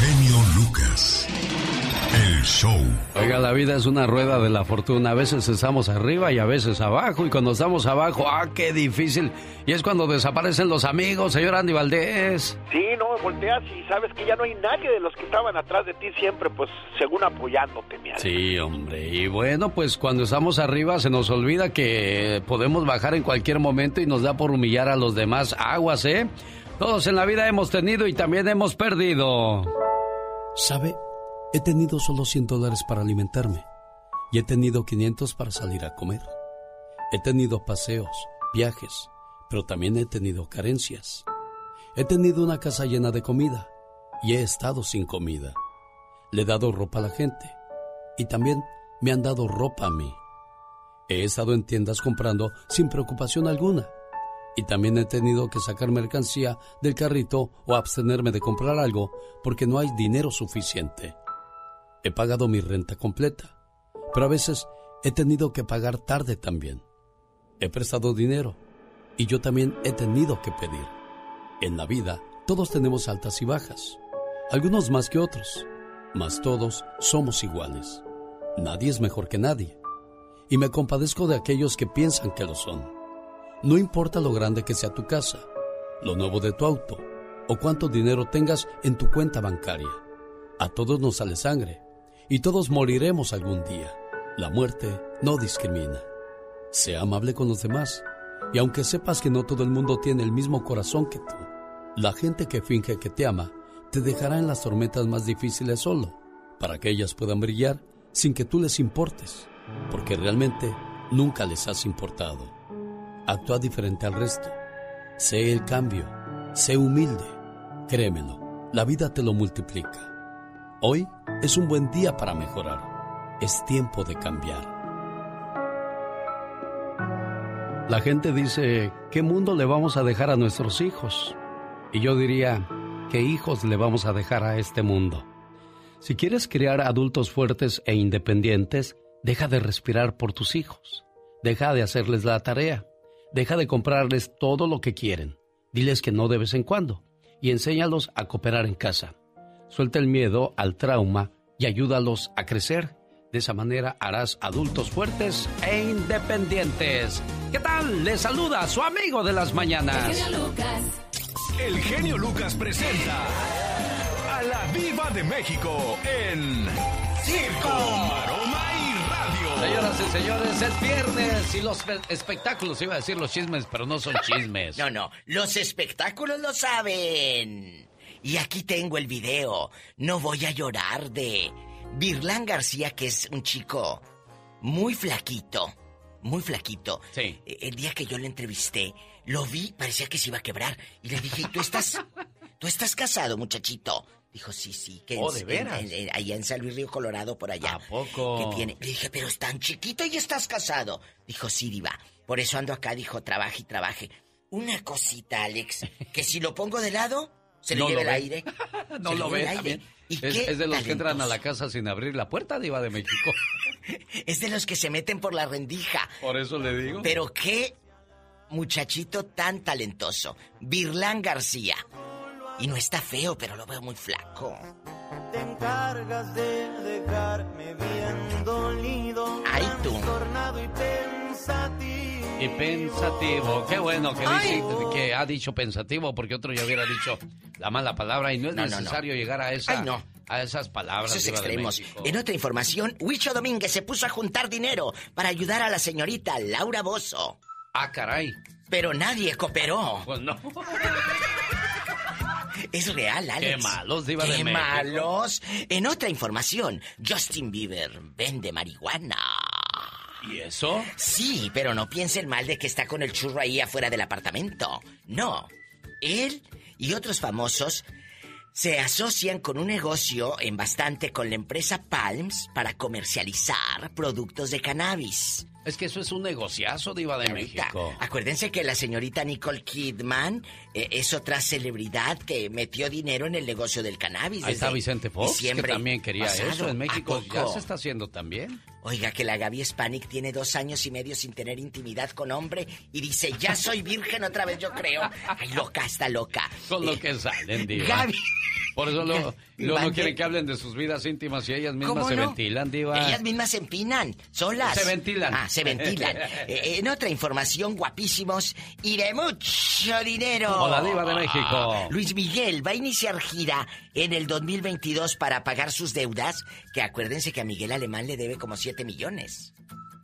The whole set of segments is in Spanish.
genio Lucas. El show. Oiga, la vida es una rueda de la fortuna. A veces estamos arriba y a veces abajo. Y cuando estamos abajo, ¡ah, qué difícil! Y es cuando desaparecen los amigos, señor Andy Valdés. Sí, no, volteas y sabes que ya no hay nadie de los que estaban atrás de ti siempre, pues, según apoyándote, mi Sí, hombre. Y bueno, pues cuando estamos arriba se nos olvida que podemos bajar en cualquier momento y nos da por humillar a los demás. Aguas, ¿eh? Todos en la vida hemos tenido y también hemos perdido. ¿Sabe? He tenido solo 100 dólares para alimentarme y he tenido 500 para salir a comer. He tenido paseos, viajes, pero también he tenido carencias. He tenido una casa llena de comida y he estado sin comida. Le he dado ropa a la gente y también me han dado ropa a mí. He estado en tiendas comprando sin preocupación alguna y también he tenido que sacar mercancía del carrito o abstenerme de comprar algo porque no hay dinero suficiente. He pagado mi renta completa, pero a veces he tenido que pagar tarde también. He prestado dinero y yo también he tenido que pedir. En la vida todos tenemos altas y bajas, algunos más que otros, mas todos somos iguales. Nadie es mejor que nadie. Y me compadezco de aquellos que piensan que lo son. No importa lo grande que sea tu casa, lo nuevo de tu auto o cuánto dinero tengas en tu cuenta bancaria. A todos nos sale sangre y todos moriremos algún día. La muerte no discrimina. Sea amable con los demás. Y aunque sepas que no todo el mundo tiene el mismo corazón que tú, la gente que finge que te ama te dejará en las tormentas más difíciles solo, para que ellas puedan brillar sin que tú les importes, porque realmente nunca les has importado. Actúa diferente al resto. Sé el cambio. Sé humilde. Créemelo, la vida te lo multiplica. Hoy es un buen día para mejorar. Es tiempo de cambiar. La gente dice, ¿qué mundo le vamos a dejar a nuestros hijos? Y yo diría, ¿qué hijos le vamos a dejar a este mundo? Si quieres criar adultos fuertes e independientes, deja de respirar por tus hijos. Deja de hacerles la tarea. Deja de comprarles todo lo que quieren. Diles que no de vez en cuando. Y enséñalos a cooperar en casa. Suelta el miedo al trauma y ayúdalos a crecer. De esa manera harás adultos fuertes e independientes. ¿Qué tal? Le saluda su amigo de las mañanas. El genio Lucas. El genio Lucas presenta a la Viva de México en Circo, Maroma. Señoras y señores, es viernes y los espectáculos, iba a decir los chismes, pero no son chismes. No, no, los espectáculos lo saben. Y aquí tengo el video. No voy a llorar de Virlán García, que es un chico muy flaquito. Muy flaquito. Sí. E, el día que yo le entrevisté, lo vi, parecía que se iba a quebrar. Y le dije, ¿tú estás, tú estás casado, muchachito? Dijo, sí, sí. Que oh, ¿de veras? allá en San Luis Río Colorado, por allá. ¿A poco? Que tiene. Le dije, pero es tan chiquito y estás casado. Dijo, sí, diva. Por eso ando acá, dijo, trabaje y trabaje. Una cosita, Alex, que si lo pongo de lado, se le lleva el aire. no lo ve. es, de los que entran a la casa sin abrir la puerta, Diva de México. es de los que se meten por la rendija. Por eso le digo. Pero qué muchachito tan talentoso. Virlán García. Y no está feo, pero lo veo muy flaco. Te encargas de dejarme bien dolido. Ay, tú. Y pensativo. Y pensativo. Qué bueno que, dice, que, ha dicho pensativo, porque otro ya hubiera dicho la mala palabra y no es necesario llegar a esa. A esas palabras. Esos extremos. En otra información, Huicho Domínguez se puso a juntar dinero para ayudar a la señorita Laura Bozo. Ah, caray. Pero nadie cooperó. Pues no. Es real, Alex. Qué malos, Diva Qué malos. En otra información, Justin Bieber vende marihuana. ¿Y eso? Sí, pero no piensen mal de que está con el churro ahí afuera del apartamento. No. Él y otros famosos se asocian con un negocio en bastante con la empresa Palms para comercializar productos de cannabis. Es que eso es un negociazo, Diva de México. Acuérdense que la señorita Nicole Kidman eh, es otra celebridad que metió dinero en el negocio del cannabis. Ahí está Vicente Fox, que también quería eso. En México ya se está haciendo también. Oiga, que la Gaby Spanik tiene dos años y medio sin tener intimidad con hombre y dice, ya soy virgen otra vez, yo creo. Ay, loca, está loca. Con lo eh, que salen, Diva. Gaby. Por eso luego, no quieren que hablen de sus vidas íntimas y ellas mismas se ventilan, diva. Ellas mismas se empinan, solas. Se ventilan. Ah, se ventilan. Eh, en otra información, guapísimos y de mucho dinero. Hola, diva de México. Luis Miguel va a iniciar gira en el 2022 para pagar sus deudas, que acuérdense que a Miguel Alemán le debe como 7 millones.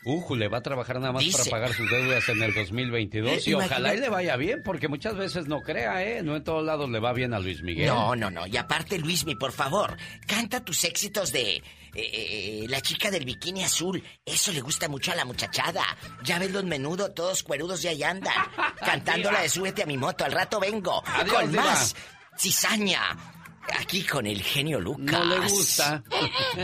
Ujú, le va a trabajar nada más para pagar sus deudas en el 2022 y ojalá y le vaya bien, porque muchas veces no crea, ¿eh? No en todos lados le va bien a Luis Miguel. No, no, no. Y aparte, Luismi, por favor, canta tus éxitos de eh, eh, eh, la chica del bikini azul. Eso le gusta mucho a la muchachada. Ya ves los menudos, todos cuerudos y ahí andan. Cantando la de Súbete a mi moto. Al rato vengo. con más cizaña Aquí con el genio Lucas. No le gusta.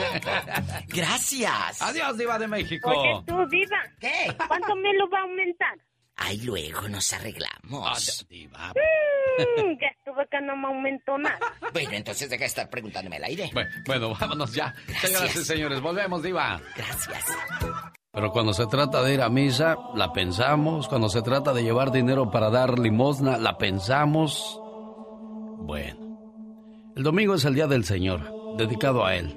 Gracias. Adiós, Diva de México. Oye, tú, Diva. ¿Qué? ¿Cuánto me lo va a aumentar? Ay, luego nos arreglamos. diva. Mm, ya estuve que no me aumentó nada. Bueno, entonces deja de estar preguntándome al aire. Bueno, vámonos ya. Gracias. Señoras y señores, volvemos, Diva. Gracias. Pero cuando se trata de ir a misa, la pensamos. Cuando se trata de llevar dinero para dar limosna, la pensamos. Bueno. El domingo es el Día del Señor, dedicado a Él.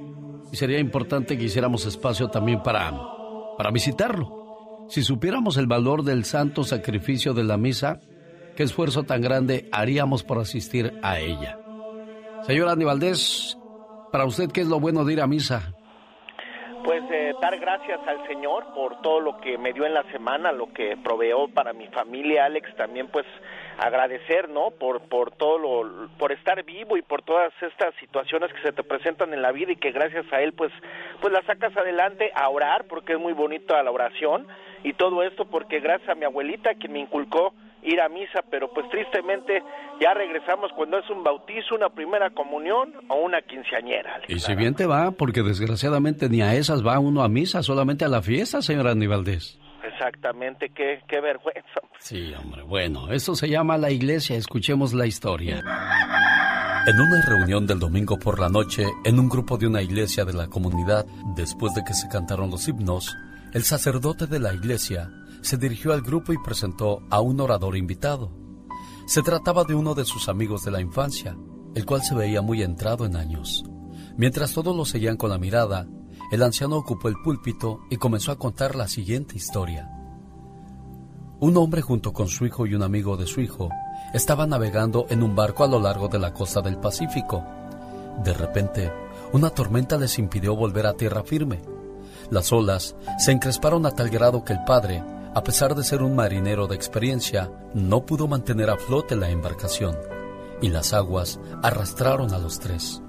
Y sería importante que hiciéramos espacio también para, para visitarlo. Si supiéramos el valor del santo sacrificio de la misa, qué esfuerzo tan grande haríamos por asistir a ella. Señor Andy Valdés, para usted, ¿qué es lo bueno de ir a misa? Pues eh, dar gracias al Señor por todo lo que me dio en la semana, lo que proveó para mi familia, Alex, también pues agradecer, ¿no? Por, por todo lo, por estar vivo y por todas estas situaciones que se te presentan en la vida y que gracias a él, pues, pues la sacas adelante a orar, porque es muy bonito la oración y todo esto porque gracias a mi abuelita que me inculcó ir a misa, pero pues tristemente ya regresamos cuando es un bautizo, una primera comunión o una quinceañera. Y si bien te va, porque desgraciadamente ni a esas va uno a misa, solamente a la fiesta, señora Aníbaldez. Exactamente, qué, qué vergüenza. Sí, hombre, bueno, eso se llama la iglesia, escuchemos la historia. En una reunión del domingo por la noche, en un grupo de una iglesia de la comunidad, después de que se cantaron los himnos, el sacerdote de la iglesia se dirigió al grupo y presentó a un orador invitado. Se trataba de uno de sus amigos de la infancia, el cual se veía muy entrado en años. Mientras todos lo seguían con la mirada, el anciano ocupó el púlpito y comenzó a contar la siguiente historia. Un hombre junto con su hijo y un amigo de su hijo estaba navegando en un barco a lo largo de la costa del Pacífico. De repente, una tormenta les impidió volver a tierra firme. Las olas se encresparon a tal grado que el padre, a pesar de ser un marinero de experiencia, no pudo mantener a flote la embarcación, y las aguas arrastraron a los tres.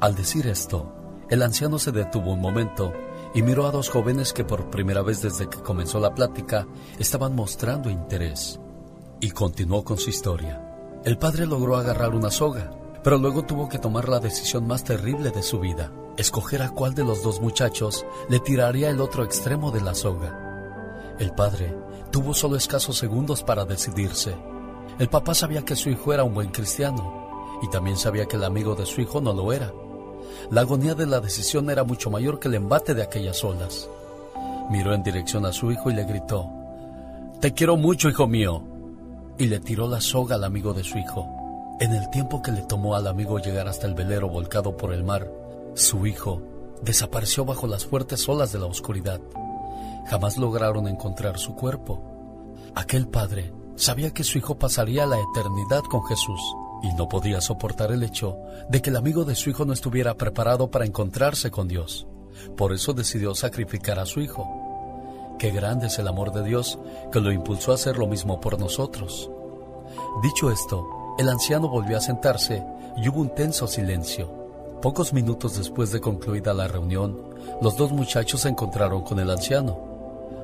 Al decir esto, el anciano se detuvo un momento y miró a dos jóvenes que por primera vez desde que comenzó la plática estaban mostrando interés. Y continuó con su historia. El padre logró agarrar una soga, pero luego tuvo que tomar la decisión más terrible de su vida, escoger a cuál de los dos muchachos le tiraría el otro extremo de la soga. El padre tuvo solo escasos segundos para decidirse. El papá sabía que su hijo era un buen cristiano y también sabía que el amigo de su hijo no lo era. La agonía de la decisión era mucho mayor que el embate de aquellas olas. Miró en dirección a su hijo y le gritó, Te quiero mucho, hijo mío. Y le tiró la soga al amigo de su hijo. En el tiempo que le tomó al amigo llegar hasta el velero volcado por el mar, su hijo desapareció bajo las fuertes olas de la oscuridad. Jamás lograron encontrar su cuerpo. Aquel padre sabía que su hijo pasaría la eternidad con Jesús y no podía soportar el hecho de que el amigo de su hijo no estuviera preparado para encontrarse con Dios. Por eso decidió sacrificar a su hijo. Qué grande es el amor de Dios que lo impulsó a hacer lo mismo por nosotros. Dicho esto, el anciano volvió a sentarse y hubo un tenso silencio. Pocos minutos después de concluida la reunión, los dos muchachos se encontraron con el anciano.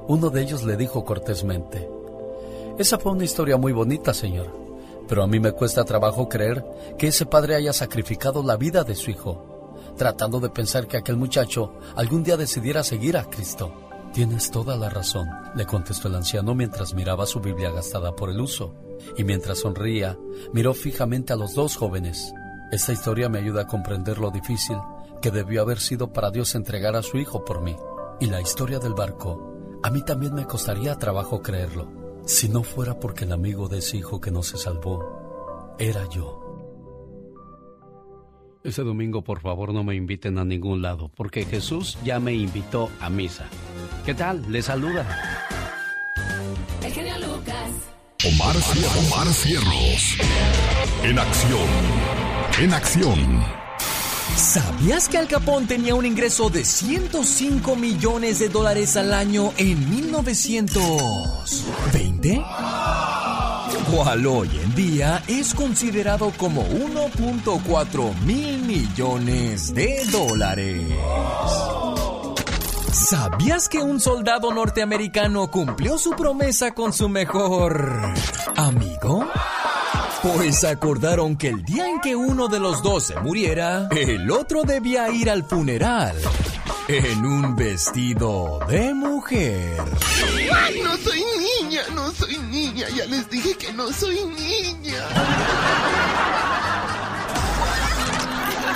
Uno de ellos le dijo cortésmente, Esa fue una historia muy bonita, señor pero a mí me cuesta trabajo creer que ese padre haya sacrificado la vida de su hijo, tratando de pensar que aquel muchacho algún día decidiera seguir a Cristo. Tienes toda la razón, le contestó el anciano mientras miraba su Biblia gastada por el uso, y mientras sonría, miró fijamente a los dos jóvenes. Esta historia me ayuda a comprender lo difícil que debió haber sido para Dios entregar a su hijo por mí. Y la historia del barco, a mí también me costaría trabajo creerlo. Si no fuera porque el amigo de ese hijo que no se salvó era yo. Ese domingo, por favor, no me inviten a ningún lado, porque Jesús ya me invitó a misa. ¿Qué tal? Le saluda. El genio Lucas. Omar, Omar Cierros. En acción. En acción. ¿Sabías que Al Capón tenía un ingreso de 105 millones de dólares al año en 1920? Cual hoy en día es considerado como 1.4 mil millones de dólares. ¿Sabías que un soldado norteamericano cumplió su promesa con su mejor amigo? Pues acordaron que el día en que uno de los dos se muriera, el otro debía ir al funeral en un vestido de mujer. ¡Ay, no soy niña! No soy niña. Ya les dije que no soy niña.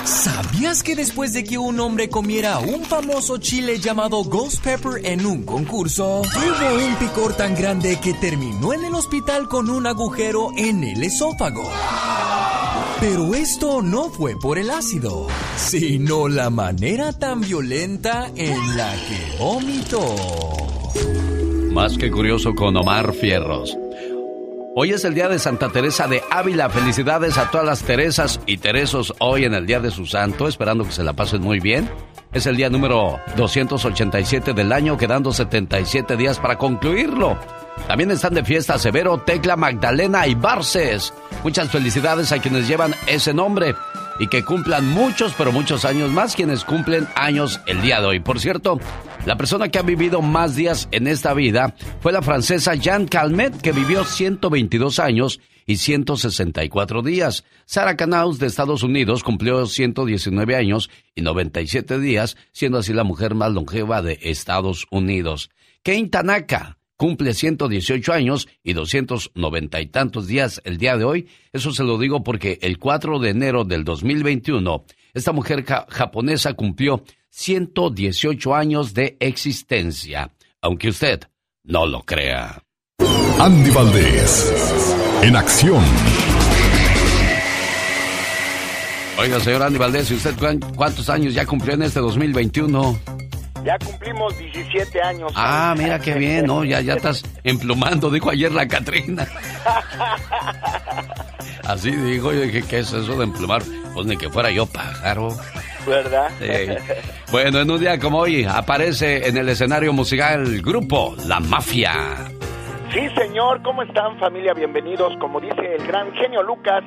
¿Sabías que después de que un hombre comiera un famoso chile llamado Ghost Pepper en un concurso, tuvo un picor tan grande que terminó en el hospital con un agujero en el esófago? Pero esto no fue por el ácido, sino la manera tan violenta en la que vomitó. Más que curioso con Omar Fierros. Hoy es el día de Santa Teresa de Ávila. Felicidades a todas las Teresas y Teresos hoy en el día de su santo, esperando que se la pasen muy bien. Es el día número 287 del año, quedando 77 días para concluirlo. También están de fiesta Severo, Tecla, Magdalena y Barces. Muchas felicidades a quienes llevan ese nombre y que cumplan muchos, pero muchos años más quienes cumplen años el día de hoy. Por cierto, la persona que ha vivido más días en esta vida fue la francesa Jeanne Calmet, que vivió 122 años y 164 días. Sarah Canaus de Estados Unidos cumplió 119 años y 97 días, siendo así la mujer más longeva de Estados Unidos. Kane Tanaka cumple 118 años y 290 y tantos días el día de hoy. Eso se lo digo porque el 4 de enero del 2021, esta mujer japonesa cumplió 118 años de existencia, aunque usted no lo crea. Andy Valdés, en acción. Oiga, señor Andy Valdés, ¿y usted cuántos años ya cumplió en este 2021? Ya cumplimos 17 años. Ah, mira qué bien, ¿no? Ya, ya estás emplumando, dijo ayer la Catrina. Así dijo, yo dije, ¿qué es eso de emplumar? Pues ni que fuera yo pájaro. ¿Verdad? Sí. Bueno, en un día como hoy aparece en el escenario musical el grupo La Mafia. Sí, señor, ¿cómo están familia? Bienvenidos. Como dice el gran genio Lucas,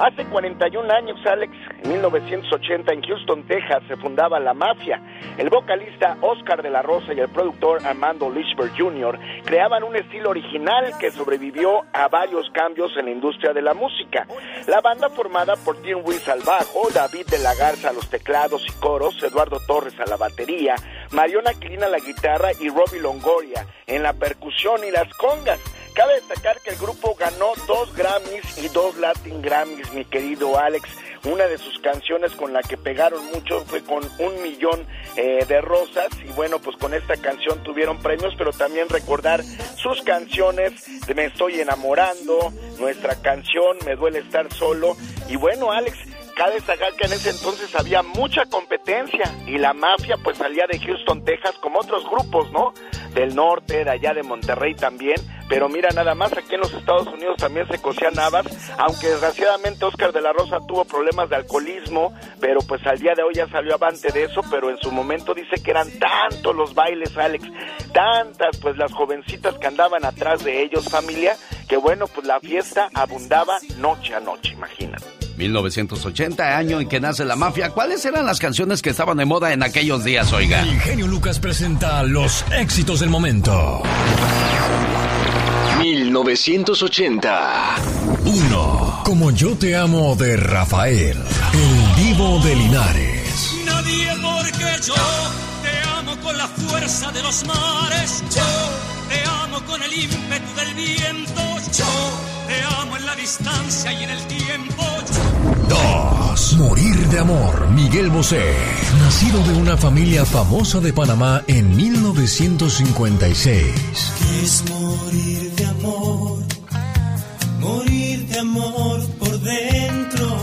Hace 41 años, Alex, en 1980, en Houston, Texas, se fundaba La Mafia. El vocalista Oscar de la Rosa y el productor Armando Lichberg Jr. creaban un estilo original que sobrevivió a varios cambios en la industria de la música. La banda formada por Tim Wills al bajo, David de la Garza a los teclados y coros, Eduardo Torres a la batería, Mariona Aquilina a la guitarra y Robbie Longoria en la percusión y las congas. Cabe destacar que el grupo ganó dos Grammys y dos Latin Grammys, mi querido Alex. Una de sus canciones con la que pegaron mucho fue con Un Millón eh, de Rosas. Y bueno, pues con esta canción tuvieron premios, pero también recordar sus canciones de Me Estoy Enamorando, nuestra canción Me Duele Estar Solo. Y bueno, Alex, cabe destacar que en ese entonces había mucha competencia y la mafia pues salía de Houston, Texas, como otros grupos, ¿no? Del norte, de allá de Monterrey también, pero mira, nada más aquí en los Estados Unidos también se cosían habas, aunque desgraciadamente Oscar de la Rosa tuvo problemas de alcoholismo, pero pues al día de hoy ya salió avante de eso, pero en su momento dice que eran tantos los bailes, Alex, tantas pues las jovencitas que andaban atrás de ellos, familia, que bueno, pues la fiesta abundaba noche a noche, imagínate. 1980, año en que nace la mafia. ¿Cuáles eran las canciones que estaban de moda en aquellos días, oiga? El genio Lucas presenta los éxitos del momento. 1980. 1. Como yo te amo de Rafael, el divo de Linares. Nadie porque yo te amo con la fuerza de los mares. Yo con el ímpetu del viento. Yo te amo en la distancia y en el tiempo. 2. Morir de amor, Miguel Bosé. Nacido de una familia famosa de Panamá en 1956. Es morir de amor, morir de amor por dentro.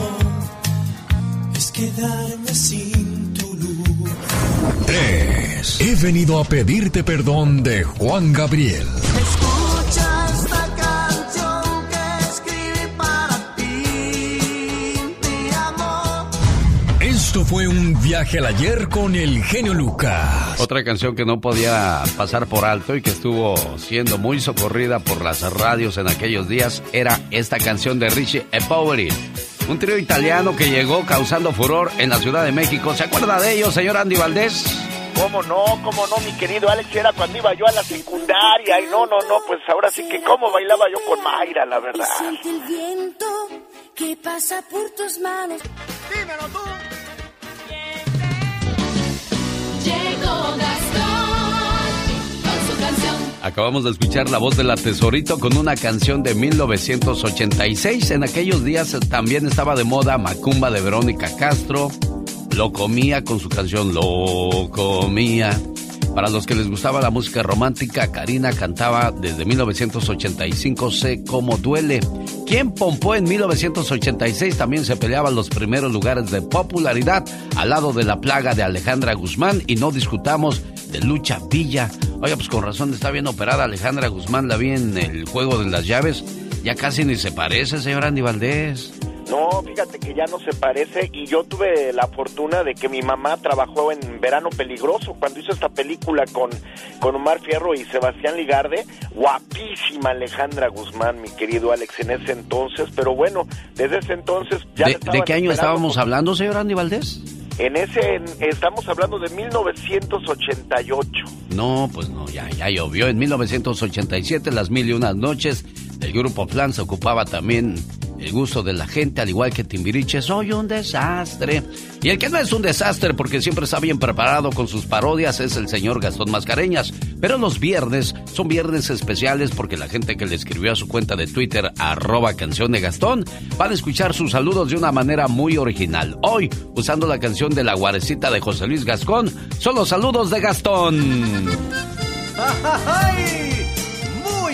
Es quedar quedarme sin tu luz. 3. He venido a pedirte perdón de Juan Gabriel. Escucha esta canción que escribí para ti. Te amo. Esto fue un viaje al ayer con el genio Lucas. Otra canción que no podía pasar por alto y que estuvo siendo muy socorrida por las radios en aquellos días era esta canción de Richie e Poveri. Un trío italiano que llegó causando furor en la Ciudad de México. ¿Se acuerda de ellos, señor Andy Valdés? ¿Cómo no? ¿Cómo no, mi querido Alex? Era cuando iba yo a la secundaria. Y no, no, no, pues ahora sí que cómo bailaba yo con Mayra, la verdad. Siente el viento que pasa por tus manos. Dímelo tú. Llegó Gastón con su canción. Acabamos de escuchar la voz del Tesorito con una canción de 1986. En aquellos días también estaba de moda Macumba de Verónica Castro. Lo comía con su canción Lo comía. Para los que les gustaba la música romántica, Karina cantaba desde 1985 Sé cómo duele. Quien pompó en 1986 también se peleaba los primeros lugares de popularidad al lado de la plaga de Alejandra Guzmán y no discutamos de Lucha Villa. Oiga, pues con razón está bien operada Alejandra Guzmán, la vi en el juego de las llaves. Ya casi ni se parece, señor Andy Valdés. No, fíjate que ya no se parece y yo tuve la fortuna de que mi mamá trabajó en Verano Peligroso cuando hizo esta película con, con Omar Fierro y Sebastián Ligarde. Guapísima Alejandra Guzmán, mi querido Alex, en ese entonces. Pero bueno, desde ese entonces ya... ¿De, de qué año estábamos con- hablando, señor Andy Valdés? En ese, en- estamos hablando de 1988. No, pues no, ya, ya llovió. En 1987, las mil y unas noches, el grupo Plan se ocupaba también el gusto de la gente, al igual que Timbiriche. Soy un desastre. Y el que no es un desastre porque siempre está bien preparado con sus parodias es el señor Gastón Mascareñas. Pero los viernes son viernes especiales porque la gente que le escribió a su cuenta de Twitter, arroba canción de Gastón, van a escuchar sus saludos de una manera muy original. Hoy, usando la canción de la guarecita de José Luis Gascón, son los saludos de Gastón. ¡Ay!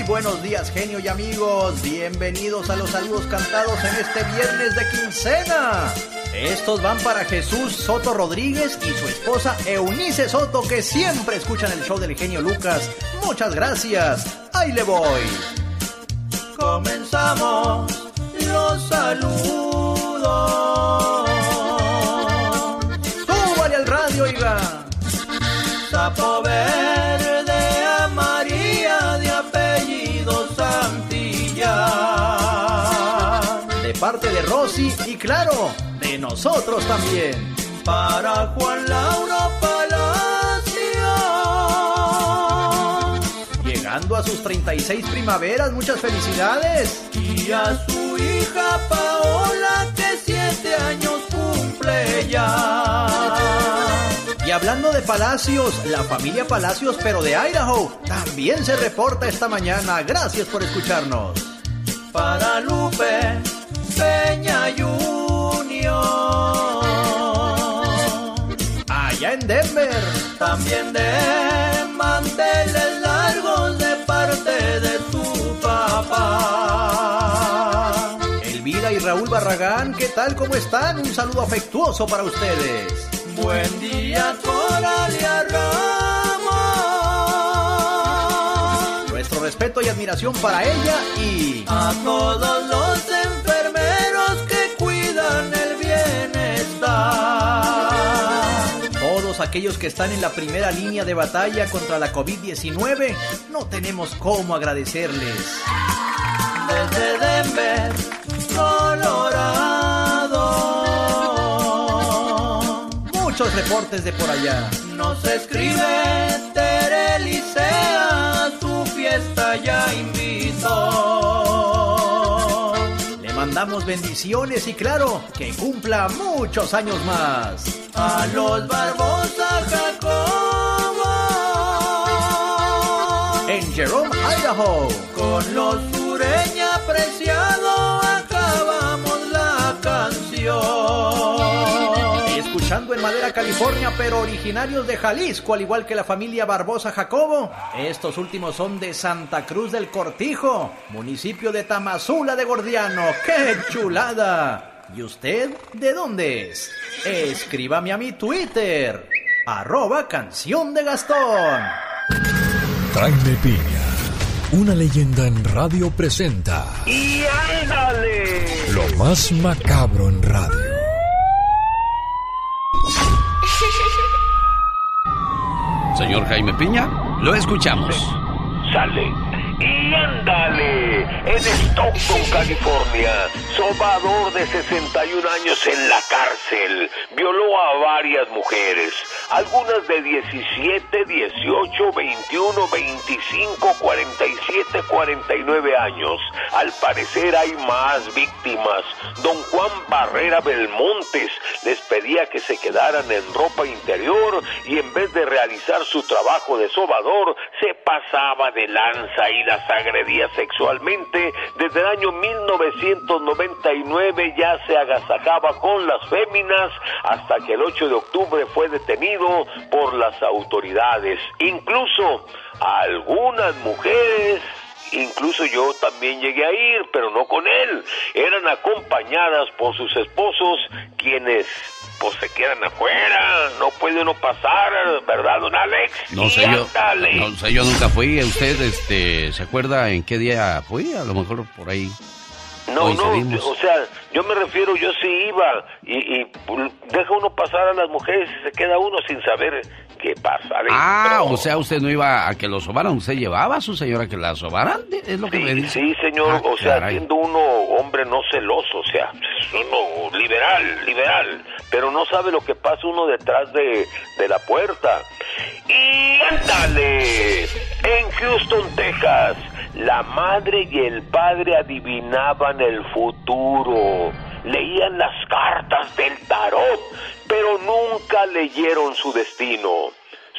Buenos días, genio y amigos. Bienvenidos a los saludos cantados en este viernes de quincena. Estos van para Jesús Soto Rodríguez y su esposa Eunice Soto, que siempre escuchan el show del genio Lucas. Muchas gracias. Ahí le voy. Comenzamos los saludos. Súbale al radio, oiga. Sapo y claro, de nosotros también. Para Juan Lauro Palacio. Llegando a sus 36 primaveras, muchas felicidades. Y a su hija Paola, que siete años cumple ya. Y hablando de Palacios, la familia Palacios, pero de Idaho, también se reporta esta mañana. Gracias por escucharnos. Para Lupe Peña Junior. Allá en Denver, también de manteles largos de parte de tu papá. Elvira y Raúl Barragán, ¿qué tal? ¿Cómo están? Un saludo afectuoso para ustedes. Buen día, Coralia Ramos. Nuestro respeto y admiración para ella y a todos los aquellos que están en la primera línea de batalla contra la COVID-19, no tenemos cómo agradecerles. Desde Denver, Colorado. Muchos reportes de por allá. Nos escribe Terelicea, su fiesta ya invitó. Mandamos bendiciones y claro, que cumpla muchos años más. A los Barbosa Jacobo. En Jerome, Idaho. Con los sureña apreciado En Madera, California, pero originarios de Jalisco, al igual que la familia Barbosa Jacobo. Estos últimos son de Santa Cruz del Cortijo, municipio de Tamazula de Gordiano. ¡Qué chulada! ¿Y usted de dónde es? Escríbame a mi Twitter, arroba canción de Gastón. Jaime Piña, una leyenda en radio presenta ¡Y ándale! lo más macabro en radio. Señor Jaime Piña, lo escuchamos. Sale. Y ándale. En Stockton, California, sobador de 61 años en la cárcel. Violó a varias mujeres. Algunas de 17, 18, 21, 25, 47, 49 años. Al parecer hay más víctimas. Don Juan Barrera Belmontes les pedía que se quedaran en ropa interior y en vez de realizar su trabajo de sobador, se pasaba de lanza y las agredía sexualmente. Desde el año 1999 ya se agasajaba con las féminas hasta que el 8 de octubre fue detenido por las autoridades. Incluso algunas mujeres Incluso yo también llegué a ir, pero no con él. Eran acompañadas por sus esposos, quienes pues se quedan afuera. No puede uno pasar, ¿verdad, don Alex? No sé yo, no sé yo nunca fui. ¿Usted este, se acuerda en qué día fui? A lo mejor por ahí. No, no, o sea, yo me refiero, yo sí iba y, y pues, deja uno pasar a las mujeres y se queda uno sin saber qué pasa. Ah, o sea, usted no iba a que lo sobaran, usted llevaba a su señora que la sobaran, es lo que me dice. Sí, señor, Ah, o sea, caray. siendo uno hombre no celoso, o sea, uno liberal, liberal, pero no sabe lo que pasa uno detrás de, de la puerta. Y ándale, en Houston, Texas, la madre y el padre adivinaban el futuro, leían las cartas del tarot, pero nunca leyeron su destino.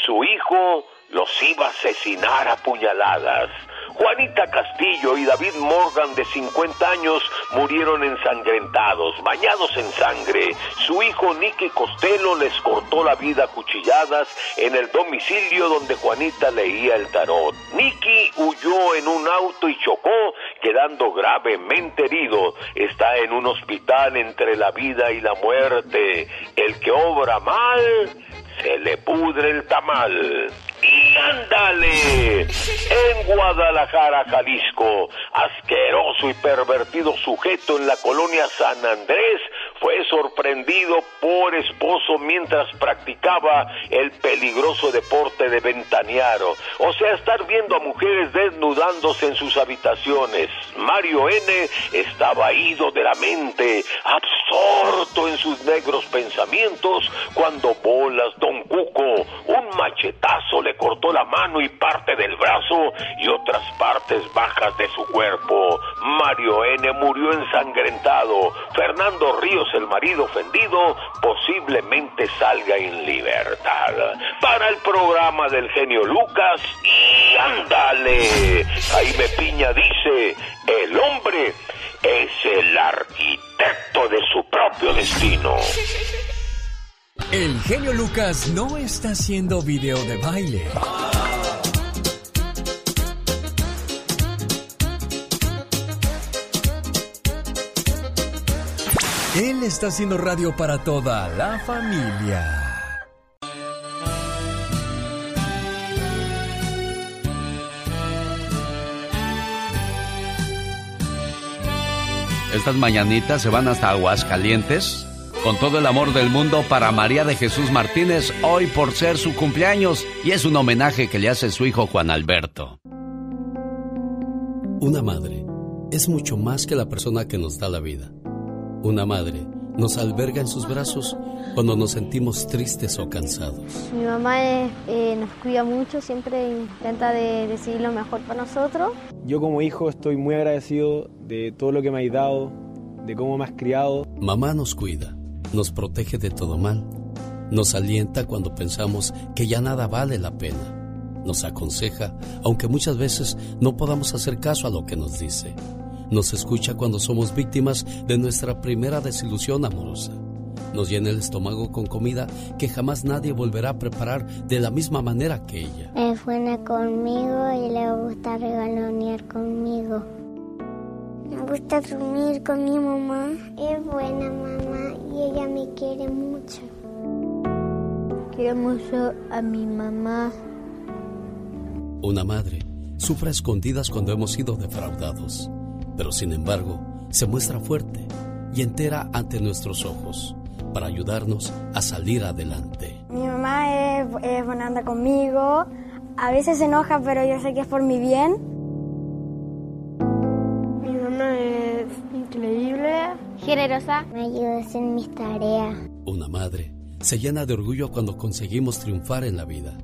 Su hijo los iba a asesinar a puñaladas. Juanita Castillo y David Morgan, de 50 años, murieron ensangrentados, bañados en sangre. Su hijo Nicky Costello les cortó la vida a cuchilladas en el domicilio donde Juanita leía el tarot. Nicky huyó en un auto y chocó, quedando gravemente herido. Está en un hospital entre la vida y la muerte. El que obra mal, se le pudre el tamal. Y ándale, en Guadalajara, Jalisco, asqueroso y pervertido sujeto en la colonia San Andrés fue sorprendido por esposo mientras practicaba el peligroso deporte de ventanearo, o sea, estar viendo a mujeres desnudándose en sus habitaciones. Mario N. estaba ido de la mente, absorto en sus negros pensamientos, cuando Bolas Don Cuco, un machetazo le cortó la mano y parte del brazo y otras partes bajas de su cuerpo. Mario N. murió ensangrentado. Fernando Ríos, el marido ofendido, posiblemente salga en libertad. Para el programa del genio Lucas, y ándale. Jaime Piña dice, el hombre es el arquitecto de su propio destino. El genio Lucas no está haciendo video de baile. Él está haciendo radio para toda la familia. Estas mañanitas se van hasta Aguascalientes con todo el amor del mundo para María de Jesús Martínez hoy por ser su cumpleaños y es un homenaje que le hace su hijo Juan Alberto. Una madre es mucho más que la persona que nos da la vida. Una madre nos alberga en sus brazos cuando nos sentimos tristes o cansados. Mi mamá eh, eh, nos cuida mucho, siempre intenta de decidir lo mejor para nosotros. Yo como hijo estoy muy agradecido de todo lo que me has dado, de cómo me has criado. Mamá nos cuida, nos protege de todo mal, nos alienta cuando pensamos que ya nada vale la pena, nos aconseja, aunque muchas veces no podamos hacer caso a lo que nos dice, nos escucha cuando somos víctimas de nuestra primera desilusión amorosa, nos llena el estómago con comida que jamás nadie volverá a preparar de la misma manera que ella. Es buena conmigo y le gusta regalonear conmigo. Me gusta dormir con mi mamá. Es buena mamá y ella me quiere mucho. Quiero mucho a mi mamá. Una madre sufre a escondidas cuando hemos sido defraudados, pero sin embargo se muestra fuerte y entera ante nuestros ojos para ayudarnos a salir adelante. Mi mamá es, es buena onda conmigo. A veces se enoja, pero yo sé que es por mi bien. Mi mamá es increíble. Generosa. Me ayuda a hacer mis tareas. Una madre se llena de orgullo cuando conseguimos triunfar en la vida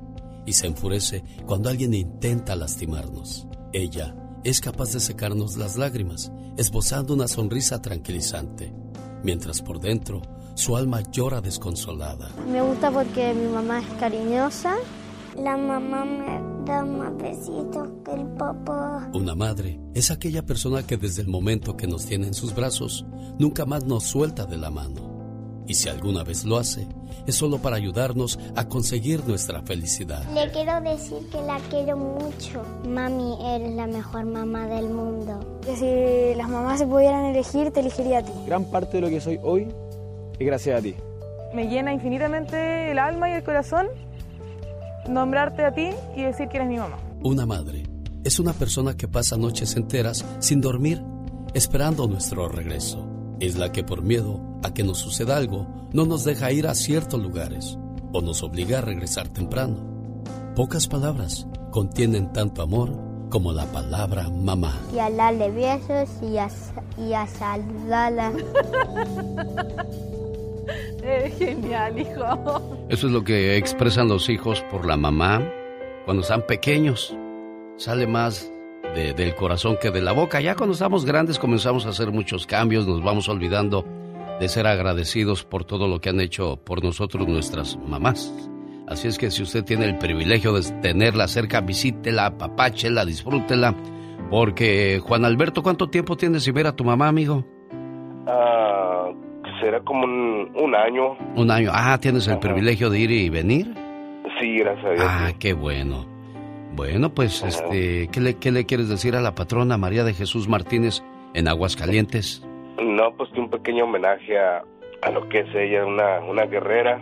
y se enfurece cuando alguien intenta lastimarnos. Ella es capaz de secarnos las lágrimas, esbozando una sonrisa tranquilizante, mientras por dentro su alma llora desconsolada. Me gusta porque mi mamá es cariñosa. La mamá me da más besitos que el papá. Una madre es aquella persona que desde el momento que nos tiene en sus brazos, nunca más nos suelta de la mano. Y si alguna vez lo hace, es solo para ayudarnos a conseguir nuestra felicidad. Le quiero decir que la quiero mucho. Mami, eres la mejor mamá del mundo. Que si las mamás se pudieran elegir, te elegiría a ti. Gran parte de lo que soy hoy es gracias a ti. Me llena infinitamente el alma y el corazón nombrarte a ti y decir que eres mi mamá. Una madre es una persona que pasa noches enteras sin dormir, esperando nuestro regreso. Es la que por miedo a que nos suceda algo, no nos deja ir a ciertos lugares o nos obliga a regresar temprano. Pocas palabras contienen tanto amor como la palabra mamá. Y a darle besos y a, y a saludarla. Eres genial, hijo. Eso es lo que expresan los hijos por la mamá cuando están pequeños. Sale más de- del corazón que de la boca. Ya cuando estamos grandes comenzamos a hacer muchos cambios, nos vamos olvidando de ser agradecidos por todo lo que han hecho por nosotros nuestras mamás. Así es que si usted tiene el privilegio de tenerla cerca, visítela, apapáchela, disfrútela. Porque, Juan Alberto, ¿cuánto tiempo tienes sin ver a tu mamá, amigo? Ah, será como un, un año. Un año. Ah, ¿tienes el privilegio de ir y venir? Sí, gracias a Dios. Ah, qué bueno. Bueno, pues, este, ¿qué le, ¿qué le quieres decir a la patrona María de Jesús Martínez en Aguascalientes? No, pues que un pequeño homenaje a, a lo que es ella, una, una guerrera,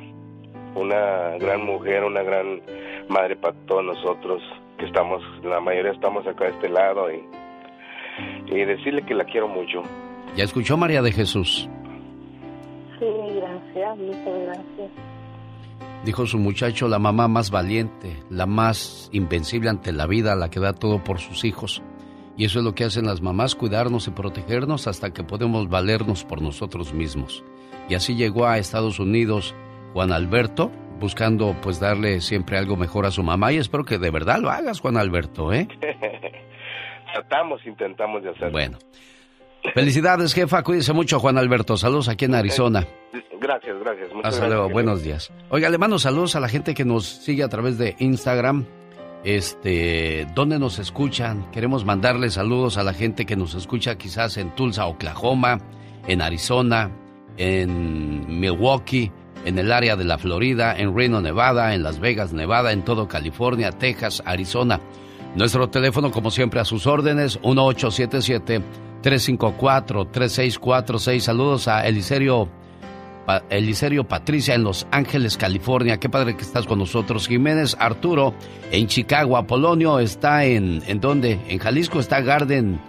una gran mujer, una gran madre para todos nosotros que estamos, la mayoría estamos acá de este lado y, y decirle que la quiero mucho. ¿Ya escuchó María de Jesús? Sí, gracias, muchas gracias. Dijo su muchacho, la mamá más valiente, la más invencible ante la vida, la que da todo por sus hijos. Y eso es lo que hacen las mamás, cuidarnos y protegernos hasta que podemos valernos por nosotros mismos. Y así llegó a Estados Unidos Juan Alberto, buscando pues darle siempre algo mejor a su mamá y espero que de verdad lo hagas, Juan Alberto, ¿eh? Tratamos, intentamos de hacerlo. Bueno. Felicidades, jefa, cuídese mucho, Juan Alberto. Saludos aquí en Arizona. Gracias, gracias. Muchas Hasta luego, gracias. buenos días. Oiga, le mando saludos a la gente que nos sigue a través de Instagram. Este, ¿dónde nos escuchan? Queremos mandarle saludos a la gente que nos escucha quizás en Tulsa, Oklahoma, en Arizona, en Milwaukee, en el área de la Florida, en Reno, Nevada, en Las Vegas, Nevada, en todo California, Texas, Arizona. Nuestro teléfono, como siempre, a sus órdenes, 1877-354-3646. Saludos a Eliserio Pa- Eliserio Patricia en Los Ángeles, California. Qué padre que estás con nosotros. Jiménez Arturo en Chicago. Apolonio está en... ¿En dónde? En Jalisco está Garden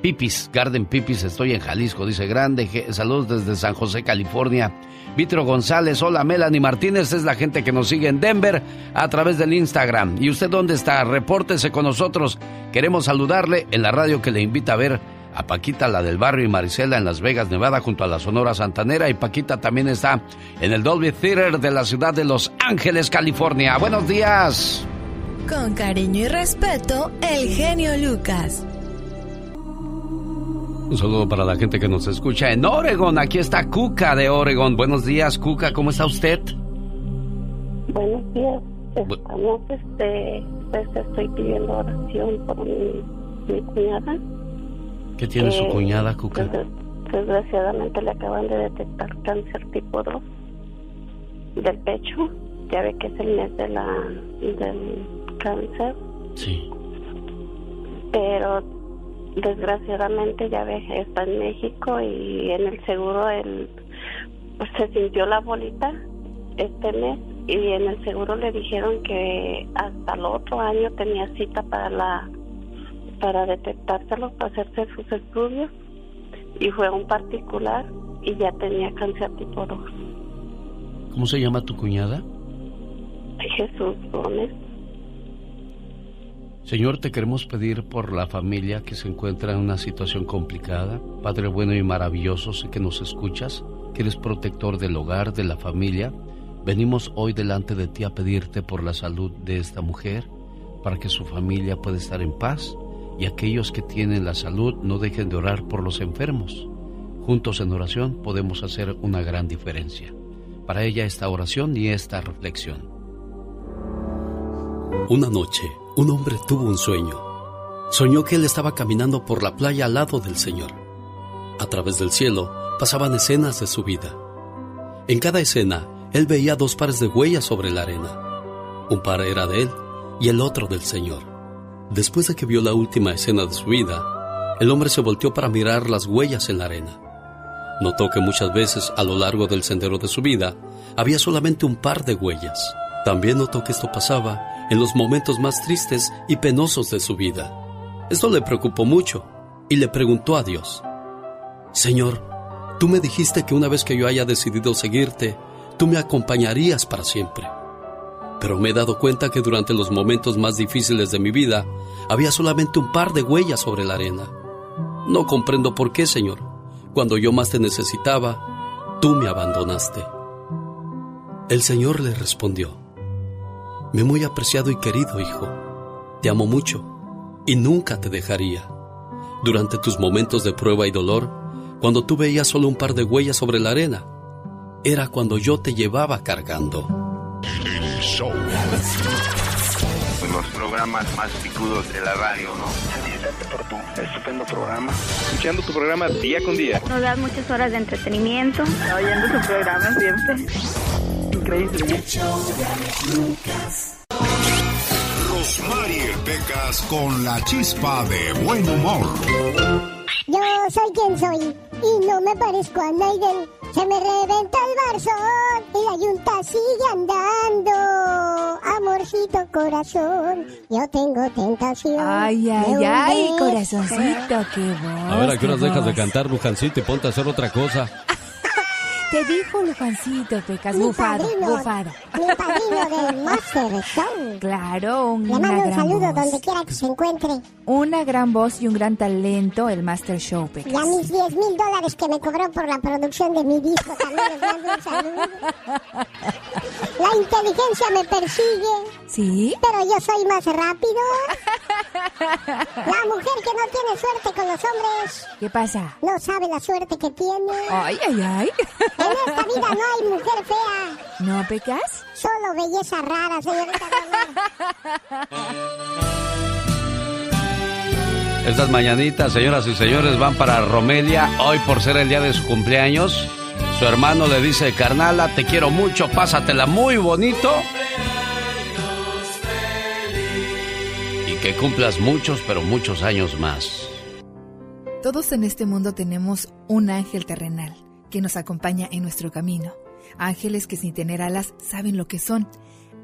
Pipis. Garden Pipis, estoy en Jalisco. Dice grande. Saludos desde San José, California. Vitro González, hola Melanie Martínez, es la gente que nos sigue en Denver a través del Instagram. ¿Y usted dónde está? Repórtese con nosotros. Queremos saludarle en la radio que le invita a ver a Paquita, la del barrio, y Marisela en Las Vegas, Nevada, junto a la Sonora Santanera. Y Paquita también está en el Dolby Theater de la ciudad de Los Ángeles, California. Buenos días. Con cariño y respeto, el genio Lucas. Un saludo para la gente que nos escucha en Oregon. Aquí está Cuca de Oregon. Buenos días, Cuca. ¿Cómo está usted? Buenos días. Estamos, este, pues estoy pidiendo oración por mi, mi cuñada. ¿Qué tiene su Eh, cuñada, Cuca? Desgra- Desgraciadamente le acaban de detectar cáncer tipo 2 del pecho. Ya ve que es el mes de la, del cáncer. Sí. Desgraciadamente ya ve, está en México y en el seguro él pues, se sintió la bolita este mes y en el seguro le dijeron que hasta el otro año tenía cita para la para detectárselo, para hacerse sus estudios y fue a un particular y ya tenía cáncer tipo 2. ¿Cómo se llama tu cuñada? Jesús Gómez. Señor, te queremos pedir por la familia que se encuentra en una situación complicada. Padre bueno y maravilloso, sé que nos escuchas, que eres protector del hogar, de la familia. Venimos hoy delante de ti a pedirte por la salud de esta mujer, para que su familia pueda estar en paz y aquellos que tienen la salud no dejen de orar por los enfermos. Juntos en oración podemos hacer una gran diferencia. Para ella esta oración y esta reflexión. Una noche, un hombre tuvo un sueño. Soñó que él estaba caminando por la playa al lado del Señor. A través del cielo pasaban escenas de su vida. En cada escena, él veía dos pares de huellas sobre la arena. Un par era de él y el otro del Señor. Después de que vio la última escena de su vida, el hombre se volteó para mirar las huellas en la arena. Notó que muchas veces a lo largo del sendero de su vida había solamente un par de huellas. También notó que esto pasaba en los momentos más tristes y penosos de su vida. Esto le preocupó mucho y le preguntó a Dios, Señor, tú me dijiste que una vez que yo haya decidido seguirte, tú me acompañarías para siempre. Pero me he dado cuenta que durante los momentos más difíciles de mi vida había solamente un par de huellas sobre la arena. No comprendo por qué, Señor. Cuando yo más te necesitaba, tú me abandonaste. El Señor le respondió, Me muy apreciado y querido hijo, te amo mucho y nunca te dejaría. Durante tus momentos de prueba y dolor, cuando tú veías solo un par de huellas sobre la arena, era cuando yo te llevaba cargando. Los programas más picudos de la radio, ¿no? Por tu estupendo programa. Escuchando tu programa día con día. Nos das muchas horas de entretenimiento. Oyendo su programa siempre. Increíble. Rosmarie Pecas con la chispa de buen humor. Yo soy quien soy y no me parezco a Naiden. Se me reventa el barzón y la yunta sigue andando. Amorcito corazón, yo tengo tentación. Ay, ay, ay, corazoncito, qué voz. A ver, ¿a qué horas dejas de cantar, Lujancito, y ponte a hacer otra cosa? Te dijo Lujancito, Pecas, Mi bufado, padrino, bufado. Mi padrino del Master Song. Claro, un Le mando un gran saludo voz. donde quiera que se encuentre. Una gran voz y un gran talento, el Master Show, Pecas. Y a mis 10 mil dólares que me cobró por la producción de mi disco también les mando un saludo. La inteligencia me persigue, ¿Sí? pero yo soy más rápido. La mujer que no tiene suerte con los hombres ¿Qué pasa? no sabe la suerte que tiene. Ay, ay, ay. En esta vida no hay mujer fea, ¿No, Pecas? solo belleza rara, señorita. Estas mañanitas, señoras y señores, van para Romelia. Hoy, por ser el día de su cumpleaños, su hermano le dice, carnala, te quiero mucho, pásatela muy bonito. Y que cumplas muchos, pero muchos años más. Todos en este mundo tenemos un ángel terrenal que nos acompaña en nuestro camino. Ángeles que sin tener alas saben lo que son.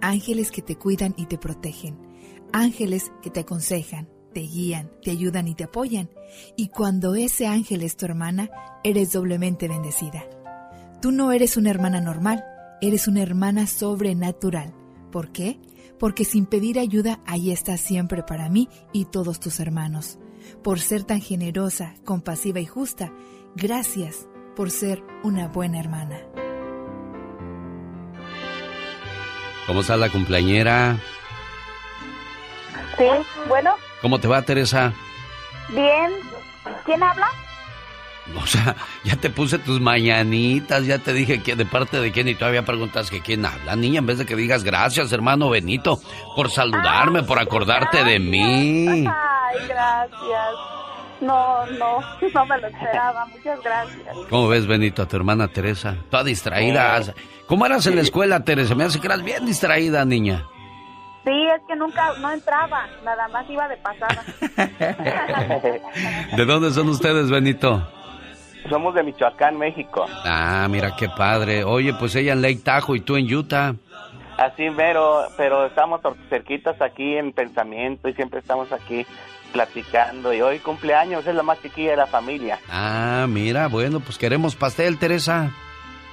Ángeles que te cuidan y te protegen. Ángeles que te aconsejan, te guían, te ayudan y te apoyan. Y cuando ese ángel es tu hermana, eres doblemente bendecida. Tú no eres una hermana normal, eres una hermana sobrenatural. ¿Por qué? Porque sin pedir ayuda, ahí estás siempre para mí y todos tus hermanos. Por ser tan generosa, compasiva y justa, gracias por ser una buena hermana. ¿Cómo está la cumpleañera? Sí, bueno, ¿Cómo te va, Teresa? bien. ¿Quién habla? O sea, ya te puse tus mañanitas, ya te dije que de parte de quién y todavía preguntas que quién habla, niña, en vez de que digas gracias, hermano Benito, por saludarme, por acordarte de mí. Ay, gracias. No, no, no me lo esperaba. Muchas gracias. ¿Cómo ves, Benito, a tu hermana Teresa? Toda distraída. ¿Cómo eras en la escuela, Teresa? Me hace que eras bien distraída, niña. Sí, es que nunca, no entraba, nada más iba de pasada. ¿De dónde son ustedes, Benito? Somos de Michoacán, México. Ah, mira qué padre. Oye, pues ella en Lake Tahoe y tú en Utah. Así mero, pero estamos cerquitas aquí en pensamiento y siempre estamos aquí platicando. Y hoy cumpleaños, es la más chiquilla de la familia. Ah, mira, bueno, pues queremos pastel, Teresa.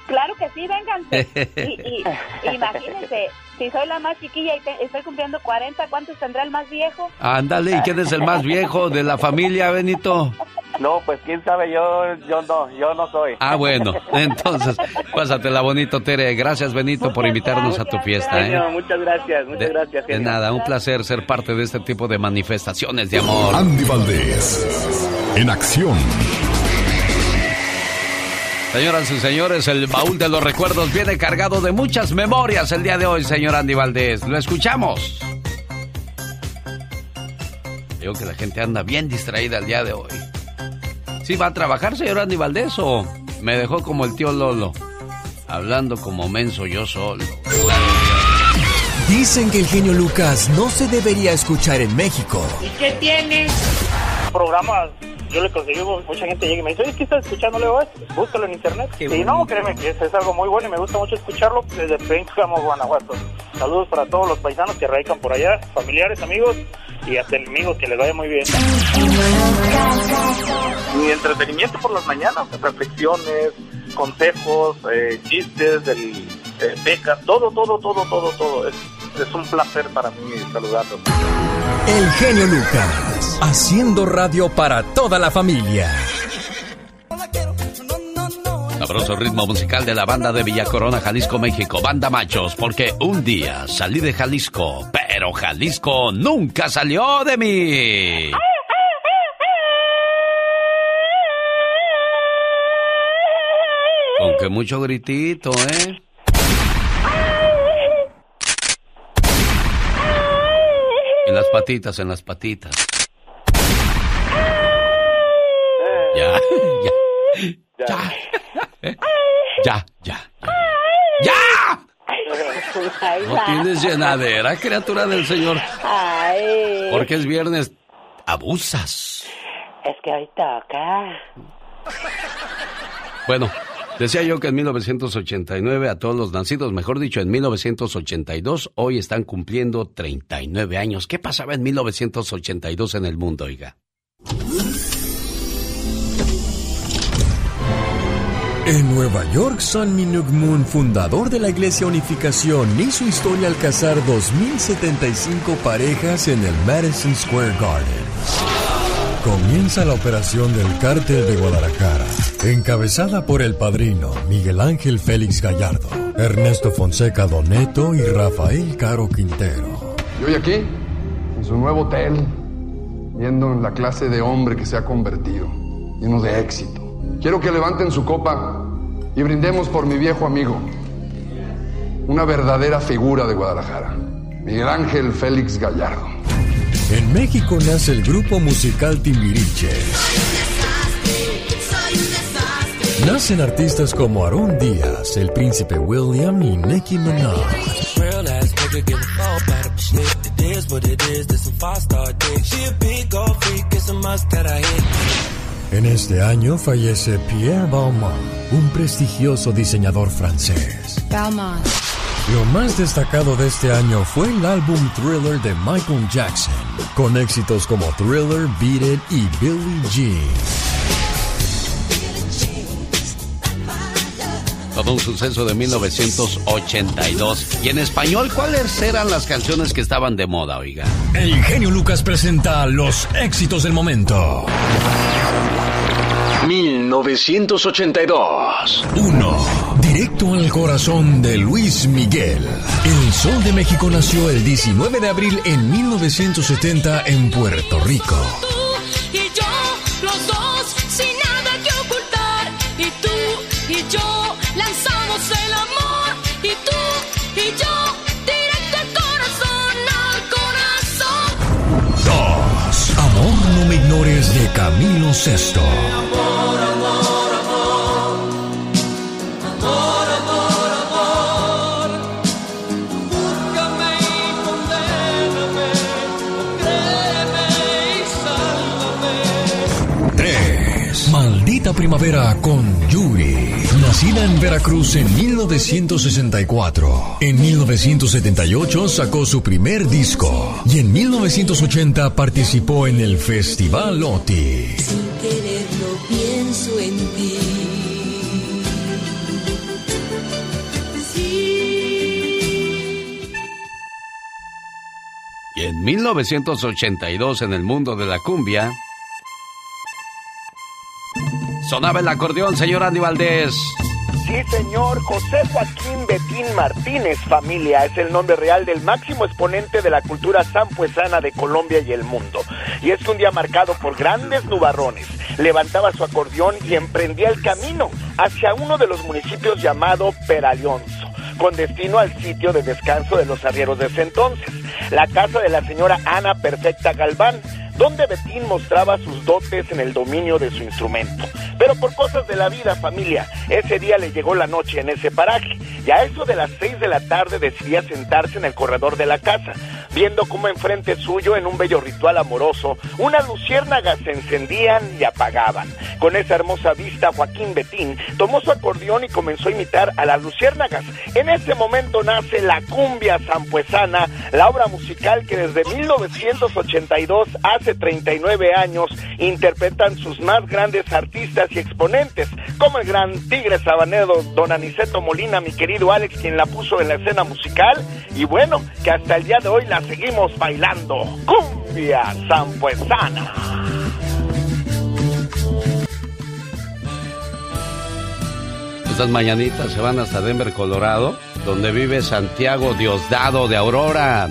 Claro que sí, vénganse. Y, y- imagínense, si soy la más chiquilla y te- estoy cumpliendo 40, ¿cuántos tendrá el más viejo? Ándale, ¿y quién es el más viejo de la familia, Benito? No, pues quién sabe, yo, yo no, yo no soy. Ah, bueno, entonces, pásatela bonito, Tere. Gracias, Benito, por invitarnos a tu fiesta, ¿eh? Muchas gracias, muchas gracias. De nada, un placer ser parte de este tipo de manifestaciones de amor. Andy Valdés, en acción. Señoras y señores, el baúl de los recuerdos viene cargado de muchas memorias el día de hoy, señor Andy Valdés. Lo escuchamos. Digo que la gente anda bien distraída el día de hoy. ¿Sí va a trabajar, señor Andy Valdés, o me dejó como el tío Lolo? Hablando como menso yo solo. Dicen que el genio Lucas no se debería escuchar en México. ¿Y qué tiene? Programas, yo le conseguí, mucha gente llega y me dice, oye, ¿qué estás escuchando? Le digo, "Eh, búscalo en internet. y no, créeme que es, es algo muy bueno y me gusta mucho escucharlo desde Pénjamo, Guanajuato. Saludos para todos los paisanos que radican por allá, familiares, amigos y hasta enemigos, que les vaya muy bien. Mi entretenimiento por las mañanas, reflexiones, consejos, eh, chistes, del, eh, becas, todo, todo, todo, todo, todo. Es, es un placer para mí saludarlos. El genio Lucas, haciendo radio para toda la familia. Sabroso ritmo musical de la banda de Villa Corona, Jalisco, México. Banda Machos, porque un día salí de Jalisco, pero Jalisco nunca salió de mí. Con que mucho gritito, ¿eh? En las patitas, en las patitas. Ya, ya. Ya. Ya, ya. ¡Ya! No tienes llenadera, criatura del Señor. Ay. Porque es viernes. Abusas. Es que hoy toca. Bueno, decía yo que en 1989 a todos los nacidos, mejor dicho, en 1982, hoy están cumpliendo 39 años. ¿Qué pasaba en 1982 en el mundo, oiga? En Nueva York, San Minuk fundador de la Iglesia Unificación, hizo historia al casar 2.075 parejas en el Madison Square Garden. Comienza la operación del Cártel de Guadalajara, encabezada por el padrino Miguel Ángel Félix Gallardo, Ernesto Fonseca Doneto y Rafael Caro Quintero. Y hoy aquí, en su nuevo hotel, viendo en la clase de hombre que se ha convertido, lleno de éxito. Quiero que levanten su copa y brindemos por mi viejo amigo, una verdadera figura de Guadalajara, Miguel Ángel Félix Gallardo. En México nace el grupo musical Timbiriche. Nacen artistas como Aaron Díaz, el príncipe William y Nicki Minaj. En este año fallece Pierre Balmain, un prestigioso diseñador francés. Belmont. Lo más destacado de este año fue el álbum Thriller de Michael Jackson, con éxitos como Thriller, Beat It y Billie Jean. Todo un suceso de 1982. Y en español, ¿cuáles eran las canciones que estaban de moda, oiga? El genio Lucas presenta los éxitos del momento. 1982. 1. Directo al corazón de Luis Miguel. El Sol de México nació el 19 de abril en 1970 en Puerto Rico. y yo, los dos, sin nada que ocultar. Y tú y yo lanzamos el amor. Y tú y yo, directo al corazón, al corazón. 2. Amor no me ignores de Camilo Sesto. Primavera con Yuri. Nacida en Veracruz en 1964. En 1978 sacó su primer disco. Y en 1980 participó en el Festival OTI. Sin quererlo pienso en ti. Y en 1982 en el mundo de la cumbia, sonaba el acordeón, señor Andy Valdés. Sí, señor, José Joaquín Betín Martínez, familia, es el nombre real del máximo exponente de la cultura sampuesana de Colombia y el mundo. Y es un día marcado por grandes nubarrones. Levantaba su acordeón y emprendía el camino hacia uno de los municipios llamado Peralionzo, con destino al sitio de descanso de los arrieros de ese entonces, la casa de la señora Ana Perfecta Galván, donde Betín mostraba sus dotes en el dominio de su instrumento. Pero por cosas de la vida, familia, ese día le llegó la noche en ese paraje y a eso de las seis de la tarde decidía sentarse en el corredor de la casa, viendo cómo enfrente suyo, en un bello ritual amoroso, unas luciérnagas se encendían y apagaban. Con esa hermosa vista, Joaquín Betín tomó su acordeón y comenzó a imitar a las luciérnagas. En ese momento nace la cumbia zampuesana, la obra musical que desde 1982, hace 39 años, interpretan sus más grandes artistas y exponentes, como el gran tigre sabanero Don Aniceto Molina, mi querido Alex, quien la puso en la escena musical, y bueno, que hasta el día de hoy la seguimos bailando. Cumbia zampuesana. Estas mañanitas se van hasta Denver, Colorado, donde vive Santiago Diosdado de Aurora.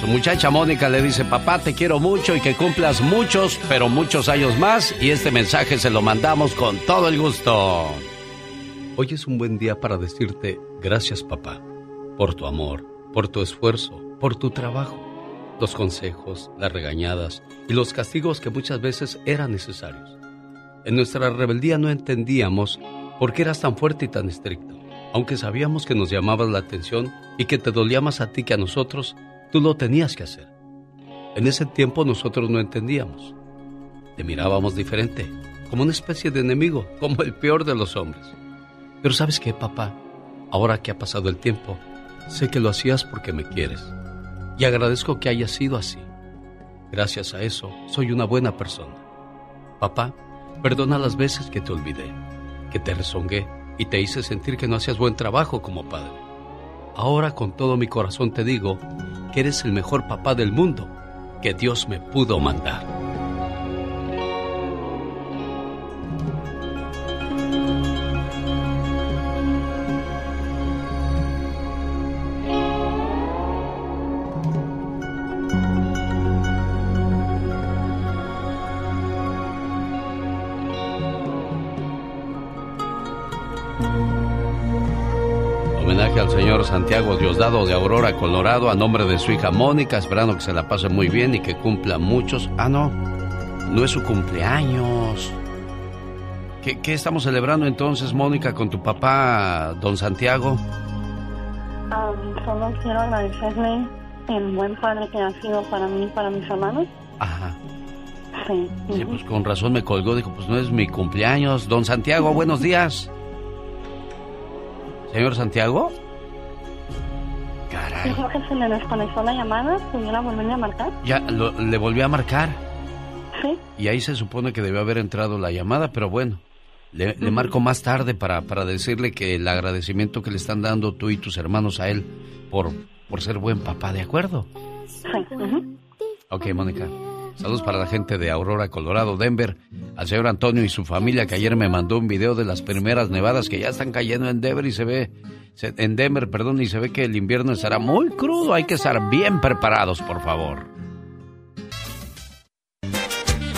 Su muchacha Mónica le dice, papá, te quiero mucho y que cumplas muchos, pero muchos años más. Y este mensaje se lo mandamos con todo el gusto. Hoy es un buen día para decirte gracias, papá, por tu amor, por tu esfuerzo, por tu trabajo, los consejos, las regañadas y los castigos que muchas veces eran necesarios. En nuestra rebeldía no entendíamos por qué eras tan fuerte y tan estricto. Aunque sabíamos que nos llamabas la atención y que te dolía más a ti que a nosotros, tú lo tenías que hacer. En ese tiempo nosotros no entendíamos. Te mirábamos diferente, como una especie de enemigo, como el peor de los hombres. Pero sabes qué, papá, ahora que ha pasado el tiempo, sé que lo hacías porque me quieres. Y agradezco que haya sido así. Gracias a eso, soy una buena persona. Papá, perdona las veces que te olvidé, que te rezongué y te hice sentir que no hacías buen trabajo como padre. Ahora con todo mi corazón te digo que eres el mejor papá del mundo que Dios me pudo mandar. Diosdado de Aurora, Colorado, a nombre de su hija Mónica, esperando que se la pase muy bien y que cumpla muchos. Ah, no, no es su cumpleaños. ¿Qué, qué estamos celebrando entonces, Mónica, con tu papá, don Santiago? Um, solo quiero agradecerle el buen padre que ha sido para mí y para mis hermanos. Ajá. Sí. Sí, pues con razón me colgó, dijo, pues no es mi cumpleaños. Don Santiago, buenos días. Señor Santiago. Dijo que se desconectó la llamada, volverle a marcar. Ya lo- le volví a marcar. Sí. Y ahí se supone que debió haber entrado la llamada, pero bueno, le, le marco más tarde para, para decirle que el agradecimiento que le están dando tú y tus hermanos a él por, por ser buen papá, ¿de acuerdo? Sí. Ok, Mónica. Saludos para la gente de Aurora, Colorado, Denver, al señor Antonio y su familia que ayer me mandó un video de las primeras nevadas que ya están cayendo en Denver y se ve, en Denver, perdón, y se ve que el invierno estará muy crudo. Hay que estar bien preparados, por favor.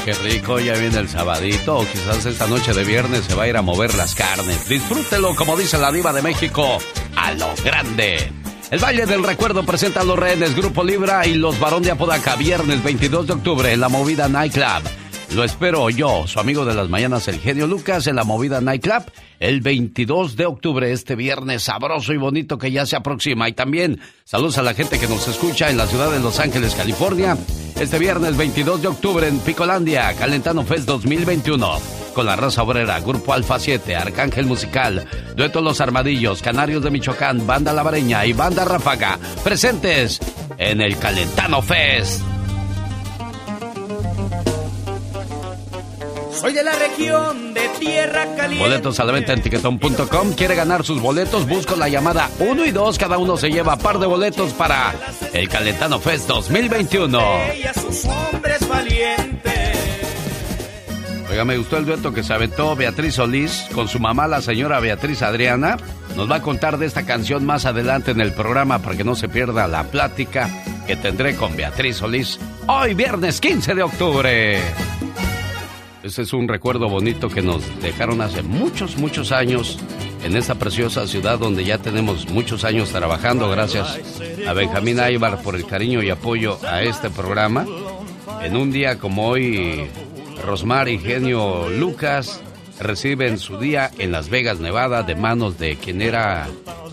Qué rico, ya viene el sabadito, o quizás esta noche de viernes se va a ir a mover las carnes. Disfrútelo, como dice la diva de México, a lo grande. El baile del recuerdo presenta a los rehenes Grupo Libra y los Barón de Apodaca, viernes 22 de octubre en la movida Nightclub. Lo espero yo, su amigo de las mañanas, el genio Lucas, en la movida Nightclub, el 22 de octubre, este viernes sabroso y bonito que ya se aproxima. Y también saludos a la gente que nos escucha en la ciudad de Los Ángeles, California, este viernes 22 de octubre en Picolandia, Calentano Fest 2021. Con la raza obrera, Grupo Alfa 7, Arcángel Musical, Dueto Los Armadillos, Canarios de Michoacán, Banda Lavareña y Banda Ráfaga, presentes en el Calentano Fest. Soy de la región de Tierra Caliente. Boletos a la venta en tiquetón.com. ¿Quiere ganar sus boletos? Busco la llamada 1 y 2. Cada uno se lleva par de boletos para el Calentano Fest 2021. Ella, sus hombres valientes. Oiga, me gustó el dueto que se aventó Beatriz Solís con su mamá, la señora Beatriz Adriana. Nos va a contar de esta canción más adelante en el programa para que no se pierda la plática que tendré con Beatriz Solís hoy viernes 15 de octubre. Ese es un recuerdo bonito que nos dejaron hace muchos, muchos años en esta preciosa ciudad donde ya tenemos muchos años trabajando. Gracias a Benjamín Aybar por el cariño y apoyo a este programa. En un día como hoy, Rosmar y Genio Lucas reciben su día en Las Vegas, Nevada, de manos de quien era,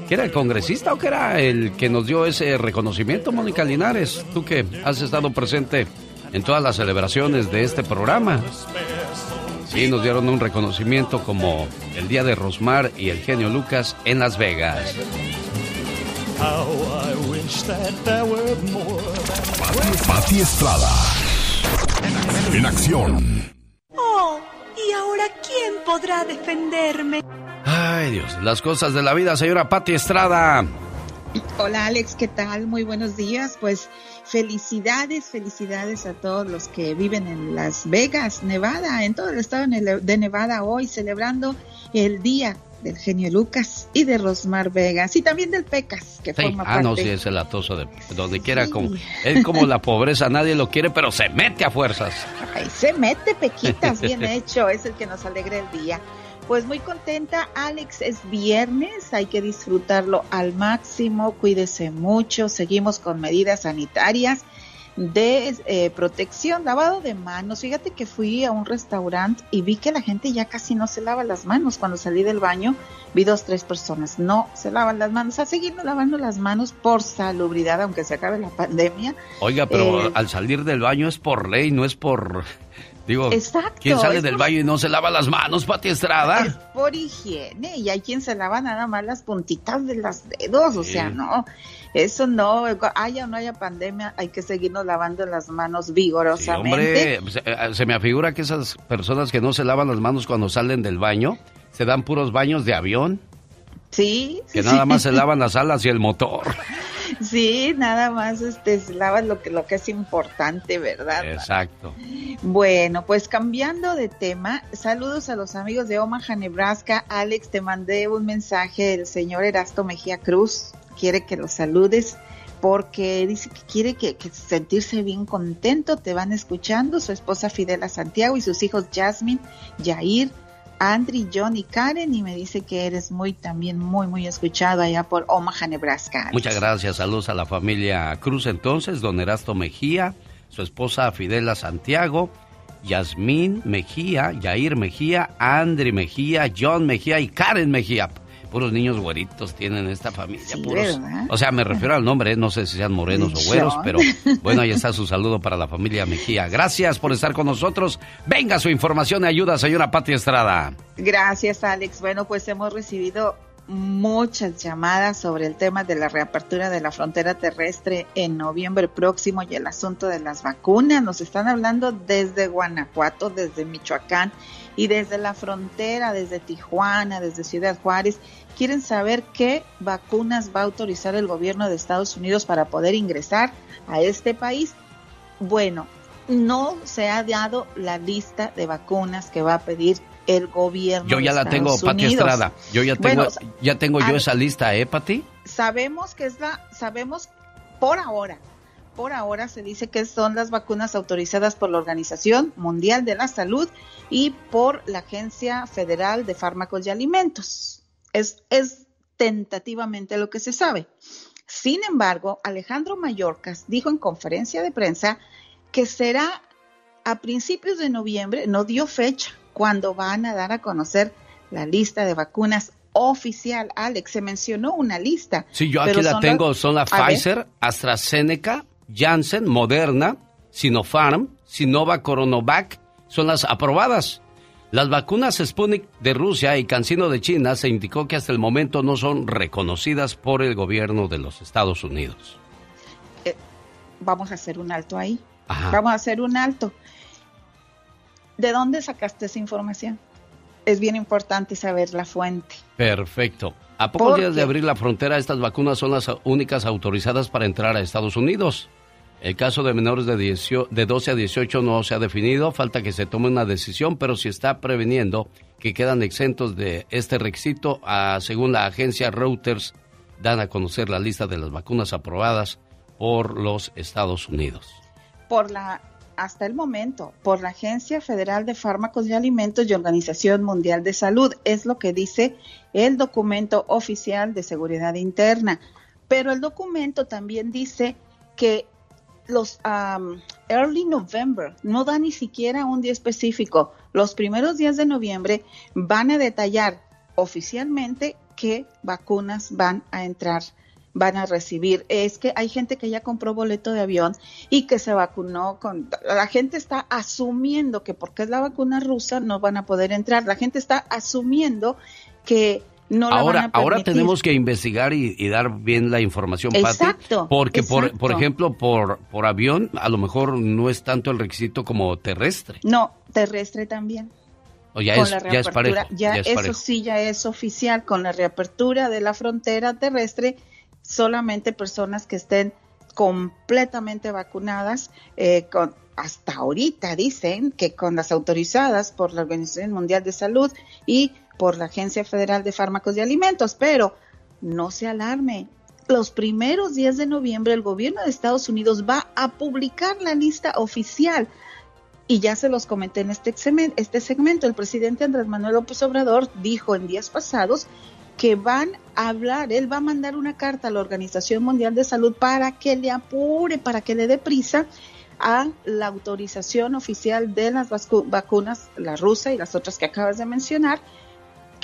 ¿que era el congresista o que era el que nos dio ese reconocimiento, Mónica Linares? Tú que has estado presente en todas las celebraciones de este programa. Sí, nos dieron un reconocimiento como el Día de Rosmar y el genio Lucas en Las Vegas. Pati Estrada. En acción. Oh, ¿y ahora quién podrá defenderme? Ay, Dios, las cosas de la vida, señora Pati Estrada. Hola Alex, ¿qué tal? Muy buenos días. Pues felicidades, felicidades a todos los que viven en Las Vegas, Nevada, en todo el estado de Nevada hoy, celebrando el día del genio Lucas y de Rosmar Vegas y también del Pecas, que Sí, forma ah, parte. no, sí, es el atoso de donde quiera. Como, él como la pobreza, nadie lo quiere, pero se mete a fuerzas. Ahí se mete Pequitas, bien hecho, es el que nos alegra el día. Pues muy contenta, Alex, es viernes, hay que disfrutarlo al máximo, cuídese mucho, seguimos con medidas sanitarias de eh, protección, lavado de manos. Fíjate que fui a un restaurante y vi que la gente ya casi no se lava las manos. Cuando salí del baño vi dos, tres personas, no se lavan las manos, a seguir lavando las manos por salubridad, aunque se acabe la pandemia. Oiga, pero Eh, al salir del baño es por ley, no es por... Digo, Exacto, ¿quién sale del por- baño y no se lava las manos, Pati Estrada? por higiene y hay quien se lava nada más las puntitas de los dedos, o sea, no, eso no, haya o no haya pandemia, hay que seguirnos lavando las manos Sí, vigorosamente. hombre, se, eh, se me afigura que esas personas que no se lavan las manos cuando salen del baño, se dan puros baños de avión, sí, que sí, nada sí. más se lavan las alas y el motor. Sí, nada más este, se lava lo que, lo que es importante, ¿verdad? Exacto. Bueno, pues cambiando de tema, saludos a los amigos de Omaha, Nebraska. Alex, te mandé un mensaje del señor Erasto Mejía Cruz. Quiere que lo saludes porque dice que quiere que, que sentirse bien contento. Te van escuchando su esposa Fidela Santiago y sus hijos Jasmine, Yair, Andri, John y Karen. Y me dice que eres muy, también muy, muy escuchado allá por Omaha, Nebraska. Muchas gracias, saludos a la familia Cruz entonces, don Erasto Mejía, su esposa Fidela Santiago, Yasmín Mejía, Yair Mejía, Andri Mejía, John Mejía y Karen Mejía. Puros niños güeritos tienen esta familia. Sí, puros- o sea, me refiero al nombre, ¿eh? no sé si sean morenos o güeros, pero bueno, ahí está su saludo para la familia Mejía. Gracias por estar con nosotros. Venga su información y ayuda, señora Pati Estrada. Gracias, Alex. Bueno, pues hemos recibido muchas llamadas sobre el tema de la reapertura de la frontera terrestre en noviembre próximo y el asunto de las vacunas. Nos están hablando desde Guanajuato, desde Michoacán y desde la frontera, desde Tijuana, desde Ciudad Juárez. Quieren saber qué vacunas va a autorizar el gobierno de Estados Unidos para poder ingresar a este país. Bueno, no se ha dado la lista de vacunas que va a pedir el gobierno. Yo ya de la tengo, Estados Pati Unidos. Estrada. Yo ya tengo, Bueno, ya tengo yo a- esa lista, ¿eh, Pati? Sabemos que es la, sabemos por ahora, por ahora se dice que son las vacunas autorizadas por la Organización Mundial de la Salud y por la Agencia Federal de Fármacos y Alimentos. Es, es tentativamente lo que se sabe. Sin embargo, Alejandro Mayorkas dijo en conferencia de prensa que será a principios de noviembre no dio fecha cuando van a dar a conocer la lista de vacunas oficial. Alex, se mencionó una lista. Sí, yo aquí la tengo. Son la Pfizer, AstraZeneca, Janssen, Moderna, Sinopharm, Sinova Coronovac. Son las aprobadas. Las vacunas Sputnik de Rusia y CanSino de China se indicó que hasta el momento no son reconocidas por el gobierno de los Estados Unidos. Eh, vamos a hacer un alto ahí. Vamos a hacer un alto. ¿De dónde sacaste esa información? Es bien importante saber la fuente. Perfecto. A pocos días de abrir la frontera, estas vacunas son las únicas autorizadas para entrar a Estados Unidos. El caso de menores de, de 12 a 18 no se ha definido, falta que se tome una decisión, pero se está preveniendo que quedan exentos de este requisito. Ah, según la agencia Reuters, dan a conocer la lista de las vacunas aprobadas por los Estados Unidos. Por la hasta el momento por la Agencia Federal de Fármacos y Alimentos y Organización Mundial de Salud. Es lo que dice el documento oficial de seguridad interna. Pero el documento también dice que los early November no da ni siquiera un día específico. Los primeros días de noviembre van a detallar oficialmente qué vacunas van a entrar van a recibir. Es que hay gente que ya compró boleto de avión y que se vacunó con... La gente está asumiendo que porque es la vacuna rusa no van a poder entrar. La gente está asumiendo que no ahora, van a ahora tenemos que investigar y, dar bien la información, exacto, porque por, por ejemplo por por avión a lo mejor no es tanto el requisito como terrestre. No, terrestre también. O ya, es, ya es parejo. Ya, eso sí ya es oficial con la reapertura de la frontera terrestre solamente personas que estén completamente vacunadas, eh, con, hasta ahorita dicen que con las autorizadas por la Organización Mundial de Salud y por la Agencia Federal de Fármacos y Alimentos, pero no se alarme. Los primeros días de noviembre el gobierno de Estados Unidos va a publicar la lista oficial y ya se los comenté en este, este segmento. El presidente Andrés Manuel López Obrador dijo en días pasados que van a hablar, él va a mandar una carta a la Organización Mundial de Salud para que le apure, para que le dé prisa a la autorización oficial de las vacunas, la rusa y las otras que acabas de mencionar,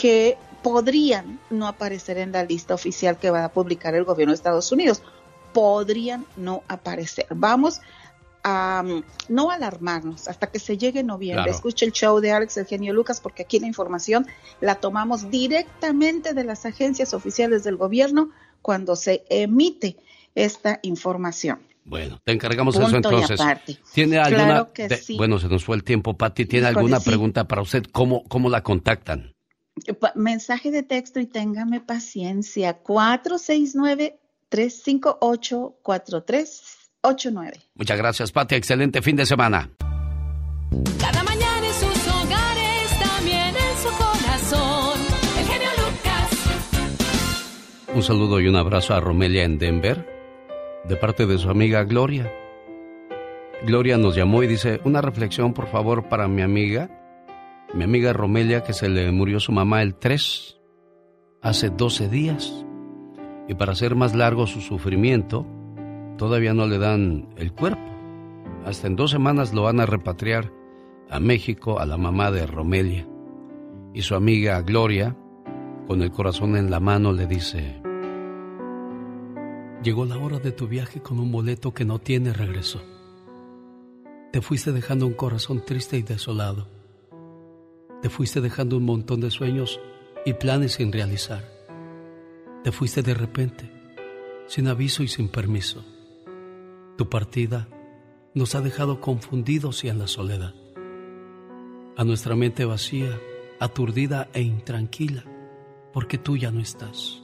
que podrían no aparecer en la lista oficial que va a publicar el gobierno de Estados Unidos. Podrían no aparecer. Vamos a no alarmarnos hasta que se llegue noviembre. Escuche el show de Alex Eugenio Lucas porque aquí la información la tomamos directamente de las agencias oficiales del gobierno cuando se emite esta información. Bueno, te encargamos eso entonces. ¿Tiene alguna Bueno, se nos fue el tiempo, Patti. ¿Tiene alguna pregunta para usted? ¿Cómo, ¿Cómo la contactan? Mensaje de texto y téngame paciencia. 469 358 43 89. Muchas gracias, Pati. Excelente fin de semana. Cada mañana en sus hogares, también en su corazón. El genio Lucas. Un saludo y un abrazo a Romelia en Denver, de parte de su amiga Gloria. Gloria nos llamó y dice, una reflexión por favor para mi amiga, mi amiga Romelia, que se le murió su mamá el 3, hace 12 días. Y para hacer más largo su sufrimiento, todavía no le dan el cuerpo. Hasta en dos semanas lo van a repatriar a México a la mamá de Romelia. Y su amiga Gloria, con el corazón en la mano, le dice, Llegó la hora de tu viaje con un boleto que no tiene regreso. Te fuiste dejando un corazón triste y desolado. Te fuiste dejando un montón de sueños y planes sin realizar. Te fuiste de repente, sin aviso y sin permiso. Tu partida nos ha dejado confundidos y en la soledad. A nuestra mente vacía, aturdida e intranquila, porque tú ya no estás.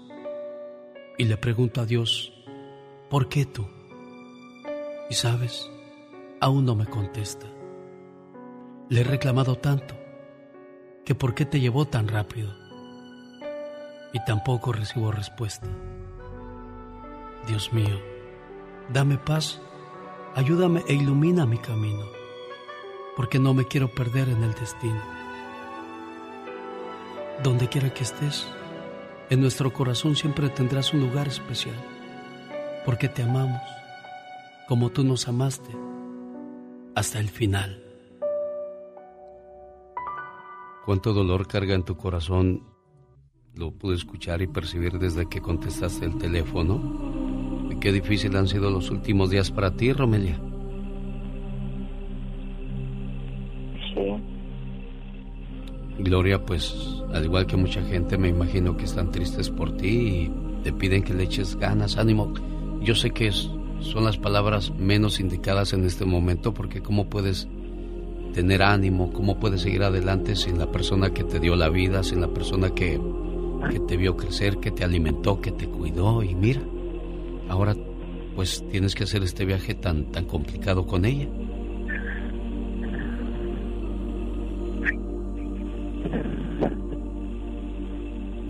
Y le pregunto a Dios, ¿por qué tú? Y sabes, aún no me contesta. Le he reclamado tanto que por qué te llevó tan rápido. Y tampoco recibo respuesta. Dios mío, dame paz Ayúdame e ilumina mi camino, porque no me quiero perder en el destino. Donde quiera que estés, en nuestro corazón siempre tendrás un lugar especial, porque te amamos como tú nos amaste hasta el final. Cuánto dolor carga en tu corazón. Lo pude escuchar y percibir desde que contestaste el teléfono. Y qué difícil han sido los últimos días para ti, Romelia. Sí. Gloria, pues, al igual que mucha gente, me imagino que están tristes por ti y te piden que le eches ganas, ánimo. Yo sé que es, son las palabras menos indicadas en este momento porque cómo puedes tener ánimo, cómo puedes seguir adelante sin la persona que te dio la vida, sin la persona que, que te vio crecer, que te alimentó, que te cuidó y mira, ahora pues tienes que hacer este viaje tan, tan complicado con ella.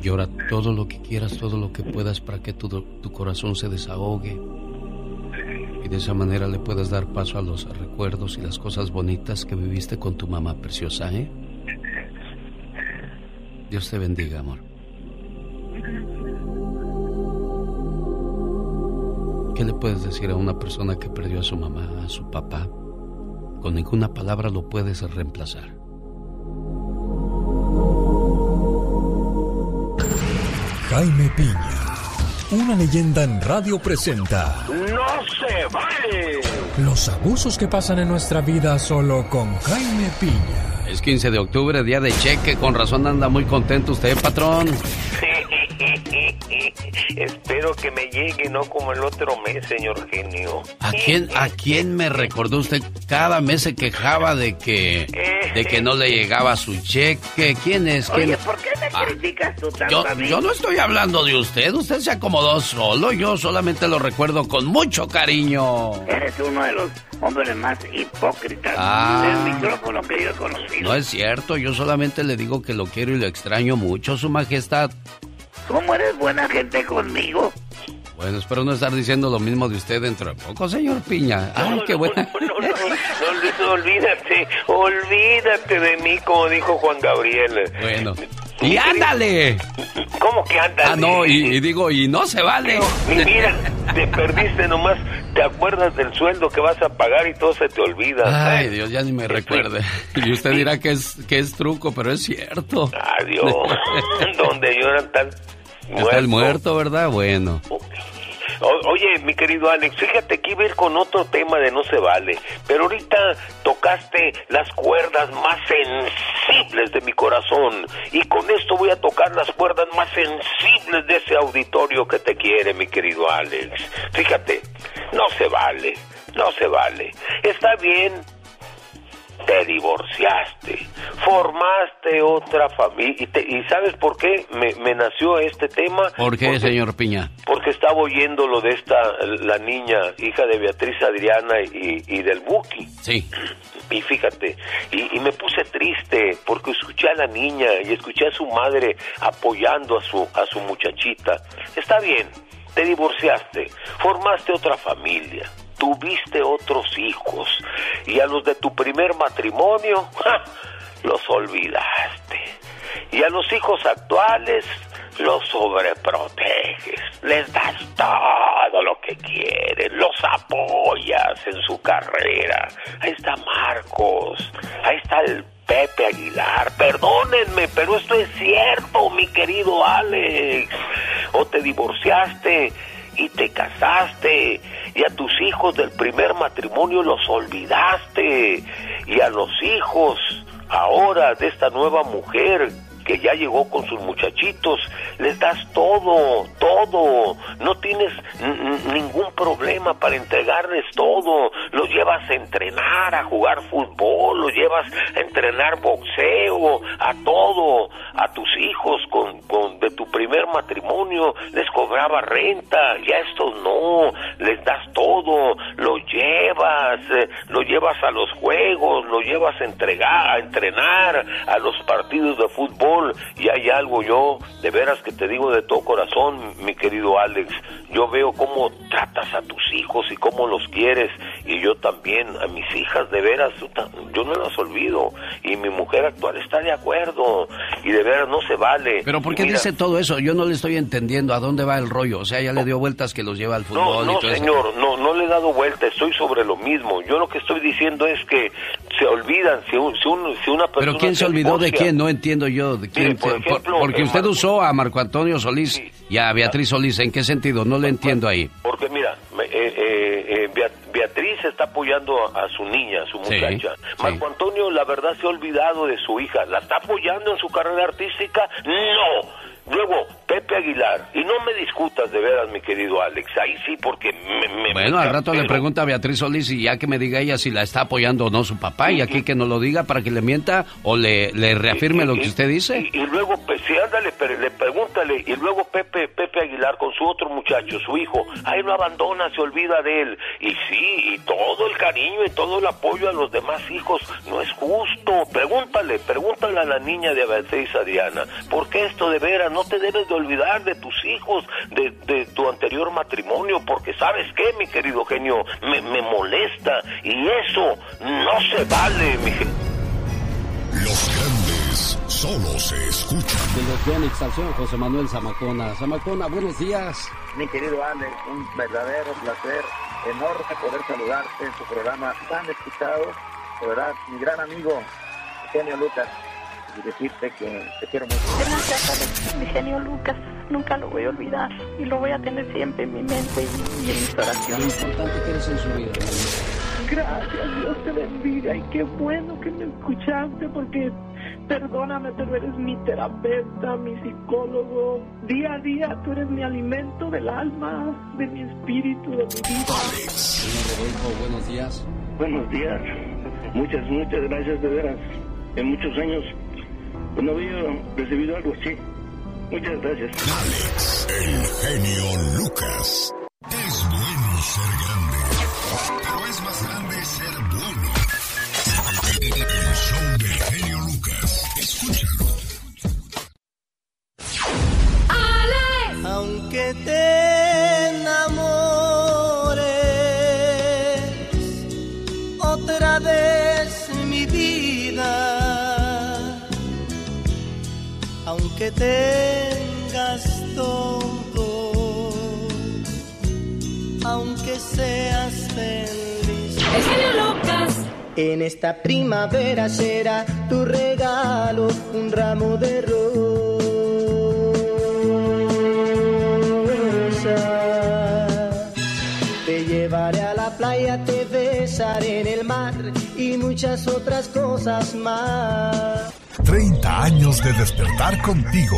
Llora todo lo que quieras, todo lo que puedas para que tu, tu corazón se desahogue. Y de esa manera le puedas dar paso a los recuerdos y las cosas bonitas que viviste con tu mamá preciosa, ¿eh? Dios te bendiga, amor. ¿Qué le puedes decir a una persona que perdió a su mamá, a su papá? Con ninguna palabra lo puedes reemplazar. Jaime Piña, una leyenda en radio presenta ¡No se vale! los abusos que pasan en nuestra vida solo con Jaime Piña. Es 15 de octubre, día de cheque. Con razón anda muy contento usted, patrón. Espero que me llegue, no como el otro mes, señor genio. ¿A quién, ¿A quién me recordó usted? Cada mes se quejaba de que, de que no le llegaba su cheque. ¿Quién es? ¿Quién? Oye, ¿por qué me Ah, criticas tú tanto Yo, a mí? yo no estoy hablando de usted. Usted se acomodó solo. Yo solamente lo recuerdo con mucho cariño. Eres uno de los hombres más hipócritas Ah. del micrófono que yo he conocido. No es cierto. Yo solamente le digo que lo quiero y lo extraño mucho, Su Majestad. ¿Cómo eres buena gente conmigo? Bueno, espero no estar diciendo lo mismo de usted dentro de poco, señor Piña. Ay, qué buena. No, no, olvídate, olvídate de mí, como dijo Juan Gabriel. Bueno. ¡Y ándale! ¿Cómo que ándale? Ah, no, y, y digo, y no se vale. Mi vida, te perdiste nomás, te acuerdas del sueldo que vas a pagar y todo se te olvida. Ay, Dios, ya ni me recuerde. Y usted dirá que es, que es truco, pero es cierto. Adiós. Donde lloran Está el muerto, ¿verdad? Bueno. O- oye, mi querido Alex, fíjate que iba a ir con otro tema de no se vale, pero ahorita tocaste las cuerdas más sensibles de mi corazón y con esto voy a tocar las cuerdas más sensibles de ese auditorio que te quiere, mi querido Alex. Fíjate, no se vale, no se vale. Está bien, te divorciaste, formaste otra familia. ¿Y, te- y sabes por qué me, me nació este tema? ¿Por qué, Porque- señor Piña? porque estaba oyendo lo de esta, la niña, hija de Beatriz Adriana y, y del Buki. Sí. Y fíjate, y, y me puse triste porque escuché a la niña y escuché a su madre apoyando a su, a su muchachita. Está bien, te divorciaste, formaste otra familia, tuviste otros hijos y a los de tu primer matrimonio los olvidaste. Y a los hijos actuales los sobreproteges, les das todo lo que quieren, los apoyas en su carrera. Ahí está Marcos, ahí está el Pepe Aguilar. Perdónenme, pero esto es cierto, mi querido Alex. O te divorciaste y te casaste y a tus hijos del primer matrimonio los olvidaste y a los hijos ahora de esta nueva mujer que ya llegó con sus muchachitos, les das todo, todo, no tienes ningún problema para entregarles todo, los llevas a entrenar, a jugar fútbol, los llevas a entrenar boxeo, a todo, a tus hijos con, con de tu primer matrimonio, les cobraba renta, y a estos no, les das todo, los llevas, eh, los llevas a los juegos, los llevas a entregar, a entrenar, a los partidos de fútbol, y hay algo yo, de veras que te digo de todo corazón, mi querido Alex, yo veo cómo tratas a tus hijos y cómo los quieres, y yo también, a mis hijas, de veras, yo no las olvido, y mi mujer actual está de acuerdo, y de veras no se vale. Pero ¿por qué mira, dice todo eso? Yo no le estoy entendiendo a dónde va el rollo. O sea, ya le dio vueltas que los lleva al No, fútbol y no, eso. señor, no, no le he dado vuelta, estoy sobre lo mismo. Yo lo que estoy diciendo es que se olvidan si, un- si, un- si una persona ¿Pero quién se olvidó de quién? No entiendo yo. Porque eh, usted Marco- usó a Marco Antonio Solís y a Beatriz Solís. ¿En qué sentido? No le entiendo ahí. Porque mira, eh, eh, eh, Bea- Beatriz está apoyando a, a su niña, a su Sí, muchacha. sí. Marco Antonio, la verdad, se ha olvidado de su hija. ¿La está apoyando en su carrera artística? No. Luego, Pepe Aguilar. Y no me discutas de veras, mi querido Alex. Ahí sí, porque me... me- Bueno, me al rato le pregunta a Beatriz Solís y ya que me diga ella si la está apoyando o no su papá y aquí que nos lo diga para que le mienta o le, le reafirme lo que usted dice. Y, luego, pues, sí, ándale, pero le Y luego Pepe, Pepe Aguilar con su otro muchacho, su hijo. Ahí lo abandona, se olvida de él. Y sí, y todo el cariño y todo el apoyo a los demás hijos no es justo. Pregúntale, pregúntale a la niña de Beatriz a Diana. ¿Por qué esto de veras? No te debes de olvidar de tus hijos, de, de tu anterior matrimonio. Porque, ¿sabes qué, mi querido genio? Me, me molesta. Y eso no se vale, mi genio. Solo se escuchan. De los Yonix al señor José Manuel Zamacona. Zamacona, buenos días. Mi querido Alex, un verdadero placer, enorme poder saludarte en tu programa tan escuchado. De verdad, mi gran amigo, Eugenio Lucas, y decirte que te quiero mucho. Gracias, Alex. Mi genio Lucas. Nunca lo voy a olvidar. Y lo voy a tener siempre en mi mente y, y en mis oraciones. Lo importante que eres en su vida. Gracias, Dios te bendiga y qué bueno que me escuchaste porque perdóname, pero eres mi terapeuta, mi psicólogo. Día a día tú eres mi alimento del alma, de mi espíritu, de mi vida. Señor Rodolfo, buenos días. Buenos días. Muchas, muchas gracias de veras. En muchos años no había recibido algo así. Muchas gracias. Alex, el genio Lucas. Es bueno ser grande, pero es más grande ser bueno. El show del genio Lucas. Aunque te enamores otra vez mi vida, aunque tengas todo, aunque seas feliz. El genio Lucas. En esta primavera será tu regalo un ramo de rosas. Te llevaré a la playa, te besaré en el mar y muchas otras cosas más. 30 años de despertar contigo.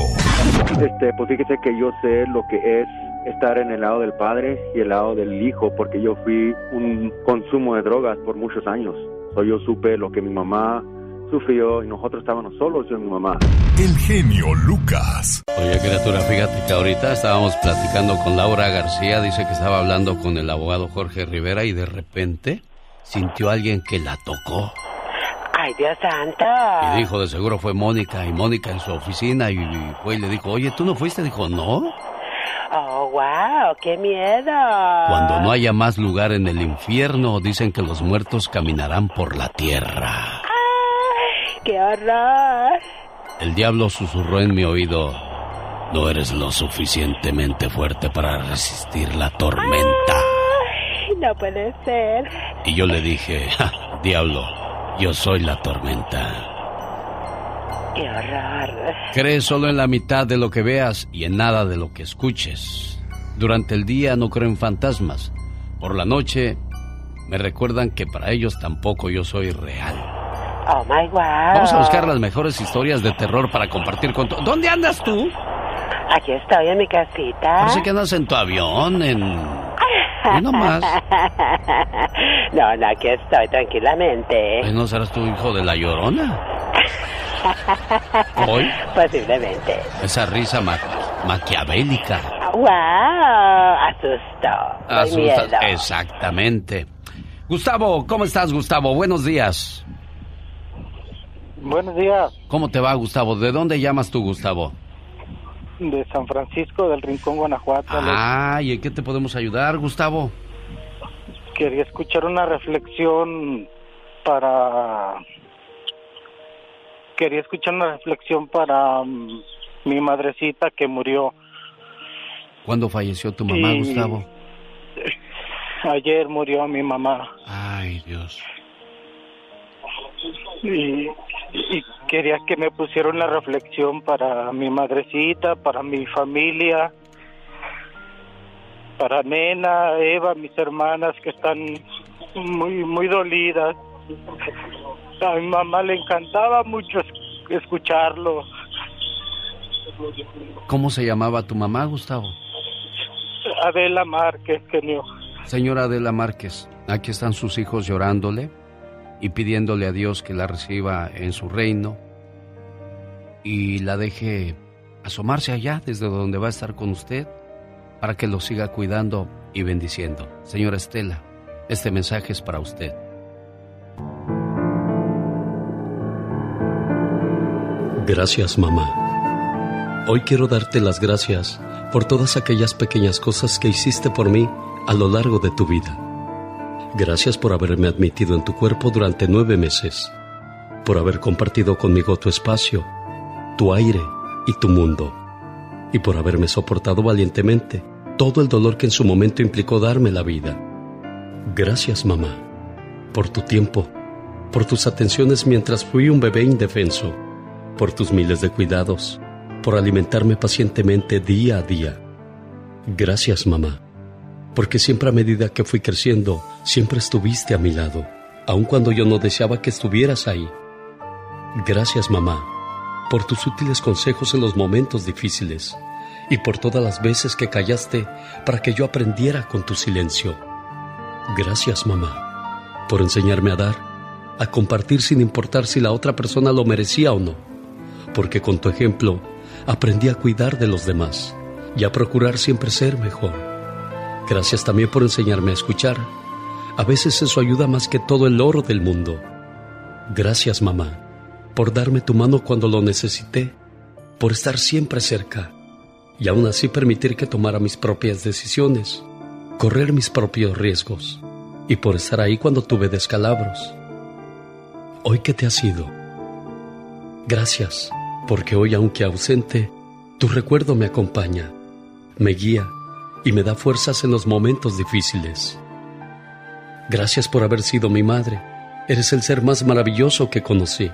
Este, pues fíjese que yo sé lo que es estar en el lado del padre y el lado del hijo, porque yo fui un consumo de drogas por muchos años. So, yo supe lo que mi mamá sufrió y nosotros estábamos solos, yo y mi mamá. El genio Lucas. Oye, criatura, fíjate que ahorita estábamos platicando con Laura García. Dice que estaba hablando con el abogado Jorge Rivera y de repente sintió a alguien que la tocó. Ay, Dios santo. Y dijo, de seguro fue Mónica. Y Mónica en su oficina y, y fue y le dijo, oye, ¿tú no fuiste? Dijo, no. Oh, wow, qué miedo. Cuando no haya más lugar en el infierno, dicen que los muertos caminarán por la tierra. Qué horror. El diablo susurró en mi oído, no eres lo suficientemente fuerte para resistir la tormenta. Ay, no puede ser. Y yo le dije, "Ja, diablo, yo soy la tormenta. Qué horror. Crees solo en la mitad de lo que veas y en nada de lo que escuches. Durante el día no creo en fantasmas. Por la noche me recuerdan que para ellos tampoco yo soy real. Oh, my wow. Vamos a buscar las mejores historias de terror para compartir con todos. ¿Dónde andas tú? Aquí estoy en mi casita. Parece que andas en tu avión, en... Y no más. No, no, aquí estoy tranquilamente. Ay, ¿No serás tu hijo de la llorona? ¿Hoy? Posiblemente. Esa risa ma- maquiavélica. Wow, asustó. Asusta-. Exactamente. Gustavo, ¿cómo estás, Gustavo? Buenos días. Buenos días, ¿Cómo te va, Gustavo? ¿De dónde llamas tú, Gustavo? de San Francisco del Rincón, Guanajuato. Ah, ¿y en qué te podemos ayudar, Gustavo? Quería escuchar una reflexión para... Quería escuchar una reflexión para mm, mi madrecita que murió ¿Cuándo falleció tu mamá, Y- Gustavo? ayer, murió mi mamá. Ay, Dios. Y, y quería que me pusiera una reflexión para mi madrecita, para mi familia, para Nena, Eva, mis hermanas que están muy muy dolidas. A mi mamá le encantaba mucho es- escucharlo. ¿Cómo se llamaba tu mamá, Gustavo? Adela Márquez, genio. Señora Adela Márquez, aquí están sus hijos llorándole y pidiéndole a Dios que la reciba en su reino y la deje asomarse allá desde donde va a estar con usted para que lo siga cuidando y bendiciendo. Señora Estela, este mensaje es para usted. Gracias, mamá. Hoy quiero darte las gracias por todas aquellas pequeñas cosas que hiciste por mí a lo largo de tu vida. Gracias por haberme admitido en tu cuerpo durante nueve meses, por haber compartido conmigo tu espacio, tu aire y tu mundo, y por haberme soportado valientemente todo el dolor que en su momento implicó darme la vida. Gracias, mamá, por tu tiempo, por tus atenciones mientras fui un bebé indefenso, por tus miles de cuidados, por alimentarme pacientemente día a día. Gracias, mamá, porque siempre a medida que fui creciendo, siempre estuviste a mi lado, aun cuando yo no deseaba que estuvieras ahí. Gracias, mamá, por tus útiles consejos en los momentos difíciles y por todas las veces que callaste para que yo aprendiera con tu silencio. Gracias, mamá, por enseñarme a dar, a compartir sin importar si la otra persona lo merecía o no, porque con tu ejemplo aprendí a cuidar de los demás y a procurar siempre ser mejor. Gracias también por enseñarme a escuchar. A veces eso ayuda más que todo el oro del mundo. Gracias, mamá, por darme tu mano cuando lo necesité, por estar siempre cerca y aún así permitir que tomara mis propias decisiones, correr mis propios riesgos y por estar ahí cuando tuve descalabros. Hoy que te has ido, gracias, porque hoy aunque ausente, tu recuerdo me acompaña, me guía y me da fuerzas en los momentos difíciles. Gracias por haber sido mi madre, eres el ser más maravilloso que conocí.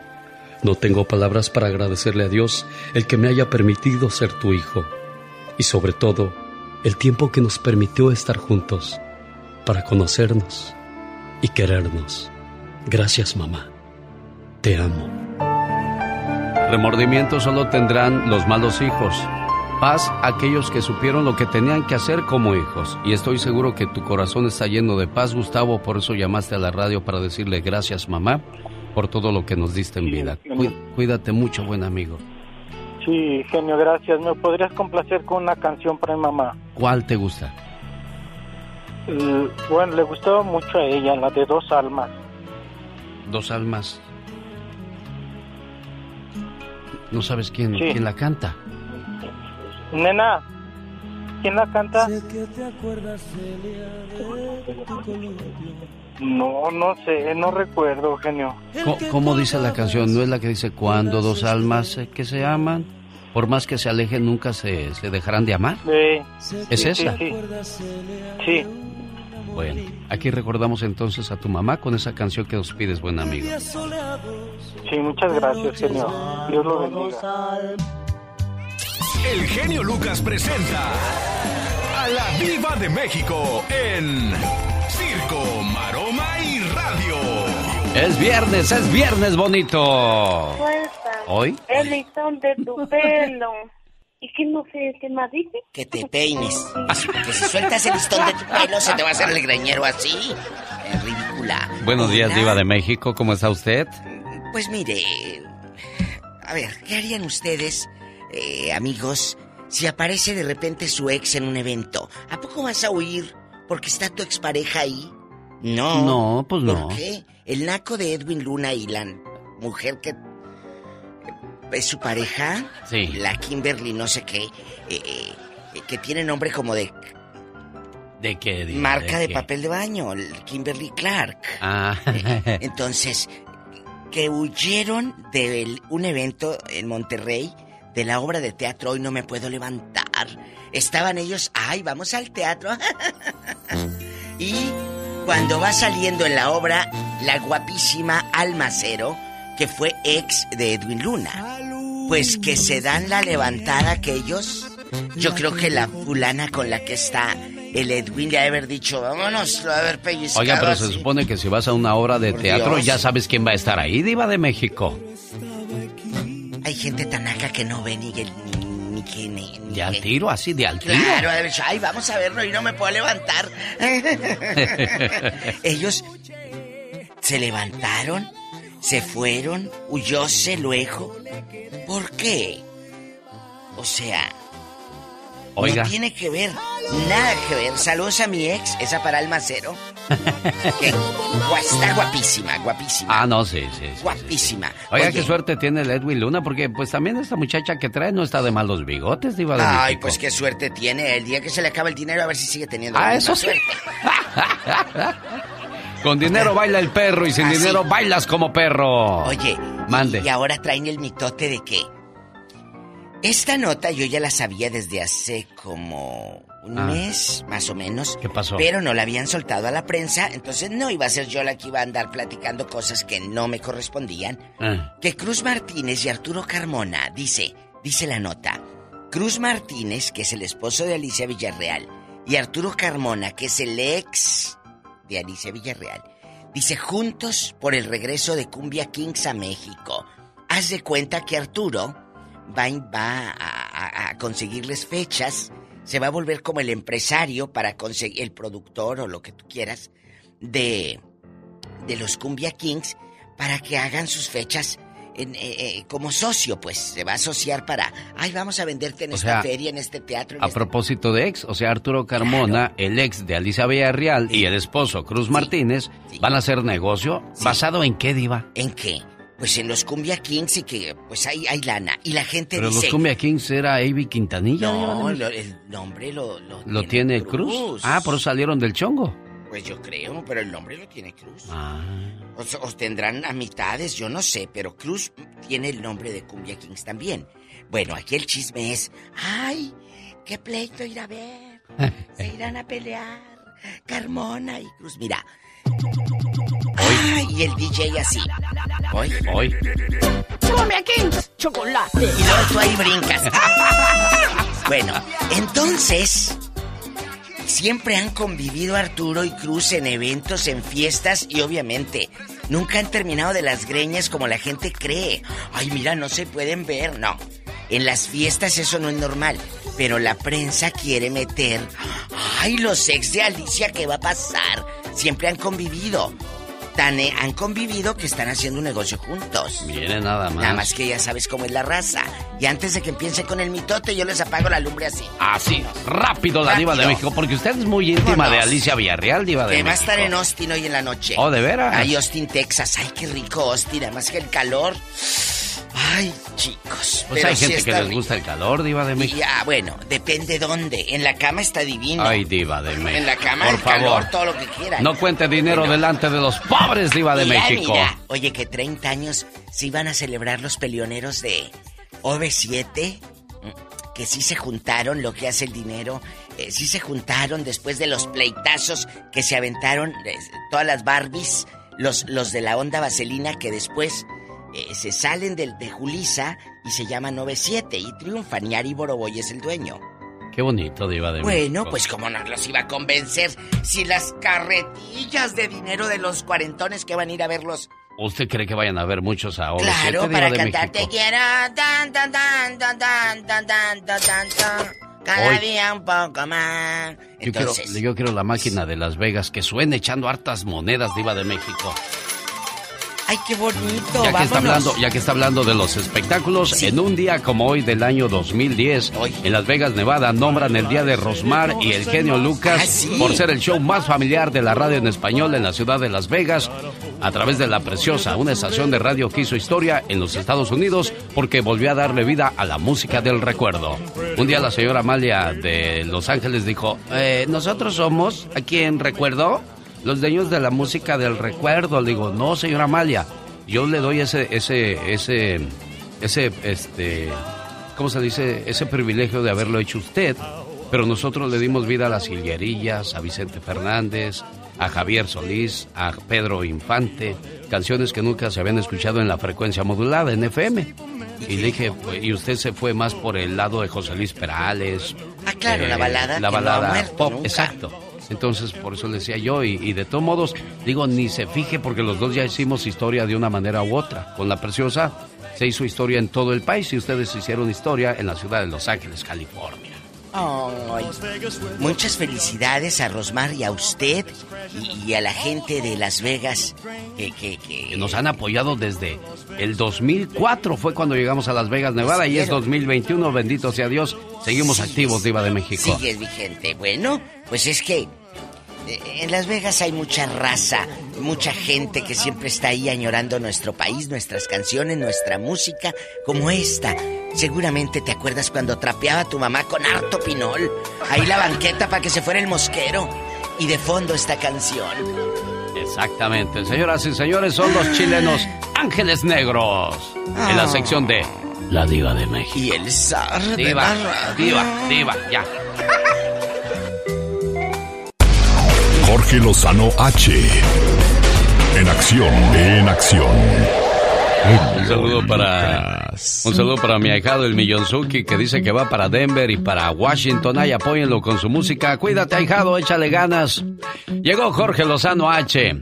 No tengo palabras para agradecerle a Dios el que me haya permitido ser tu hijo y sobre todo el tiempo que nos permitió estar juntos para conocernos y querernos. Gracias mamá, te amo. Remordimiento solo tendrán los malos hijos. Paz aquellos que supieron lo que tenían que hacer como hijos. Y estoy seguro que tu corazón está lleno de paz, Gustavo. Por eso llamaste a la radio para decirle gracias, mamá, por todo lo que nos diste en vida. Cuí- Cuídate mucho, buen amigo. Sí, genio, gracias. ¿Me podrías complacer con una canción para mi mamá? ¿Cuál te gusta? Eh, bueno, le gustaba mucho a ella, la de Dos Almas. Dos almas. ¿No sabes quién, Sí. quién la canta? Nena, ¿quién la canta? No, no sé, no recuerdo, genio. Co- ¿Cómo dice la canción? ¿No es la que dice cuando dos almas que se aman, por más que se alejen, nunca se, se dejarán de amar? Eh, ¿Es sí, esa? Sí, sí. Sí. Bueno, aquí recordamos entonces a tu mamá con esa canción que nos pides, buen amigo. Sí, muchas gracias, genio. Dios lo bendiga. El genio Lucas presenta a la Viva de México en Circo, Maroma y Radio. Es viernes, es viernes bonito. Suelta. ¿Hoy? El listón de tu pelo. ¿Y qué no sé qué más dice? Que te peines. Así, porque si sueltas el listón de tu pelo, se te va a hacer el greñero así. Es ridícula. Buenos días, Hola. Diva de México, ¿cómo está usted? Pues mire, a ver, ¿qué harían ustedes, eh, amigos, si aparece de repente su ex en un evento? ¿A poco vas a huir porque está tu expareja ahí? No. No, pues no. ¿Por qué? El naco de Edwin Luna y la mujer que es su pareja, Sí. la Kimberly no sé qué, eh, eh, que tiene nombre como de ¿De qué? Marca de qué? papel de baño, Kimberly Clark. Ah, Entonces, que huyeron de un evento en Monterrey de la obra de teatro Hoy no me puedo levantar. Estaban ellos, ay, vamos al teatro. y cuando va saliendo en la obra, la guapísima Almacero, que fue ex de Edwin Luna. Pues que se dan la levantada aquellos. Yo creo que la fulana con la que está el Edwin le ha de haber dicho, vámonos, a ver pellizcado Oiga, pero se así". supone que si vas a una obra de Por teatro Dios. ya sabes quién va a estar ahí, Diva de México. Hay gente tan acá que no ve ni el... Ni, ni que- ni- ni De al tiro, así, de al tiro. Claro, ay, vamos a verlo y no me puedo levantar. Ellos se levantaron, se fueron, huyóse luego. ¿Por qué? O sea, Oiga. no tiene que ver, nada que ver. Saludos a mi ex, esa para Almacero. que está guapísima, guapísima, Ah, no, sí, sí. sí. guapísima. Oiga, Oye, qué suerte tiene el Edwin Luna, porque pues también esta muchacha que trae no está de mal los bigotes, Diva de Ay, México. pues qué suerte tiene. El día que se le acaba el dinero, a ver si sigue teniendo Ah, eso suerte. Con dinero baila el perro y sin Ah, dinero bailas como perro. Oye, Mande. y ahora traen el mitote de que esta nota yo ya la sabía desde hace como un Ah. mes, más o menos. ¿Qué pasó? Pero no la habían soltado a la prensa, entonces no iba a ser yo la que iba a andar platicando cosas que no me correspondían. Ah, Que Cruz Martínez y Arturo Carmona, dice, dice la nota, Cruz Martínez, que es el esposo de Alicia Villarreal, y Arturo Carmona, que es el ex de Alicia Villarreal, dice, juntos por el regreso de Cumbia Kings a México. Haz de cuenta que Arturo va, va a, a- a conseguirles fechas, se va a volver como el empresario para conseguir, el productor o lo que tú quieras, de, de los Cumbia Kings para que hagan sus fechas en, eh, eh, como socio, pues se va a asociar para, ay, vamos a venderte en O esta sea, feria, en este teatro. en A este-". propósito de ex, o sea, Arturo Carmona, el ex de Alicia Villarreal y el esposo Cruz Martínez van a hacer negocio basado en qué, Diva. ¿En qué? Pues en los Cumbia Kings y que pues hay, hay lana. Y la gente Pero dice... los Cumbia Kings era Avi Quintanilla. No, lo- el nombre lo, lo, ¿Lo tiene Cruz? Ah, por eso salieron del chongo. Pues yo creo, pero el nombre lo tiene Cruz. Ah. O, se- o tendrán a mitades, yo no sé, pero Cruz tiene el nombre de Cumbia Kings también. Bueno, aquí el chisme es, ay, qué pleito ir a ver. Se irán a pelear. Carmona y Cruz, mira. Ay, y el DJ así. Hoy. Hoy. Come aquí, chocolate. Y luego tú ahí brincas. bueno, entonces. Siempre han convivido Arturo y Cruz en eventos, en fiestas y obviamente nunca han terminado de las greñas como la gente cree. Ay, mira, no se pueden ver, no. En las fiestas eso no es normal, pero la prensa quiere meter. Ay, los ex de Alicia, ¿qué va a pasar? Siempre han convivido. Tan eh, han convivido que están haciendo un negocio juntos. Viene nada más. Nada más que ya sabes cómo es la raza. Y antes de que empiece con el mitote, yo les apago la lumbre así. Así, rápido la Diva de. México, porque usted es muy íntima Vámonos. de Alicia Villarreal, Diva de Que va a México. estar en Austin hoy en la noche. Oh, ¿de veras? Ay, Austin, Texas. Ay, qué rico Austin. Además que el calor. Ay, chicos. Pues pero hay sí gente que les rico. gusta el calor, Diva de México. Y, ah, bueno, depende dónde. En la cama está divino. Ay, Diva de México. en la cama Por el favor. calor, todo lo que quieran. No cuente dinero Bueno. delante de los pobres, Diva de Mira, México. mira. Oye, que 30 años se iban a celebrar los peleoneros de OV7, mm, que sí se juntaron, lo que hace el dinero, eh, sí se juntaron después de los pleitazos que se aventaron eh, todas las Barbies, los, los de la onda vaselina que después eh, se salen del, de Julisa y se llama 97 y triunfan y Ari Boroboy es el dueño. Qué bonito, Diva de Bueno, pues como nos los iba a convencer si las carretillas de dinero de los cuarentones que van a ir a verlos. ¿Usted cree que vayan a ver muchos ahora? Claro, para cantar te quiero. Tan, tan, tan, tan, tan, tan, tan, tan, Cada Hoy, día un poco más. Entonces, yo, quiero, yo quiero la máquina pues, de Las Vegas que suene echando hartas monedas, Diva de México ay qué bonito, Ya que, está hablando, ya que está hablando de los espectáculos, en un día como hoy del año 2010, en Las Vegas, Nevada, nombran el Día de Rosmar y el genio Lucas Ah, sí. por ser el show más familiar de la radio en español en la ciudad de Las Vegas, a través de La Preciosa, una estación de radio que hizo historia en los Estados Unidos porque volvió a darle vida a la música del recuerdo. Un día la señora Amalia de Los Ángeles dijo, "Eh, nosotros somos, ¿a quién recuerdo? Los dueños de la música del recuerdo. Le digo, no, señora Amalia, yo le doy ese, ese, ese, ese, este, ¿cómo se dice? Ese privilegio de haberlo hecho usted. Pero nosotros le dimos vida a las Higuerillas, a Vicente Fernández, a Javier Solís, a Pedro Infante, canciones que nunca se habían escuchado en la frecuencia modulada en FM. Y le dije, y usted se fue más por el lado de José Luis Perales. Ah, claro, la balada La que no ha balada muerto pop, nunca. exacto. Entonces, por eso le decía yo, y, y de todos modos, digo, ni se fije porque los dos ya hicimos historia de una manera u otra. Con la preciosa se hizo historia en todo el país y ustedes hicieron historia en la ciudad de Los Ángeles, California. Ay, muchas felicidades a Rosmar y a usted y, y a la gente de Las Vegas que, que, que- Que nos han apoyado desde el 2004 fue cuando llegamos a Las Vegas, Nevada, y es 2021, bendito sea Dios. Seguimos activos, Diva de México. sigue vigente. Bueno, pues es que eh, en Las Vegas hay mucha raza, mucha gente que siempre está ahí añorando nuestro país, nuestras canciones, nuestra música, como esta. Seguramente te acuerdas cuando trapeaba tu mamá con harto pinol. Ahí la banqueta para que se fuera el mosquero. Y de fondo esta canción. Exactamente, señoras y señores, son los chilenos Ángeles Negros. En la sección de La Diva de México. Y el zar de Diva, la radio. diva, diva, ya. Jorge Lozano H. En acción, en acción. Un saludo para un saludo para mi ahijado el Millonzuki que dice que va para Denver y para Washington. Ahí apóyenlo con su música. Cuídate, ahijado, échale ganas. Llegó Jorge Lozano H.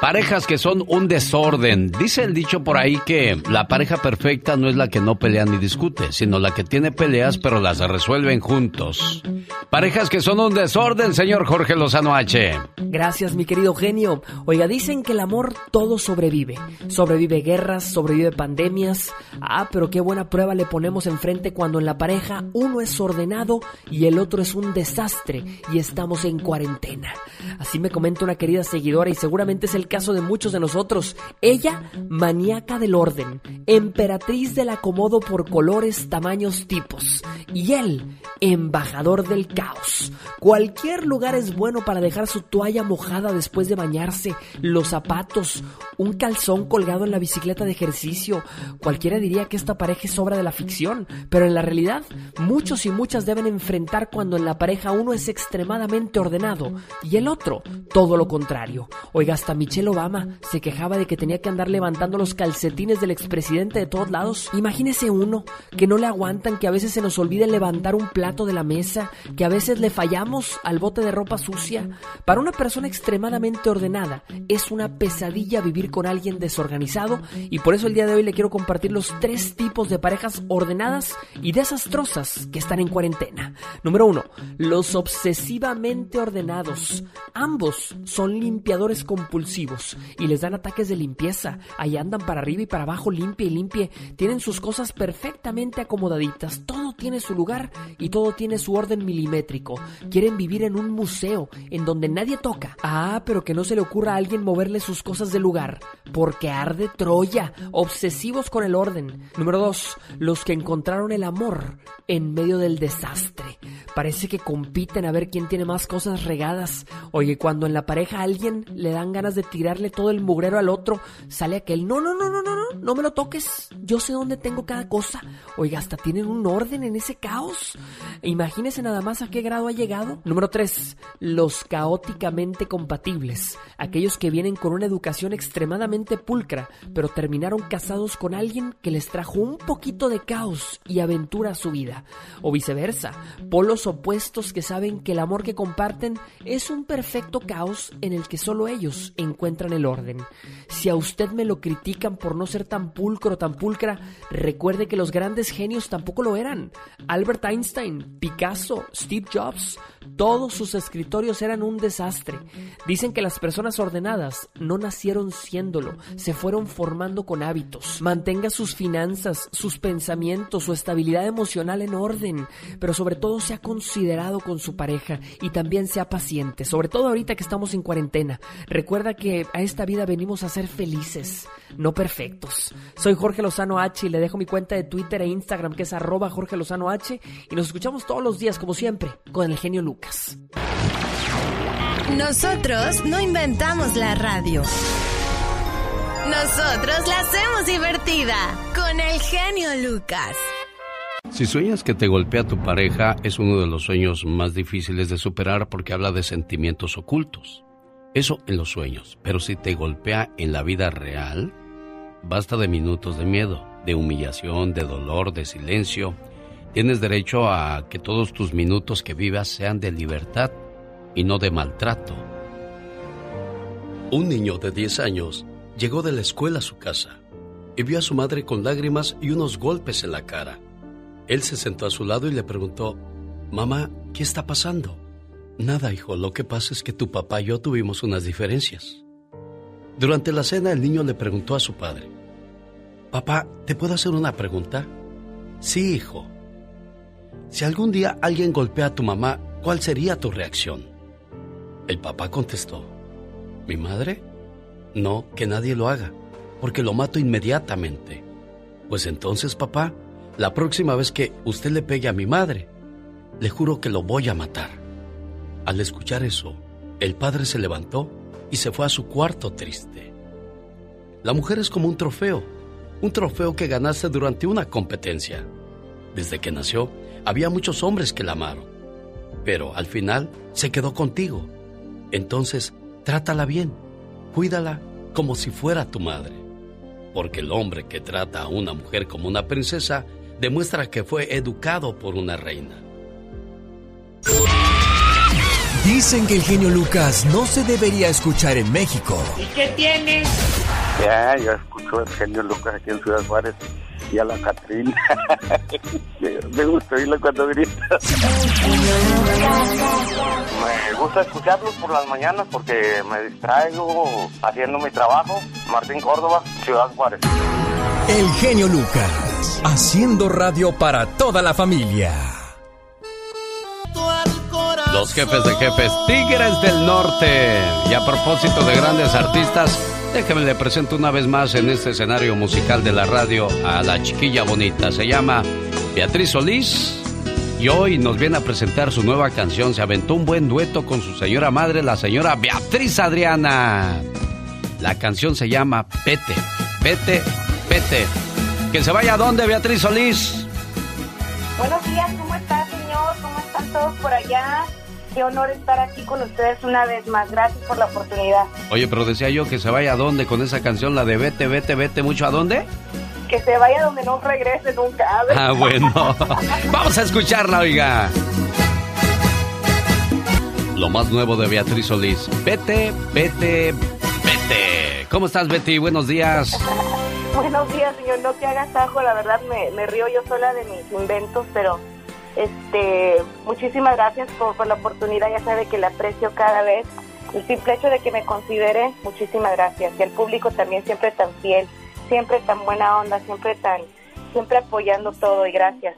Parejas que son un desorden. Dice el dicho por ahí que la pareja perfecta no es la que no pelea ni discute, sino la que tiene peleas pero las resuelven juntos. Parejas que son un desorden, señor Jorge Lozano H. Gracias, mi querido genio. Oiga, dicen que el amor todo sobrevive. Sobrevive guerras, sobrevive pandemias. Ah, pero qué buena prueba le ponemos enfrente cuando en la pareja uno es ordenado y el otro es un desastre y estamos en cuarentena. Así me comenta una querida seguidora y seguramente es el caso de muchos de nosotros. Ella, maníaca del orden, emperatriz del acomodo por colores, tamaños, tipos. Y él, embajador del caos. Cualquier lugar es bueno para dejar su toalla mojada después de bañarse, los zapatos, un calzón colgado en la bicicleta de ejercicio. Cualquiera diría que esta pareja es obra de la ficción, pero en la realidad muchos y muchas deben enfrentar cuando en la pareja uno es extremadamente ordenado y el otro todo lo contrario. Oiga, hasta Michelle Obama se quejaba de que tenía que andar levantando los calcetines del expresidente de todos lados. Imagínese uno que no le aguantan, que a veces se nos olvide levantar un plato de la mesa, que a veces le fallamos al bote de ropa sucia. Para una persona extremadamente ordenada es una pesadilla vivir con alguien desorganizado y por eso el día de hoy le quiero compartir los tres tipos de parejas ordenadas y desastrosas que están en cuarentena. Número uno, los obsesivamente ordenados. Ambos son limpiadores compulsivos y les dan ataques de limpieza. Ahí andan para arriba y para abajo, limpie y limpie. Tienen sus cosas perfectamente acomodaditas. Todo tiene su lugar y todo tiene su orden milimétrico. Quieren vivir en un museo en donde nadie toca. Ah, pero que no se le ocurra a alguien moverle sus cosas del lugar. Porque arde Troya. Obsesivos con el orden. Número dos, los que encontraron el amor en medio del desastre. Parece que compiten a ver quién tiene más cosas regadas. Oye, cuando en la pareja a alguien le dan ganas de tirarle todo el mugrero al otro, sale aquel, no, no, no, no, no, no, me lo toques. Yo sé dónde tengo cada cosa. Oiga, hasta tienen un orden en ese caos. Imagínese nada más a qué grado ha llegado. Número 3. Los caóticamente compatibles. Aquellos que vienen con una educación extremadamente pulcra, pero terminaron casados con alguien que les trajo un poquito de caos y aventura a su vida. O viceversa. Polos opuestos que saben que el amor que comparten es un perfecto caos en el que solo ellos encuentran el orden. Si a usted me lo critican por no ser tan pulcro, tan pulcra, recuerde que los grandes genios tampoco lo eran. Albert Einstein, Picasso, Steve Jobs, todos sus escritorios eran un desastre. Dicen que las personas ordenadas no nacieron siéndolo, se fueron formando con hábitos. Mantenga sus finanzas, sus pensamientos, su estabilidad emocional en orden, pero sobre todo sea considerado con su pareja y también sea paciente, sobre todo ahorita que estamos en cuarentena. Recuerda que a esta vida venimos a ser felices, no perfectos. Soy Jorge Lozano H y le dejo mi cuenta de Twitter e Instagram que es arroba Jorge Lozano H y nos escuchamos todos los días como siempre con el genio Lucas. Nosotros no inventamos la radio. Nosotros la hacemos divertida con el genio Lucas. Si sueñas que te golpea tu pareja, es uno de los sueños más difíciles de superar porque habla de sentimientos ocultos. Eso en los sueños, pero si te golpea en la vida real, basta de minutos de miedo, de humillación, de dolor, de silencio. Tienes derecho a que todos tus minutos que vivas sean de libertad y no de maltrato. Un niño de 10 años llegó de la escuela a su casa y vio a su madre con lágrimas y unos golpes en la cara. Él se sentó a su lado y le preguntó, Mamá, ¿qué está pasando? Nada, hijo, lo que pasa es que tu papá y yo tuvimos unas diferencias. Durante la cena el niño le preguntó a su padre, Papá, ¿te puedo hacer una pregunta? Sí, hijo. Si algún día alguien golpea a tu mamá, ¿cuál sería tu reacción? El papá contestó, ¿mi madre? No, que nadie lo haga, porque lo mato inmediatamente. Pues entonces, papá, la próxima vez que usted le pegue a mi madre, le juro que lo voy a matar. Al escuchar eso, el padre se levantó y se fue a su cuarto triste. La mujer es como un trofeo, un trofeo que ganaste durante una competencia. Desde que nació, había muchos hombres que la amaron, pero al final se quedó contigo. Entonces, trátala bien, cuídala como si fuera tu madre, porque el hombre que trata a una mujer como una princesa demuestra que fue educado por una reina. Dicen que el genio Lucas no se debería escuchar en México. ¿Y qué tienes? Ya, yo escucho el genio Lucas aquí en Ciudad Juárez y a la Catrina. me gusta oírla cuando grita. Me gusta escucharlos por las mañanas porque me distraigo haciendo mi trabajo. Martín Córdoba, Ciudad Juárez. El genio Lucas, haciendo radio para toda la familia. Los jefes de jefes, Tigres del Norte. Y a propósito de grandes artistas, déjeme le presento una vez más en este escenario musical de la radio a la chiquilla bonita. Se llama Beatriz Solís. Y hoy nos viene a presentar su nueva canción. Se aventó un buen dueto con su señora madre, la señora Beatriz Adriana. La canción se llama Pete, Pete, Pete. Que se vaya a dónde, Beatriz Solís. Buenos días, ¿cómo está, señor? ¿Cómo están todos por allá? Qué honor estar aquí con ustedes una vez más. Gracias por la oportunidad. Oye, pero decía yo que se vaya a dónde con esa canción, la de Vete, Vete, Vete mucho a dónde. Que se vaya donde no regrese nunca. Ah, bueno. Vamos a escucharla, oiga. Lo más nuevo de Beatriz Solís. Vete, vete, vete. ¿Cómo estás, Betty? Buenos días. Buenos días, señor. No te hagas ajo, la verdad me, me río yo sola de mis inventos, pero este, muchísimas gracias por, la oportunidad. Ya sabe que la aprecio cada vez. El simple hecho de que me considere, muchísimas gracias. Y el público también siempre tan fiel, siempre tan buena onda, siempre tan, siempre apoyando todo y gracias.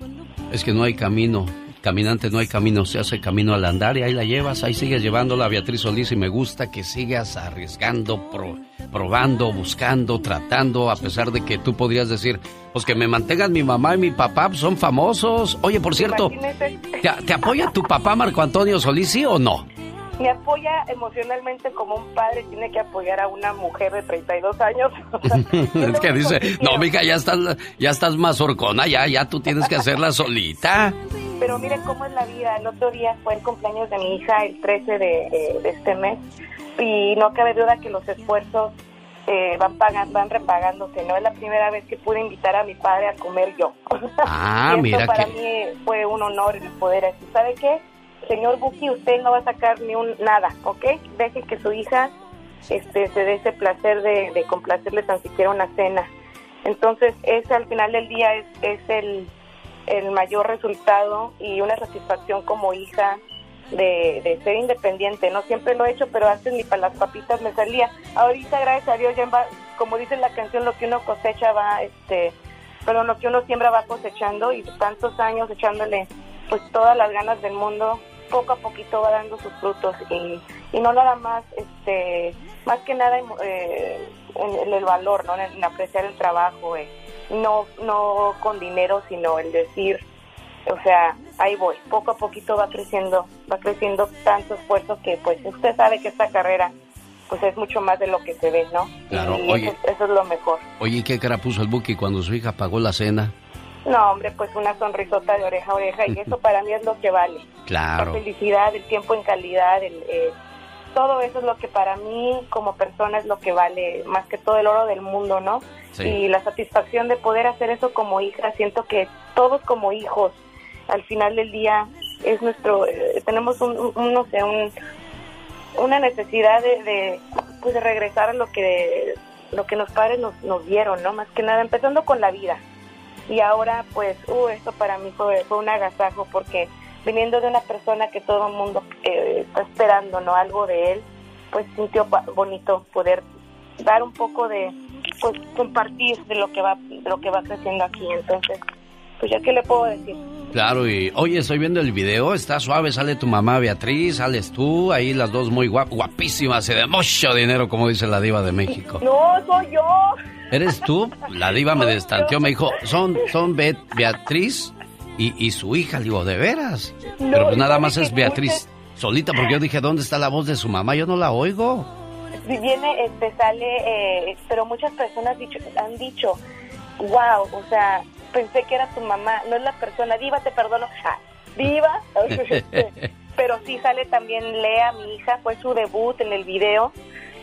Es que no hay camino. Caminante no hay camino, se hace camino al andar y ahí la llevas, ahí sigues llevándola Beatriz Solís y me gusta que sigas arriesgando, pro- probando, buscando, tratando, a pesar de que tú podrías decir, pues que me mantengan mi mamá y mi papá, pues son famosos. Oye, por cierto, ¿te, te apoya tu papá Marco Antonio Solís, sí o no? Me apoya emocionalmente como un padre tiene que apoyar a una mujer de 32 años. es que dice, no, mija, ya estás, ya estás más horcona, ya, ya tú tienes que hacerla solita. Pero miren cómo es la vida. El otro día fue el cumpleaños de mi hija, el 13 de, de- de este mes, y no cabe duda que los esfuerzos eh, van pagando, van repagándose. No es la primera vez que pude invitar a mi padre a comer yo. Ah, Y esto mira para que- mí fue un honor el poder decir, ¿sabe qué? Señor Buki, usted no va a sacar ni un nada, ¿ok? Deje que su hija este, se dé ese placer de, complacerle tan siquiera una cena. Entonces, ese al final del día es, es el, el mayor resultado y una satisfacción como hija de, de ser independiente. No siempre lo he hecho, pero antes ni para las papitas me salía. Ahorita, gracias a Dios, ya va, como dice la canción, lo que uno cosecha va, este, perdón, lo que uno siembra va cosechando y tantos años echándole pues todas las ganas del mundo, poco a poquito va dando sus frutos y, y no nada más, este, más que nada eh, en, en el valor, ¿no? En, en apreciar el trabajo, eh, no, no con dinero, sino el decir, o sea, ahí voy, poco a poquito va creciendo, va creciendo tanto esfuerzo que pues usted sabe que esta carrera pues es mucho más de lo que se ve, ¿no? Claro, y oye. Eso, eso es lo mejor. Oye, ¿y qué cara puso el Buki cuando su hija pagó la cena? No, hombre, pues una sonrisota de oreja a oreja y eso para mí es lo que vale. Claro. La felicidad, el tiempo en calidad, el, eh, todo eso es lo que para mí como persona es lo que vale más que todo el oro del mundo, ¿no? Sí. Y la satisfacción de poder hacer eso como hija, siento que todos como hijos, al final del día es nuestro, eh, tenemos un, un- no sé, un, una necesidad de, de, pues de regresar a lo que lo que los padres nos, nos dieron, ¿no? Más que nada, empezando con la vida. Y ahora, pues, uh, esto para mí fue, fue un agasajo porque viniendo de una persona que todo el mundo eh, está esperando, ¿no? Algo de él, pues sintió bonito poder dar un poco de, pues, compartir de lo que va, de lo que va creciendo aquí. Entonces, pues ya qué le puedo decir. Claro, y oye, estoy viendo el video, está suave, sale tu mamá Beatriz, sales tú, ahí las dos muy guap guapísimas y de mucho dinero, como dice la diva de México. No, soy yo. ¿Eres tú? La diva me destanteó, me dijo, son, son Beatriz y, y su hija, le digo, ¿de veras? No, Pero pues nada ¿sabe más es Beatriz solita, porque yo dije, ¿dónde está la voz de su mamá? Yo no la oigo. Si viene, este, sale, eh, pero muchas personas dicho, han dicho, wow, o sea, pensé que era tu mamá, no es la persona, diva, te perdono, ah, diva, pero sí sale también Lea, mi hija, fue su debut en el video,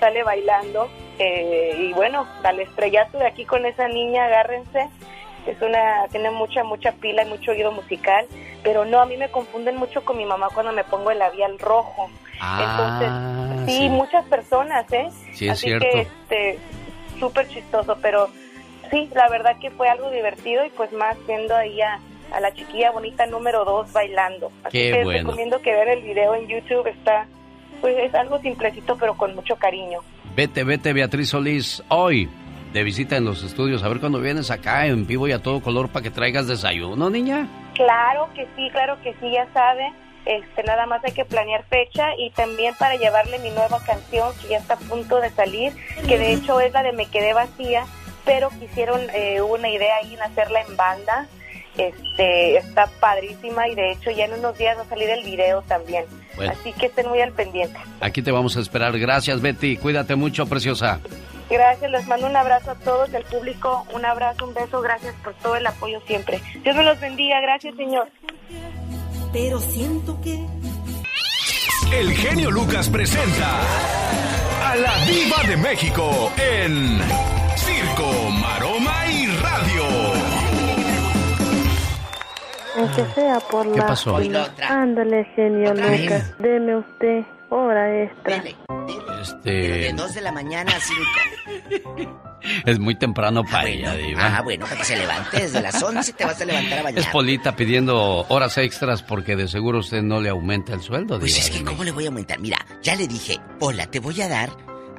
sale bailando, eh, y bueno, al estrellato de aquí con esa niña, agárrense, es una, tiene mucha, mucha pila y mucho oído musical, pero no, a mí me confunden mucho con mi mamá cuando me pongo el labial rojo. Ah, Entonces, sí, sí. muchas personas, ¿eh? Sí, es Así cierto. que, este, súper chistoso, pero sí, la verdad que fue algo divertido y pues más viendo ahí a, a la chiquilla bonita número dos bailando. Así Qué que bueno. recomiendo que vean el video en YouTube, está, pues es algo simplecito pero con mucho cariño. Vete, vete, Beatriz Solís, hoy de visita en los estudios, a ver cuando vienes acá en vivo y a todo color para que traigas desayuno, niña. Claro que sí, claro que sí, ya sabe. Este, nada más hay que planear fecha y también para llevarle mi nueva canción que ya está a punto de salir, que de hecho es la de Me quedé vacía, pero quisieron eh, una idea ahí en hacerla en banda. Este, está padrísima y de hecho ya en unos días va a salir el video también. Bueno. Así que estén muy al pendiente. Aquí te vamos a esperar. Gracias, Betty. Cuídate mucho, preciosa. Gracias, les mando un abrazo a todos el público, un abrazo, un beso, gracias por todo el apoyo siempre. Dios me los bendiga, gracias Señor. Pero siento que El genio Lucas presenta a la Diva de México en Circo, Maroma y Radio. Aunque sea por ¿Qué la pasó? Ándale, genio Otra vez. Lucas. Deme usted hora extra. Este, De 2 de la mañana a 5. es muy temprano para ella, diva. Ah, bueno, para que se levante. Desde las 11 te vas a levantar a bañar. Es Polita pidiendo horas extras porque de seguro usted no le aumenta el sueldo, Pues diva es que, ¿cómo le voy a aumentar? Mira, ya le dije, hola, te voy a dar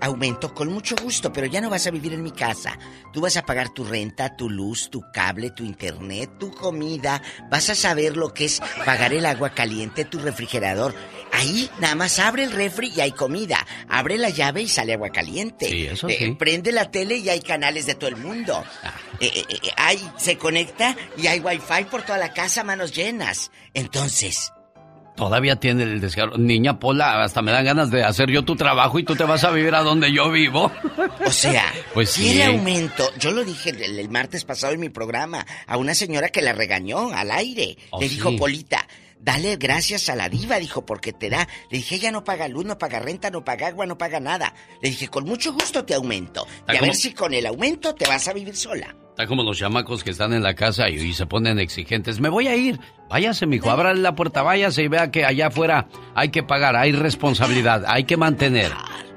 aumento con mucho gusto, pero ya no vas a vivir en mi casa. Tú vas a pagar tu renta, tu luz, tu cable, tu internet, tu comida. Vas a saber lo que es pagar el agua caliente, tu refrigerador. Ahí nada más abre el refri y hay comida. Abre la llave y sale agua caliente. Sí, eso Eh. Prende la tele y hay canales de todo el mundo. Eh, eh, eh, se conecta y hay wifi por toda la casa, manos llenas. Entonces, Todavía tiene el descaro. Niña Pola, hasta me dan ganas de hacer yo tu trabajo y tú te vas a vivir a donde yo vivo. O sea, pues sí. quiere aumento. Yo lo dije el, el martes pasado en mi programa a una señora que la regañó al aire. Oh, Le dijo, sí. Polita, dale gracias a la diva, dijo, porque te da. Le dije, ella no paga luz, no paga renta, no paga agua, no paga nada. Le dije, con mucho gusto te aumento. Y a ver si con el aumento te vas a vivir sola. Está como los chamacos que están en la casa y, y se ponen exigentes. Me voy a ir. Váyase, mijo. Ábrale la puerta, váyase y vea que allá afuera hay que pagar, hay responsabilidad, hay que mantener.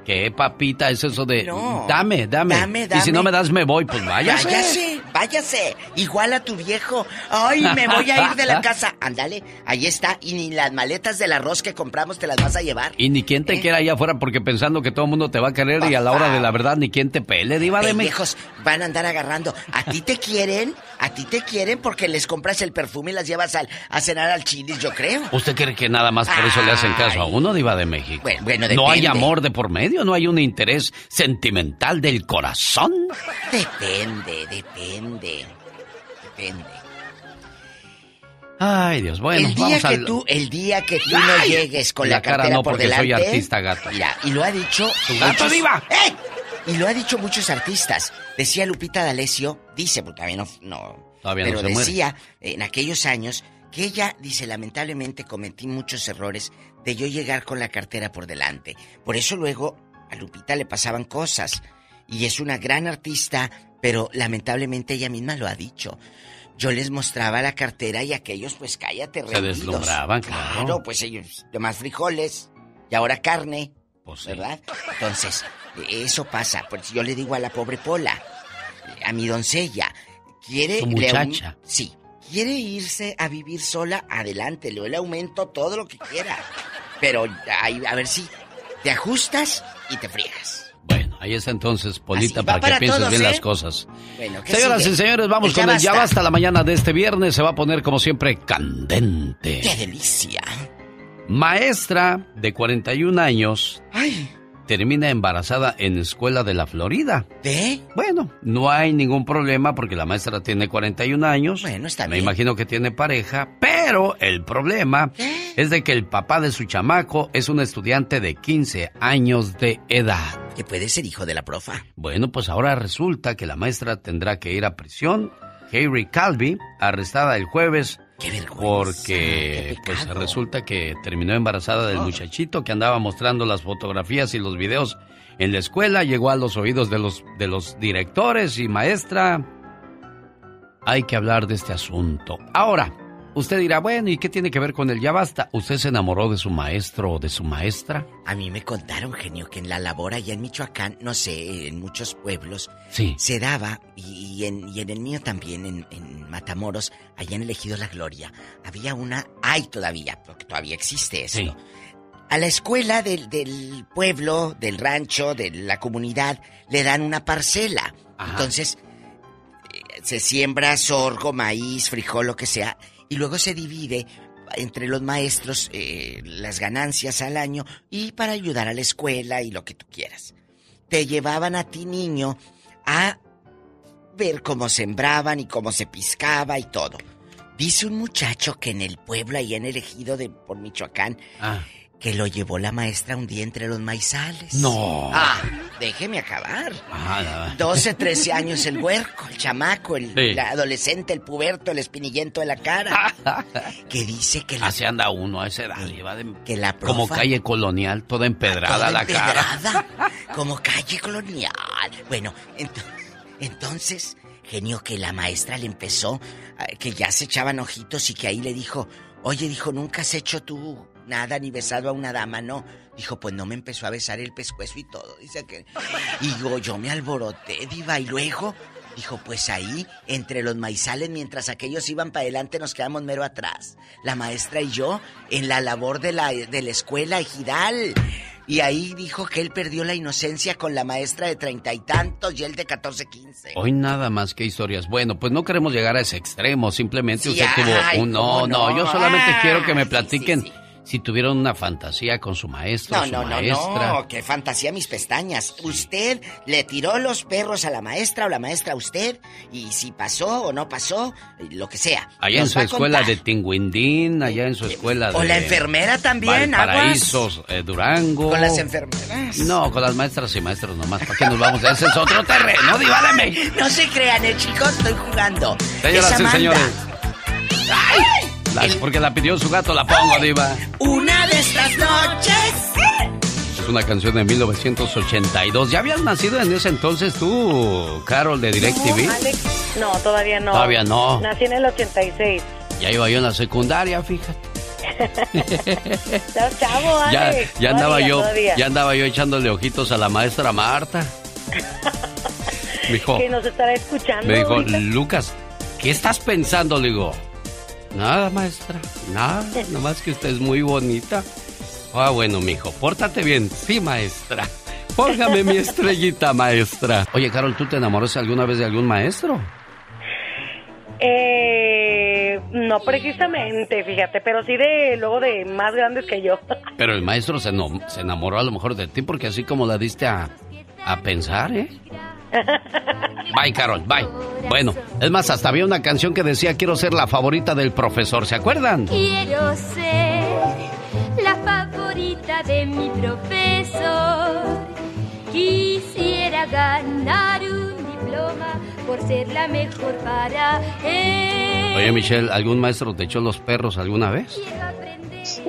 ¿Qué papita es eso de No. dame, dame, Dame, Y si dame. no me das, me voy. Pues váyase. Váyase, váyase. Igual a tu viejo. Ay, me voy a ir de la casa. Ándale, ahí está. Y ni las maletas del arroz que compramos te las vas a llevar. Y ni quien te ¿Eh? quiera allá afuera porque pensando que todo el mundo te va a querer y a la hora de la verdad ni quien te pele, diva de México. Pendejos van a andar agarrando. A ti te quieren, a ti te quieren porque les compras el perfume y las llevas al, a cenar al chilis, yo creo. ¿Usted cree que nada más por eso le hacen caso a uno, diva de México? Bueno, bueno, no hay amor de por medio, no hay un interés sentimental del corazón. Depende, depende. Depende. Ay, Dios, bueno, el día vamos que al... tú, el día que tú no llegues con la la, cara no, por porque soy artista, gato. Mira, y lo ha dicho. ¡Tu gato, diva! ¡Eh! Y lo ha dicho muchos artistas. Decía Lupita D'Alessio, dice, porque todavía no, no Todavía no pero muere. decía en aquellos años Que ella dice, lamentablemente cometí muchos errores de yo llegar con la cartera por delante. Por eso luego a Lupita le pasaban cosas. Y es una gran artista, pero lamentablemente ella misma lo ha dicho. Yo les mostraba la cartera y aquellos, pues cállate, Se rendidos. deslumbraban, claro. Claro, pues ellos, más frijoles y ahora carne, Pues sí. ¿verdad? Entonces, eso pasa. Pues yo le digo a la pobre Pola, a mi doncella, quiere... Muchacha. sí, quiere irse a vivir sola, adelante, le le aumento todo lo que quiera. Pero ahí, a ver si te ajustas y te friegas. Bueno, ahí está entonces, Polita, para, para que pienses todos, bien ¿eh? las cosas. Bueno, ¿qué Señoras sigue? y señores, vamos con ya el Ya. Basta la mañana de este viernes. Se va a poner, como siempre, candente. ¡Qué delicia! Maestra de 41 años ¡Ay! Termina embarazada en escuela de la Florida. ¿De? Bueno, no hay ningún problema porque la maestra tiene 41 años. Bueno, está Me bien. imagino que tiene pareja, pero el problema es de que el papá de su chamaco es un estudiante de 15 años de edad. Que puede ser hijo de la profa. Bueno, pues ahora resulta que la maestra tendrá que ir a prisión. Harry Calvi, arrestada el jueves ¡Qué vergüenza! porque qué pues resulta que terminó embarazada del muchachito que andaba mostrando las fotografías y los videos en la escuela, llegó a los oídos de los de los directores y maestra. Hay que hablar de este asunto. Ahora, usted dirá, bueno, ¿y qué tiene que ver con el ya basta? ¿Usted se enamoró de su maestro o de su maestra? A mí me contaron, genio, que en la labor allá en Michoacán, no sé, en muchos pueblos, Sí. se daba, y, y en, y en el mío también, en, en Matamoros, allá en Elegido La Gloria, había una, hay todavía, porque todavía existe eso. Sí. A la escuela del, del pueblo, del rancho, de la comunidad, le dan una parcela. Ajá. Entonces, eh, se siembra sorgo, maíz, frijol, lo que sea, y luego se divide entre los maestros eh, las ganancias al año y para ayudar a la escuela y lo que tú quieras. Te llevaban a ti, niño, a ver cómo sembraban y cómo se piscaba y todo. Dice un muchacho que en el pueblo, ahí en el ejido de por Michoacán, Ah. Que lo llevó la maestra un día entre los maizales. No. Ah, déjeme acabar. Ah, nada. 12, 13 años el huerco, el chamaco, el, Sí. el adolescente, el puberto, el espinillento de la cara. que dice que la, Así anda uno a esa edad, de- que la profa... como calle colonial, toda empedrada toda la cara. empedrada, como calle colonial. Bueno, ento- entonces, genio, que la maestra le empezó, eh, que ya se echaban ojitos y que ahí le dijo, oye, dijo, nunca has hecho tú nada ni besado a una dama, ¿no? Dijo, pues no me empezó a besar el pescuezo y todo. Dice que... Y yo, yo me alboroté, diva, y luego... Dijo, pues ahí, entre los maizales, mientras aquellos iban para adelante, nos quedamos mero atrás. La maestra y yo, en la labor de la, de la escuela ejidal. Y ahí dijo que él perdió la inocencia con la maestra de treinta y tantos y él de catorce, quince. Hoy nada más que historias. Bueno, pues no queremos llegar a ese extremo. Simplemente Sí, usted tuvo un... No, ¿cómo no, no? yo solamente Ah, quiero que me platiquen sí, sí. Si tuvieron una fantasía con su maestro, No, su no, no, maestra. no, qué fantasía mis pestañas. Usted le tiró los perros a la maestra o la maestra a usted, y si pasó o no pasó, lo que sea. Allá en su a escuela de Tinguindín, allá en su escuela de... O la enfermera también, aguas. Valparaísos, eh, Durango. Con las enfermeras. No, con las maestras y maestros nomás. ¿Para qué nos vamos? Ese es otro terreno, México. No se crean, eh, chicos, estoy jugando. Señoras y señores. La- porque la pidió su gato, la pongo, diva. Una de estas noches. Es una canción de 1982. ¿Ya habías nacido en ese entonces tú, Carol, de DirecTV? No, Alex, no, todavía no. Todavía no. Nací en el 86. Ya iba yo en la secundaria, fíjate. Ya, andaba Todavía, yo, todavía. ya andaba yo echándole ojitos a la maestra Marta. Me dijo, Que nos estará escuchando. me dijo, ahorita. Lucas, ¿qué estás pensando? Le digo, nada, maestra, nada, nomás que usted es muy bonita. Ah, bueno, mijo, pórtate bien. Sí, maestra. Póngame mi estrellita, maestra. Oye, Carol, ¿tú te enamoraste alguna vez de algún maestro? Eh, no precisamente, fíjate, pero sí de luego de más grandes que yo. Pero el maestro se, no- se enamoró a lo mejor de ti porque así como la diste a, a pensar, ¿eh? Bye, Carol, bye. Bueno, es más, hasta había una canción que decía quiero ser la favorita del profesor, ¿se acuerdan? Quiero ser la favorita de mi profesor. Quisiera ganar un diploma por ser la mejor para él. Oye, Michelle, ¿algún maestro te echó los perros alguna vez?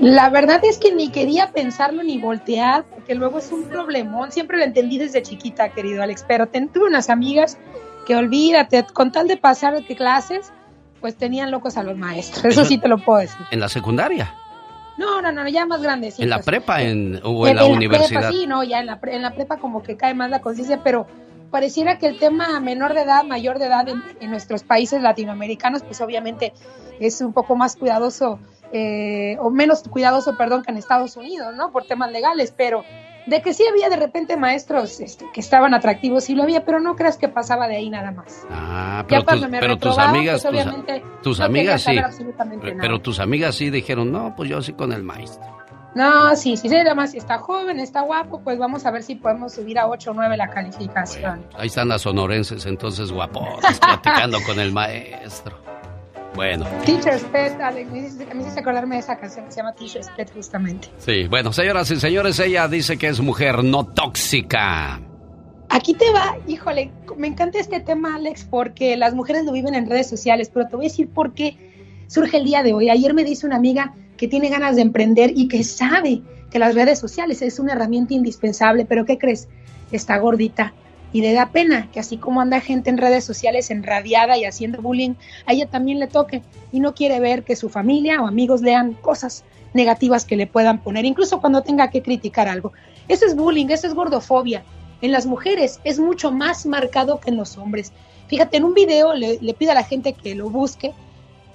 La verdad es que ni quería pensarlo ni voltear, porque luego es un problemón. Siempre lo entendí desde chiquita, querido Alex, pero ten- tuve unas amigas que olvídate, con tal de pasar de clases, pues tenían locos a los maestros. Eso sí te lo puedo decir. ¿En la secundaria? No, no, no, ya más grandes. ¿En la prepa en, o en, la universidad? Prepa, sí, no, ya en la, en la prepa como que cae más la conciencia, pero pareciera que el tema menor de edad, mayor de edad en, en nuestros países latinoamericanos, pues obviamente es un poco más cuidadoso, eh, o menos cuidadoso, perdón, que en Estados Unidos, ¿no? Por temas legales, pero de que sí había de repente maestros este, que estaban atractivos, sí lo había, pero no creas que pasaba de ahí nada más. Ah, pero, tus- me pero tus amigas, pues, obviamente, tus no amigas sí. Pero, tus amigas sí dijeron, no, pues yo sí con el maestro. No, sí, sí, sí, además si está joven, está guapo, pues vamos a ver si podemos subir a 8 o 9 la calificación. Ahí están las sonorenses, entonces guapotas, platicando con el maestro. Bueno, Teacher's Pet, Alex, me hiciste, me hiciste acordarme de esa canción que se llama Teacher's Pet justamente. sí, bueno, señoras y señores, ella dice que es mujer no tóxica. Aquí te va, híjole, me encanta este tema, Alex, porque las mujeres lo viven en redes sociales, pero te voy a decir por qué surge el día de hoy. Ayer me dice una amiga que tiene ganas de emprender y que sabe que las redes sociales es una herramienta indispensable, pero ¿qué crees? Está gordita y le da pena que así como anda gente en redes sociales enrabiada y haciendo bullying, a ella también le toque y no quiere ver que su familia o amigos lean cosas negativas que le puedan poner, incluso cuando tenga que criticar algo. Eso es bullying, eso es gordofobia. En las mujeres es mucho más marcado que en los hombres. Fíjate, en un video le, le pido a la gente que lo busque.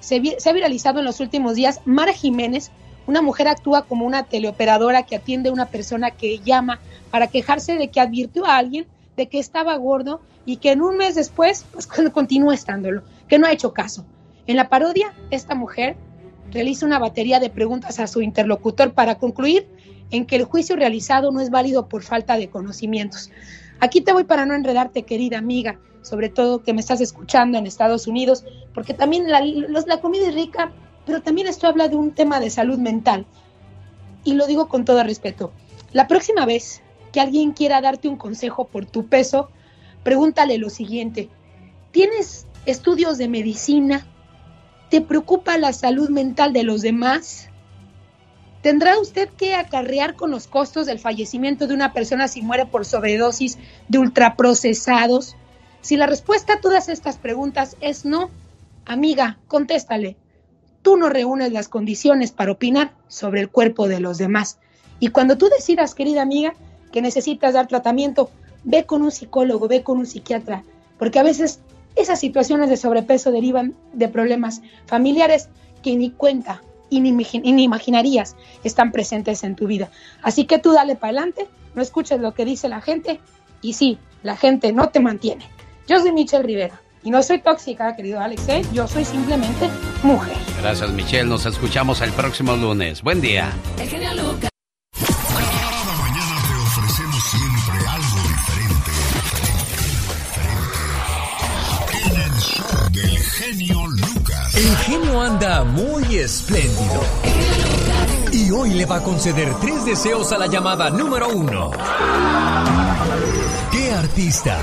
Se, ha viralizado en los últimos días. Mara Jiménez, una mujer actúa como una teleoperadora que atiende a una persona que llama para quejarse de que advirtió a alguien de que estaba gordo y que en un mes después pues, continúa estándolo, que no ha hecho caso. En la parodia, esta mujer realiza una batería de preguntas a su interlocutor para concluir en que el juicio realizado no es válido por falta de conocimientos. Aquí te voy para no enredarte, querida amiga, sobre todo que me estás escuchando en Estados Unidos, porque también la, la comida es rica, pero también esto habla de un tema de salud mental. Y lo digo con todo respeto. La próxima vez que alguien quiera darte un consejo por tu peso, pregúntale lo siguiente. ¿Tienes estudios de medicina? ¿Te preocupa la salud mental de los demás? ¿Tendrá usted que acarrear con los costos del fallecimiento de una persona si muere por sobredosis de ultraprocesados? Si la respuesta a todas estas preguntas es no, amiga, contéstale. Tú no reúnes las condiciones para opinar sobre el cuerpo de los demás. Y cuando tú decidas, querida amiga, que necesitas dar tratamiento, ve con un psicólogo, ve con un psiquiatra, porque a veces esas situaciones de sobrepeso derivan de problemas familiares que ni cuenta y ni, ni imaginarías están presentes en tu vida. Así que tú dale para adelante, no escuches lo que dice la gente y sí, la gente no te mantiene. Yo soy Michelle Rivera y no soy tóxica, querido Alex, ¿eh? yo soy simplemente mujer. Gracias, Michelle. Nos escuchamos el próximo lunes. Buen día. El genio Lucas. Genio Lucas. El genio anda muy espléndido. Y hoy le va a conceder tres deseos a la llamada número uno. ¿Qué artista?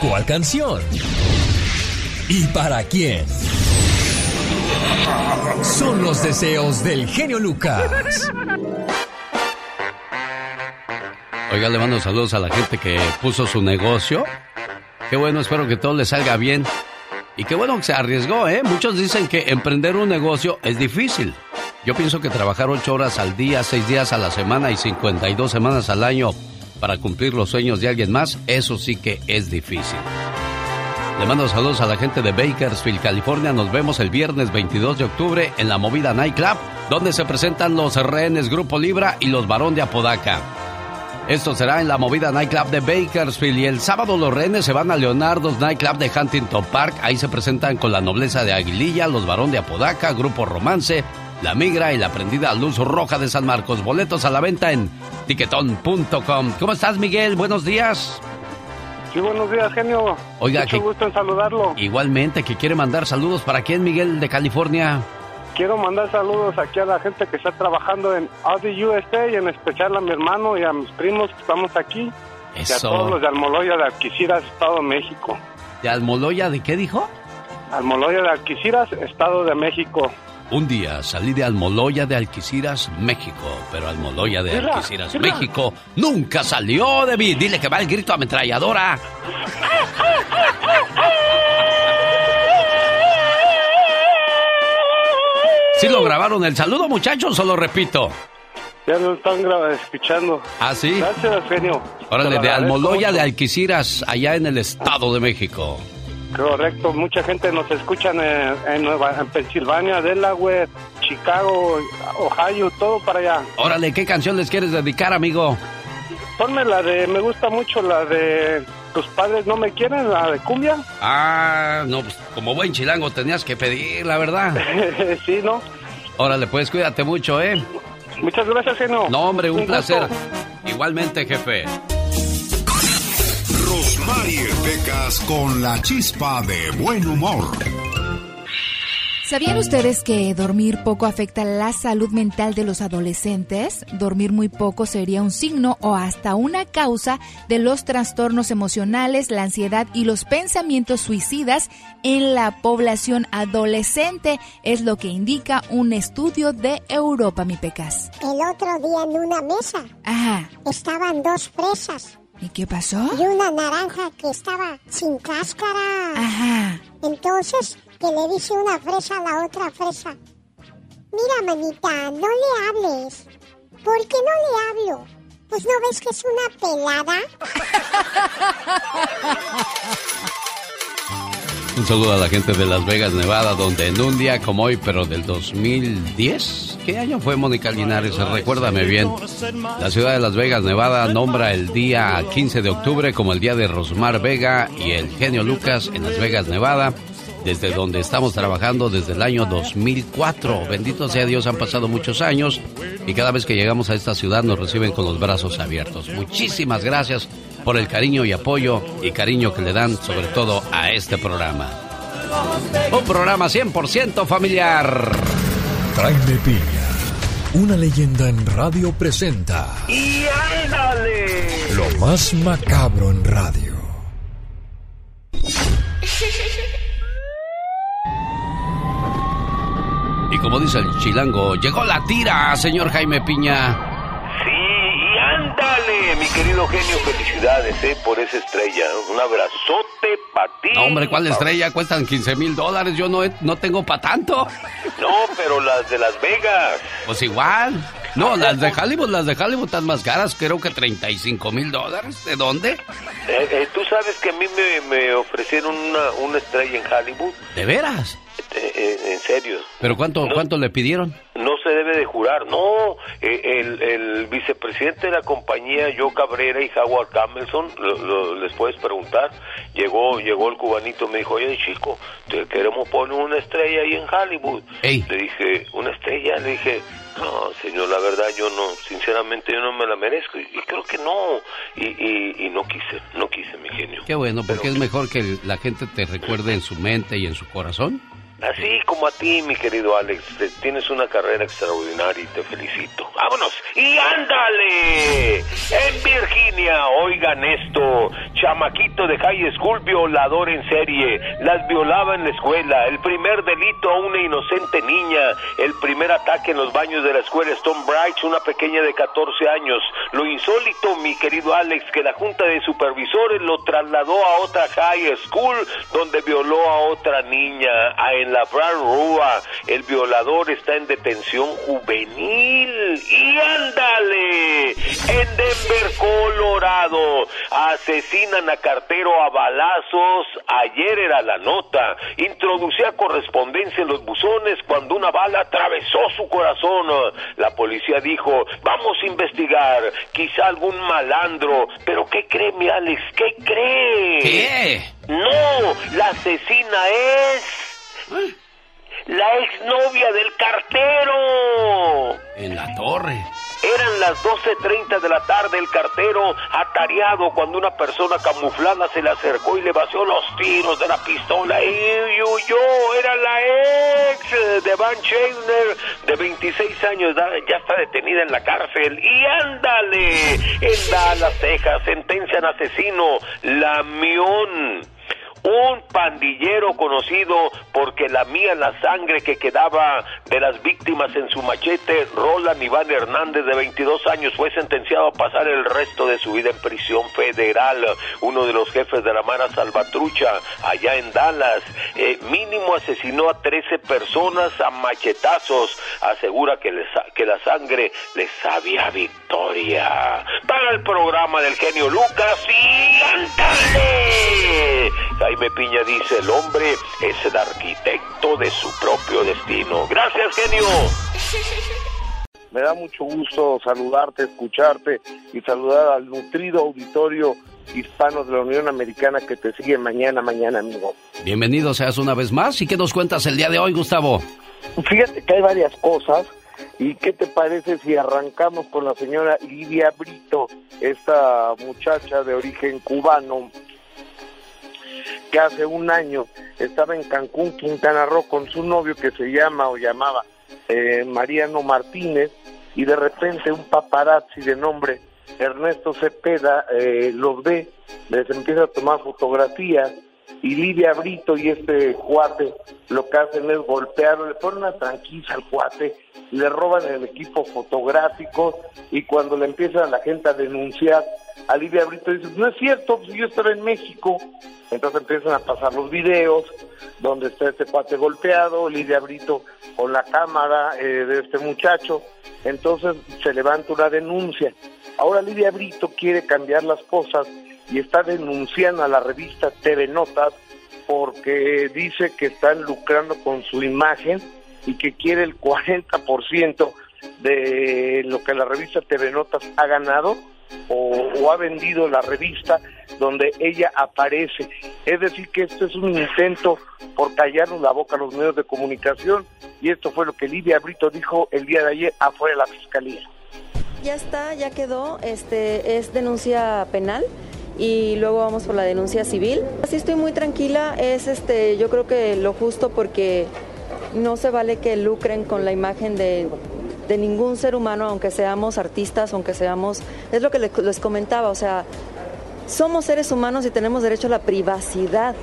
¿Cuál canción? ¿Y para quién? Son los deseos del genio Lucas. Oiga, le mando saludos a la gente que puso su negocio. Qué bueno, espero que todo le salga bien. Y qué bueno que se arriesgó, ¿eh? Muchos dicen que emprender un negocio es difícil. Yo pienso que trabajar ocho horas al día, seis días a la semana y 52 semanas al año para cumplir los sueños de alguien más, eso sí que es difícil. Le mando saludos a la gente de Bakersfield, California. Nos vemos el viernes 22 de octubre en la Movida Nightclub, donde se presentan los rehenes Grupo Libra y los Barón de Apodaca. Esto será en la movida nightclub de Bakersfield y el sábado los rehenes se van a Leonardo's Nightclub de Huntington Park. Ahí se presentan con la nobleza de Aguililla, los Barón de Apodaca, Grupo Romance, La Migra y la prendida Luz Roja de San Marcos. Boletos a la venta en tiquetón.com. ¿Cómo estás, Miguel? Buenos días. Sí, buenos días, genio. Oiga, Mucho que- gusto en saludarlo. Igualmente, que quiere mandar saludos para quién, Miguel de California. Quiero mandar saludos aquí a la gente que está trabajando en Audi USA y en especial a mi hermano y a mis primos que estamos aquí. Y a todos los de Almoloya de Alquiciras, Estado de México. ¿De Almoloya de qué dijo? Almoloya de Alquiciras, Estado de México. Un día salí de Almoloya de Alquiciras, México, pero Almoloya de Mira, Alquiciras, mira. México, nunca salió de mí. Dile que va el grito ametralladora. ¿Sí lo grabaron el saludo, muchachos, o lo repito? Ya lo están escuchando. ¿Ah, sí? Gracias, genio. Órale, de Almoloya de Alquiciras, allá en el Estado de México. Correcto, mucha gente nos escucha en, en Nueva, en Pensilvania, Delaware, Chicago, Ohio, todo para allá. Órale, ¿qué canción les quieres dedicar, amigo? Ponme la de, me gusta mucho la de tus padres no me quieren, la de cumbia. Ah, no, pues como buen chilango tenías que pedir, la verdad. sí, ¿no? Órale, pues cuídate mucho, ¿eh? Muchas gracias, genio. No, hombre, un, Un placer. gusto. Igualmente, jefe. Rosmarie Pecas con la chispa de buen humor. ¿Sabían ustedes que dormir poco afecta la salud mental de los adolescentes? Dormir muy poco sería un signo o hasta una causa de los trastornos emocionales, la ansiedad y los pensamientos suicidas en la población adolescente, es lo que indica un estudio de Europa, mi pecas. El otro día en una mesa Ajá. estaban dos fresas ¿Y qué pasó? y una naranja que estaba sin cáscara. Ajá. Entonces, que le dice una fresa a la otra fresa. Mira, manita, no le hables. ¿Por qué no le hablo? Pues no ves que es una pelada. Un saludo a la gente de Las Vegas, Nevada, donde en un día como hoy, pero del 2010, ¿qué año fue Mónica Linares? Recuérdame bien. La ciudad de Las Vegas, Nevada, nombra el día 15 de octubre como el día de Rosmar Vega y el genio Lucas en Las Vegas, Nevada, desde donde estamos trabajando desde el año 2004. Bendito sea Dios, han pasado muchos años y cada vez que llegamos a esta ciudad nos reciben con los brazos abiertos. Muchísimas gracias por el cariño y apoyo y cariño que le dan sobre todo a este programa. Un programa 100% familiar. Jaime Piña, una leyenda en radio presenta ¡Y ándale! lo más macabro en radio. Y como dice el chilango, llegó la tira, señor Jaime Piña. Sí, y ándale, mi querido genio, felicidades, ¿eh? Por esa estrella. Un abrazote para ti. No, hombre, ¿cuál estrella? Cuestan 15 mil dólares. Yo no, he- no tengo para tanto. No, pero las de Las Vegas. Pues igual. No, las de Hollywood, las de Hollywood están más caras. Creo que 35 mil dólares. ¿De dónde? Eh, eh, Tú sabes que a mí me, me ofrecieron una, una estrella en Hollywood. ¿De veras? Eh, en serio. ¿Pero cuánto, cuánto le pidieron? No se debe de jurar, no. Eh, el, el vicepresidente de la compañía, Joe Cabrera y Howard Camelson, lo- lo- les puedes preguntar, llegó llegó el cubanito, me dijo, oye chico, te queremos poner una estrella ahí en Hollywood. Ey. Le dije, ¿una estrella? Le dije, no, señor, la verdad yo no, sinceramente yo no me la merezco. Y, y creo que no. Y, y, y no quise, no quise, mi genio. Qué bueno, porque es mejor que la gente te recuerde en su mente y en su corazón. Así como a ti, mi querido Alex, tienes una carrera extraordinaria y te felicito. ¡Vámonos! ¡Y ándale! En Virginia, oigan esto, chamaquito de high school violador en serie, las violaba en la escuela, el primer delito a una inocente niña, el primer ataque en los baños de la escuela Stone Bright, una pequeña de 14 años. Lo insólito, mi querido Alex, que la junta de supervisores lo trasladó a otra high school donde violó a otra niña, a la Brown Rua. El violador está en detención juvenil. Y ándale, en Denver, Colorado, asesinan a cartero a balazos. Ayer era la nota. Introducía correspondencia en los buzones cuando una bala atravesó su corazón. La policía dijo, vamos a investigar, quizá algún malandro. Pero ¿qué cree mi Alex? ¿Qué cree? ¿Qué? No, la asesina es la exnovia del cartero. En la torre. Eran las 12.30 de la tarde, el cartero atareado cuando una persona camuflada se le acercó y le vació los tiros de la pistola y huyó. Era la ex de Van Chandler de 26 años, ya está detenida en la cárcel. Y ándale, en Dallas, Texas, sentencian asesino Lamión un pandillero conocido porque lamía la sangre que quedaba de las víctimas en su machete, Roland Iván Hernández, de 22 años, fue sentenciado a pasar el resto de su vida en prisión federal. Uno de los jefes de la Mara Salvatrucha, allá en Dallas, eh, mínimo asesinó a 13 personas a machetazos. Asegura que, les, que la sangre les sabía victoria. Para el programa del genio Lucas y ándale. Jaime Piña dice, el hombre es el arquitecto de su propio destino. Gracias, genio. Me da mucho gusto saludarte, escucharte y saludar al nutrido auditorio hispano de la Unión Americana que te sigue mañana, mañana, amigo. Bienvenido seas una vez más. ¿Y qué nos cuentas el día de hoy, Gustavo? Fíjate que hay varias cosas. ¿Y qué te parece si arrancamos con la señora Lidia Brito, esta muchacha de origen cubano que hace un año estaba en Cancún, Quintana Roo, con su novio que se llama o llamaba eh, Mariano Martínez, y de repente un paparazzi de nombre Ernesto Cepeda eh, los ve, les empieza a tomar fotografías, y Lidia Brito y este cuate lo que hacen es golpearlo, le ponen una tranquila al cuate, le roban el equipo fotográfico y cuando le empiezan la gente a denunciar, a Lidia Brito dice, no es cierto, pues yo estaba en México. Entonces empiezan a pasar los videos donde está este cuate golpeado, Lidia Brito con la cámara eh, de este muchacho. Entonces se levanta una denuncia. Ahora Lidia Brito quiere cambiar las cosas y está denunciando a la revista TV Notas porque dice que están lucrando con su imagen y que quiere el 40% de lo que la revista TV Notas ha ganado o, ha vendido la revista donde ella aparece. Es decir, que esto es un intento por callarnos la boca a los medios de comunicación y esto fue lo que Lidia Brito dijo el día de ayer afuera de la fiscalía. Ya está, ya quedó, este es denuncia penal y luego vamos por la denuncia civil. Así estoy muy tranquila, es este, yo creo que lo justo porque no se vale que lucren con la imagen de de ningún ser humano, aunque seamos artistas, aunque seamos, es lo que les comentaba, o sea, somos seres humanos y tenemos derecho a la privacidad.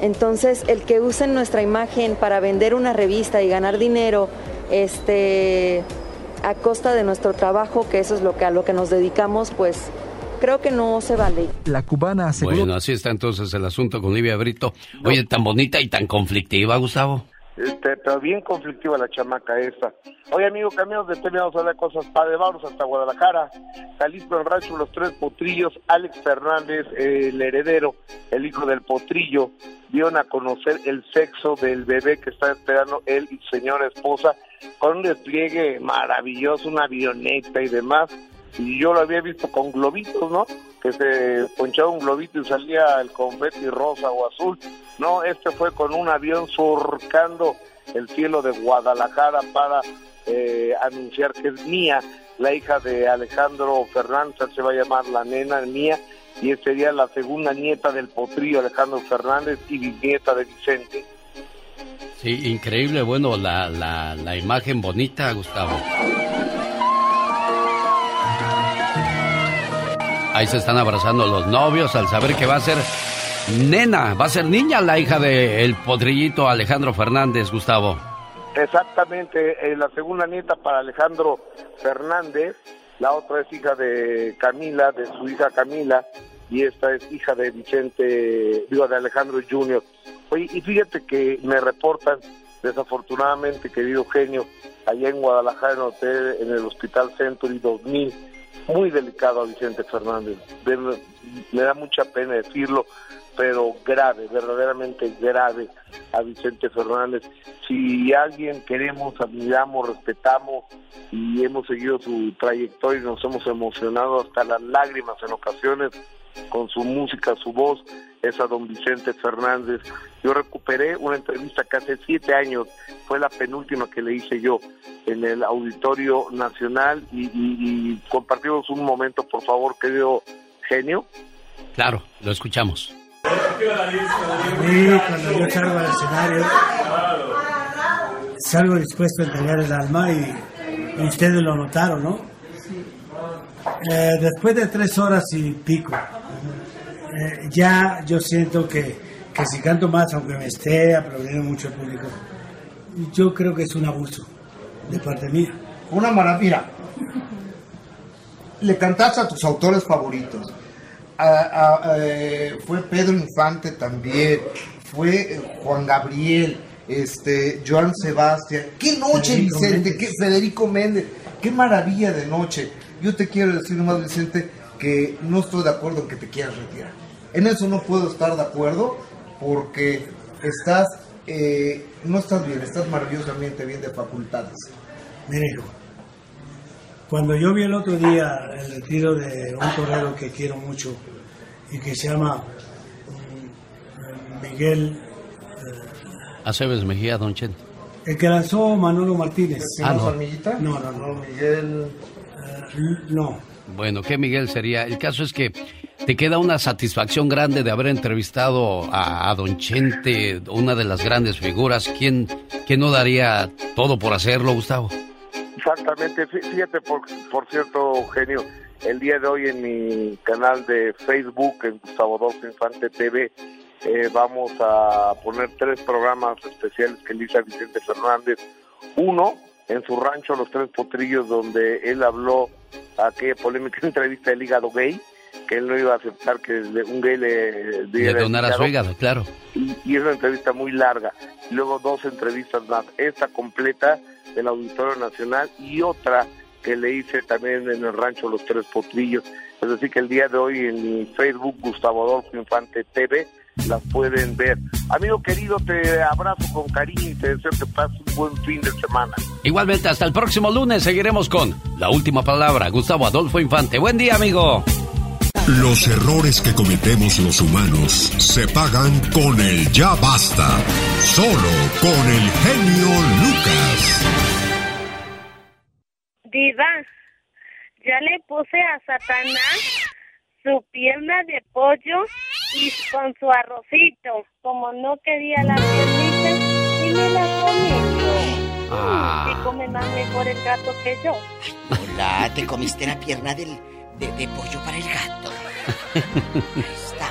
Entonces, el que usen nuestra imagen para vender una revista y ganar dinero, este, a costa de nuestro trabajo, que eso es lo que a lo que nos dedicamos, pues creo que no se vale. La cubana aseguró... Bueno, así está entonces el asunto con Livia Brito. Oye, tan bonita y tan conflictiva, Gustavo. Este, pero bien conflictiva la chamaca esta. Oye, amigo, cambiamos de tema, vamos a hablar cosas padres. Vamos hasta Guadalajara. Jalisco, el rancho Los Tres Potrillos. Alex Fernández, el heredero, el hijo del Potrillo, dieron a conocer el sexo del bebé que está esperando él y su señora esposa, con un despliegue maravilloso, una avioneta y demás. Y yo lo había visto con globitos, ¿no? Que se ponchaba un globito y salía el confeti rosa o azul no, este fue con un avión surcando el cielo de Guadalajara para eh, anunciar que es mía, la hija de Alejandro Fernández, se va a llamar la nena mía, y sería la segunda nieta del potrillo Alejandro Fernández y bisnieta de Vicente. Sí, increíble, bueno, la, la imagen bonita, Gustavo. Ahí se están abrazando los novios al saber que va a ser nena, va a ser niña la hija del podrillito Alejandro Fernández, Gustavo. Exactamente, eh, la segunda nieta para Alejandro Fernández, la otra es hija de Camila, de su hija Camila, y esta es hija de Vicente, digo, de Alejandro Junior. Oye, y fíjate que me reportan, desafortunadamente, querido genio, allá en Guadalajara, en, hotel, en el Hospital Century 2000, muy delicado a Vicente Fernández. me da mucha pena decirlo, pero grave, verdaderamente grave a Vicente Fernández. Si alguien queremos, admiramos, respetamos y hemos seguido su trayectoria y nos hemos emocionado hasta las lágrimas en ocasiones, con su música, su voz, es a don Vicente Fernández. Yo recuperé una entrevista que hace siete años, fue la penúltima que le hice yo en el Auditorio Nacional y, y compartimos un momento, por favor, querido genio. Claro, lo escuchamos. Sí, cuando yo salgo al escenario, salgo dispuesto a entregar el alma y, y ustedes lo notaron, ¿no? Eh, después de tres horas y pico, eh, ya yo siento que, que si canto más, aunque me esté aplaudiendo mucho el público, yo creo que es un abuso de parte mía. Una maravilla. Le cantaste a tus autores favoritos. A- a- eh, fue Pedro Infante también. Fue eh, Juan Gabriel. Este, Joan Sebastián. ¡Qué noche, Federico Vicente! Méndez. ¡Qué Federico Méndez! ¡Qué maravilla de noche! Yo te quiero decir nomás, Vicente, que no estoy de acuerdo en que te quieras retirar. En eso no puedo estar de acuerdo porque estás, eh, no estás bien, estás maravillosamente bien de facultades. Mire, hijo, cuando yo vi el otro día el retiro de un torero que quiero mucho y que se llama mm, Miguel, Aceves Mejía, Don Chente. el que lanzó Manolo Martínez. Ah, no. No, no, no. Miguel. no. Bueno, ¿qué Miguel sería? El caso es que te queda una satisfacción grande de haber entrevistado a, a Don Chente, una de las grandes figuras. ¿Quién, ¿Quién no daría todo por hacerlo, Gustavo? Exactamente, Fí- fíjate, por, por cierto, Eugenio, el día de hoy en mi canal de Facebook, en Gustavo Adolfo Infante TV, eh, vamos a poner tres programas especiales que le hice a Vicente Fernández. Uno, en su rancho Los Tres Potrillos, donde él habló aquella polémica entrevista del hígado gay, que él no iba a aceptar que un gay le Le donara su hígado, claro. y, y es una entrevista muy larga. Luego dos entrevistas más, esta completa del Auditorio Nacional y otra que le hice también en el rancho Los Tres Potrillos. Es decir, que el día de hoy en mi Facebook, Gustavo Adolfo Infante TV, las pueden ver. Amigo querido, te abrazo con cariño y te deseo que pases un buen fin de semana. Igualmente, hasta el próximo lunes seguiremos con La Última Palabra, Gustavo Adolfo Infante. Buen día, amigo. Los errores que cometemos los humanos se pagan con el ya basta. Solo con el genio Lucas. Diva, ya le puse a Satanás su pierna de pollo y con su arrocito. Como no quería la piernita, y me la comí. Ah. Y come más mejor el gato que yo. Hola, te comiste la pierna del, de, de pollo para el gato. Ahí está.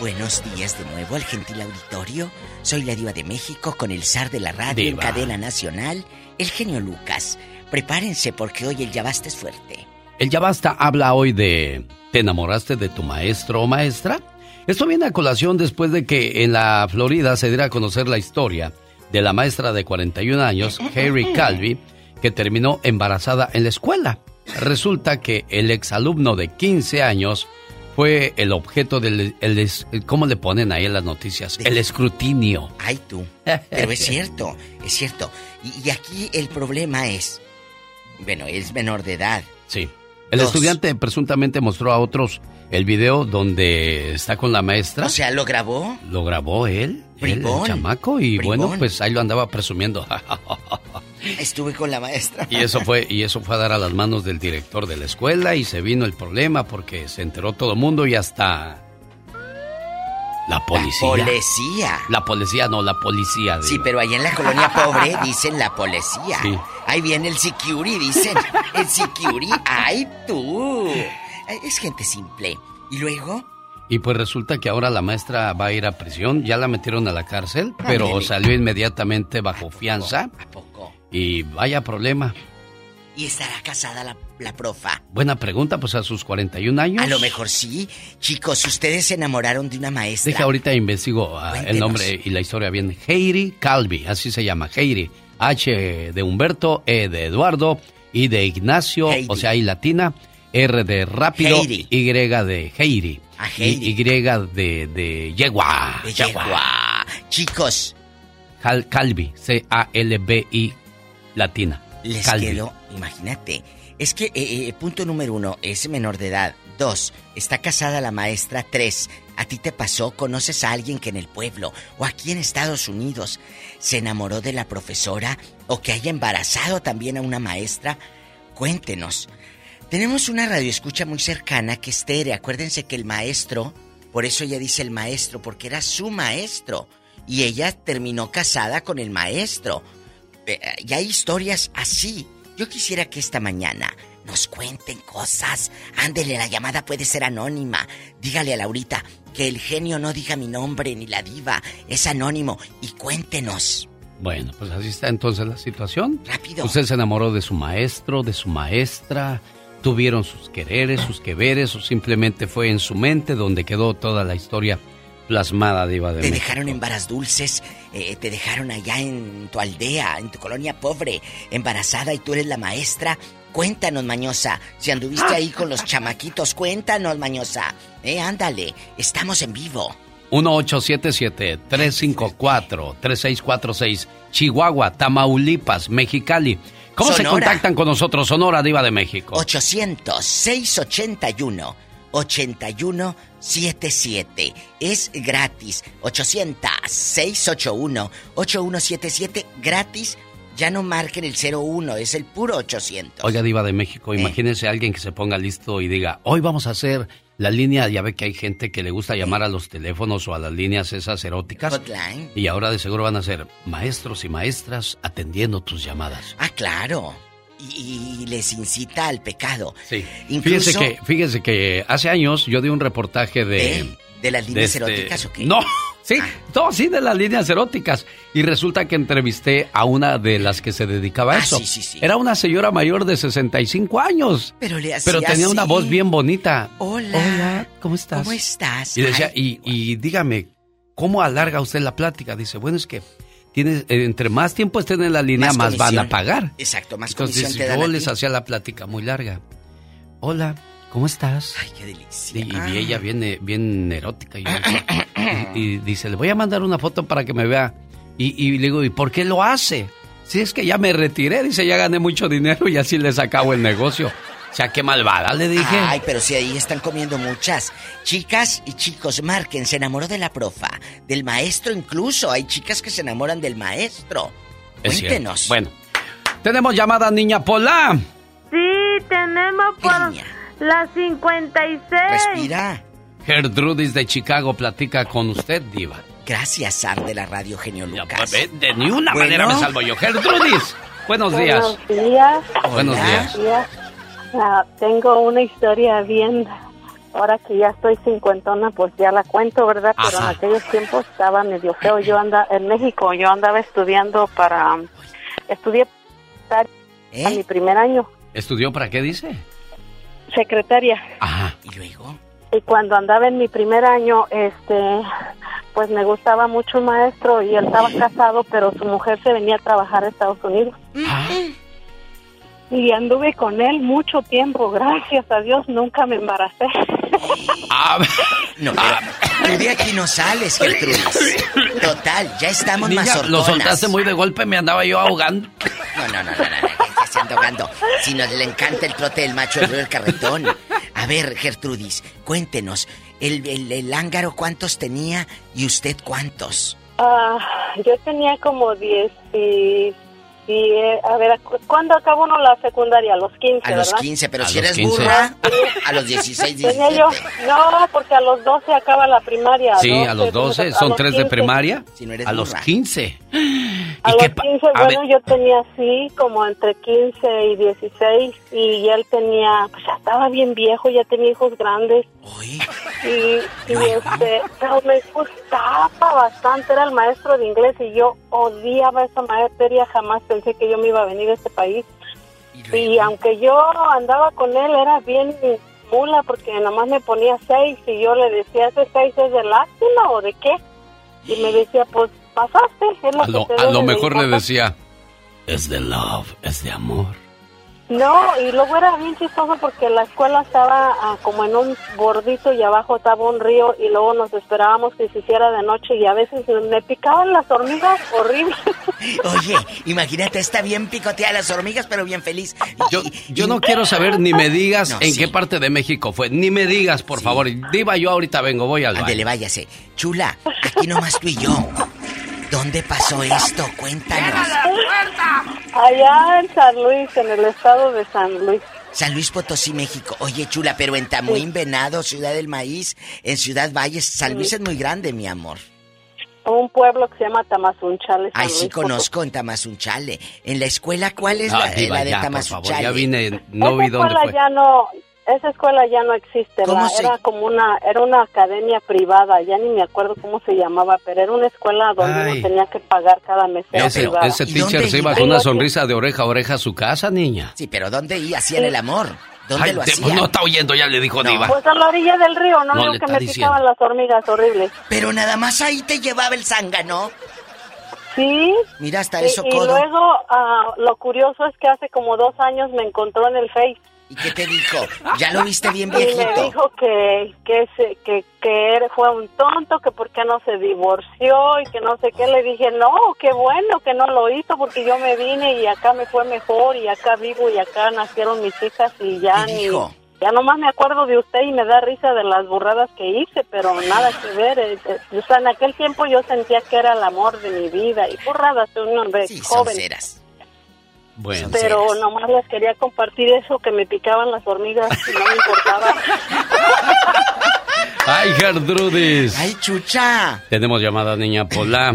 Buenos días de nuevo al gentil auditorio. Soy la diva de México con el zar de la radio en cadena nacional, el genio Lucas. Prepárense porque hoy el ya basta es fuerte. El Ya Basta habla hoy de ¿Te enamoraste de tu maestro o maestra? Esto viene a colación después de que en la Florida se diera a conocer la historia de la maestra de 41 años, Harry Calvi, que terminó embarazada en la escuela. Resulta que el exalumno de 15 años fue el objeto del... el ¿Cómo le ponen ahí en las noticias? El escrutinio. Ay tú. Pero es cierto, es cierto. Y, y aquí el problema es, bueno, es menor de edad. Sí. El Dos. estudiante presuntamente mostró a otros el video donde está con la maestra. O sea, ¿lo grabó? Lo grabó él, él, el chamaco, y Bribón. bueno, pues ahí lo andaba presumiendo. Estuve con la maestra. y eso fue, y eso fue a dar a las manos del director de la escuela, y se vino el problema porque se enteró todo el mundo y hasta la policía. Policía. La policía, no, la policía. Sí, pero allá en la colonia pobre dicen la policía. Sí. Ahí viene el security, dicen. El security. ¡Ay, tú! Es gente simple. ¿Y luego? Y pues resulta que ahora la maestra va a ir a prisión, ya la metieron a la cárcel, pero salió inmediatamente bajo fianza. ¿A poco? Y vaya problema. ¿Y estará casada la, la profa? Buena pregunta, pues a sus 41 años. A lo mejor sí. Chicos, ustedes se enamoraron de una maestra. Deja ahorita investigo ah, el nombre y la historia bien. Heidi Calvi, así se llama, Heidi. H de Humberto, E de Eduardo, I de Ignacio, Heidi. o sea, I latina, R de rápido, Heidi. Y de Heidi. Y, Heidi. y de, de yegua. De yegua. Chicos, Cal- Calvi, C-A-L-B-I latina. les Calvi. quedó, imagínate. Es que, eh, eh, punto número uno, es menor de edad. Dos, está casada la maestra. Tres, ¿a ti te pasó? ¿Conoces a alguien que en el pueblo o aquí en Estados Unidos se enamoró de la profesora o que haya embarazado también a una maestra? Cuéntenos. Tenemos una radioescucha muy cercana que es Tere. Acuérdense que el maestro, por eso ella dice el maestro, porque era su maestro. Y ella terminó casada con el maestro. Y hay historias así. Yo quisiera que esta mañana nos cuenten cosas. Ándele, la llamada puede ser anónima. Dígale a Laurita que el genio no diga mi nombre ni la diva. Es anónimo. Y cuéntenos. Bueno, pues así está entonces la situación. Rápido. Usted se enamoró de su maestro, de su maestra, tuvieron sus quereres, sus que o simplemente fue en su mente donde quedó toda la historia plasmada, Diva de Te México. dejaron en varas dulces, eh, te dejaron allá en tu aldea, en tu colonia pobre, embarazada y tú eres la maestra. Cuéntanos, mañosa, si anduviste ahí con los chamaquitos, cuéntanos, mañosa. Eh, ándale, estamos en vivo. 1877-354-3646, Chihuahua, Tamaulipas, Mexicali. ¿Cómo se contactan con nosotros, Sonora Diva de México? 800-681-8177. Es gratis. 800-681-8177. Gratis. Ya no marquen el 01, es el puro 800. Oiga, Diva de México, imagínese a alguien que se ponga listo y diga, hoy vamos a hacer la línea, ya ve que hay gente que le gusta llamar a los teléfonos o a las líneas esas eróticas. Hotline. Y ahora de seguro van a ser maestros y maestras atendiendo tus llamadas. Ah, claro. Y, y les incita al pecado. Sí. Incluso- Fíjese que, fíjese que hace años yo di un reportaje de... ¿De? ¿De las líneas de este- eróticas o qué? No, sí, no, sí, de las líneas eróticas. Y resulta que entrevisté a una de las que se dedicaba a Ah, eso. sí, sí, sí. Era una señora mayor de 65 años. Pero le hacía Pero tenía una voz bien bonita. Hola. Hola, ¿cómo estás? ¿Cómo estás? Y decía, Ay, y, y dígame, ¿cómo alarga usted la plática? Dice, bueno, es que tiene, eh, entre más tiempo estén en la línea, Más más, van a pagar. Exacto, más Entonces comisión te dan yo les hacía la plática muy larga. Hola, ¿cómo estás? Ay, qué delicia. Y, y ella viene bien erótica. Y- y dice, le voy a mandar una foto para que me vea. Y, y le digo, ¿y por qué lo hace? Si es que ya me retiré, dice, ya gané mucho dinero y así les acabo el negocio. O sea, qué malvada, le dije. Ay, pero si ahí están comiendo muchas. Chicas y chicos, marquen, se enamoró de la profa, del maestro incluso. Hay chicas que se enamoran del maestro. Es cierto. Cuéntenos. Bueno, tenemos llamada niña Pola. Sí, tenemos por la 56. Respira. Gertrudis de Chicago platica con usted, Diva. Gracias, Sar de la radio Genio Lucas. De ni una Bueno. manera me salvo yo. Gertrudis, buenos días. Buenos días. Buenos días. Ah, tengo una historia bien. Ahora que ya estoy cincuentona, pues ya la cuento, ¿verdad? Pero Ajá. en aquellos tiempos estaba medio feo. Yo andaba en México, yo andaba estudiando para. Estudié para ¿Eh? mi primer año, ¿Estudió para qué dice? secretaria. Ajá. ¿Y luego? Y cuando andaba en mi primer año, este, pues me gustaba mucho un maestro y él estaba casado, pero su mujer se venía a trabajar a Estados Unidos. Y anduve con él mucho tiempo, gracias a Dios nunca me embaracé. Ah, No, pero tú de aquí no sales, Gertrudis. Total, ya estamos Niña, más lo soltaste muy de golpe, me andaba yo ahogando. No, no, no, no, no, no, que estés ahogando. Si nos le encanta el trote del macho, el ruido del carretón. A ver, Gertrudis, cuéntenos, el, el, el ángaro cuántos tenía y usted cuántos. Ah, yo tenía como 10 y, eh, a ver, ¿cu- ¿cuándo acabó uno la secundaria? A los 15, A los ¿verdad? 15, pero A si los eres 15. burra, a los 16, Tenía 17. yo, no, porque a los 12 acaba la primaria. Sí, a los 12, son los tres de 15. primaria. Si no eres A los burra. 15. A ¿Y los qué pa- 15, a bueno, ver, yo tenía así como entre 15 y 16 y él tenía, pues ya estaba bien viejo, ya tenía hijos grandes. Y, y este, pero me gustaba bastante, era el maestro de inglés y yo odiaba esa materia, jamás pensé que yo me iba a venir a este país. Y aunque yo andaba con él, era bien mula porque nada más me ponía seis y yo le decía, ¿ese seis es de lástima o de qué? Y me decía, pues pasaste, es lo a que lo, te a lo mejor le importar". decía, es de love, es de amor. No, y luego era bien chistoso porque la escuela estaba ah, como en un bordito y abajo estaba un río y luego nos esperábamos que se hiciera de noche y a veces me picaban las hormigas horrible. Oye, imagínate, está bien picoteada las hormigas, pero bien feliz. Yo, yo no quiero saber ni me digas en qué parte de México fue. Ni me digas, por favor. Diva, yo ahorita vengo, voy al baño. Ándele, váyase. Chula, aquí nomás tú y yo. ¿Dónde pasó esto? Cuéntanos. Allá en San Luis, en el estado de San Luis. San Luis Potosí, México. Oye, chula, pero en Tamuín, Venado, Ciudad del Maíz, en Ciudad Valles, San Luis es muy grande, mi amor. Un pueblo que se llama Tamazunchale. San Ay, sí Luis conozco en Tamazunchale. En la escuela, ¿cuál es No, la, Diva, la de ya, por favor, Tamazunchale? ya vine, no vi dónde escuela fue. ya no, esa escuela ya no existe. ¿Cómo la- se- Era como una, era una academia privada. Ya ni me acuerdo cómo se llamaba, pero era una escuela donde Ay. uno tenía que pagar cada mes. Ese, ese teacher se iba con una sonrisa de oreja a oreja a su casa, niña. Sí, pero ¿dónde iba? ¿Hacían el amor? ¿Dónde Ay, lo te- hacían? no está oyendo, ya le dijo Diva. Pues a la orilla del río, no, No, le que me diciendo. picaban las hormigas horribles. Pero nada más ahí te llevaba el zángano. Sí. Mira, hasta Y, eso y codo. luego ah, lo curioso es que hace como dos años me encontró en el Face. ¿Y qué te dijo? ¿Ya lo viste bien Y me viejito? dijo que que, se- que que fue un tonto, que por qué no se divorció y que no sé qué. Le dije, no, qué bueno que no lo hizo porque yo me vine y acá me fue mejor y acá vivo y acá nacieron mis hijas y ya ¿Qué ni... dijo? Ya nomás me acuerdo de usted y me da risa de las burradas que hice, pero nada que ver. eh, eh, O sea, en aquel tiempo yo sentía que era el amor de mi vida y burradas de un hombre joven. Bueno. Pero nomás les quería compartir eso, que me picaban las hormigas y no me importaba. Ay, Gertrudis. Ay, chucha. Tenemos llamada, niña Pola.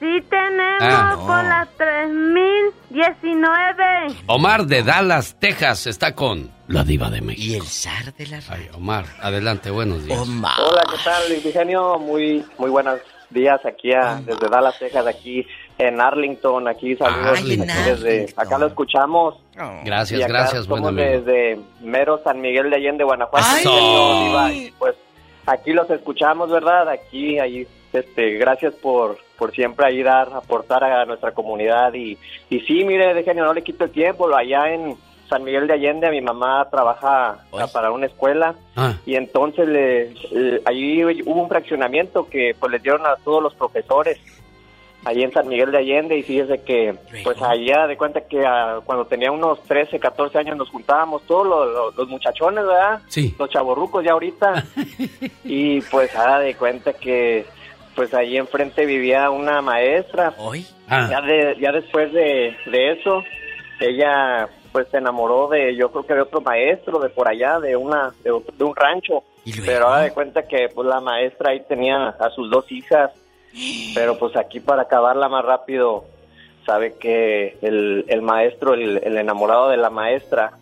Sí tenemos Ah, no. por las 3019. Omar de Dallas, Texas, está con la diva de México. Y el zar de la Ay, Omar, adelante, buenos días. Hola, ¿qué tal, Luis Ingenio? Muy, muy buenos días aquí a- desde Dallas, Texas, aquí en Arlington, aquí saludos Ay, en aquí desde acá lo escuchamos. Gracias, Y acá gracias, buen somos amigo. desde mero San Miguel de Allende, Guanajuato. ¡Ay! Pues aquí los escuchamos, ¿verdad? Aquí, ahí, este, gracias por, por siempre ahí dar, aportar a nuestra comunidad y, y sí, mire, de genio, no le quito el tiempo, allá en San Miguel de Allende, mi mamá trabaja para una escuela Ah. y entonces le, le- allí hubo un fraccionamiento que pues les dieron a todos los profesores allí en San Miguel de Allende y fíjese que pues allá de cuenta que ah, cuando tenía unos 13, 14 años nos juntábamos todos los, los- los muchachones, ¿verdad? Sí. Los chavorrucos ya ahorita y pues haga de cuenta que pues allí enfrente vivía una maestra. ¿Hoy? Ah. Ya, de, ya después de, de eso, ella pues se enamoró de, yo creo que de otro maestro de por allá, de una de, otro- de un rancho. Pero haga de cuenta que pues la maestra ahí tenía a sus dos hijas. Pero pues aquí para acabarla más rápido, sabe que el, el maestro, el, el enamorado de la maestra,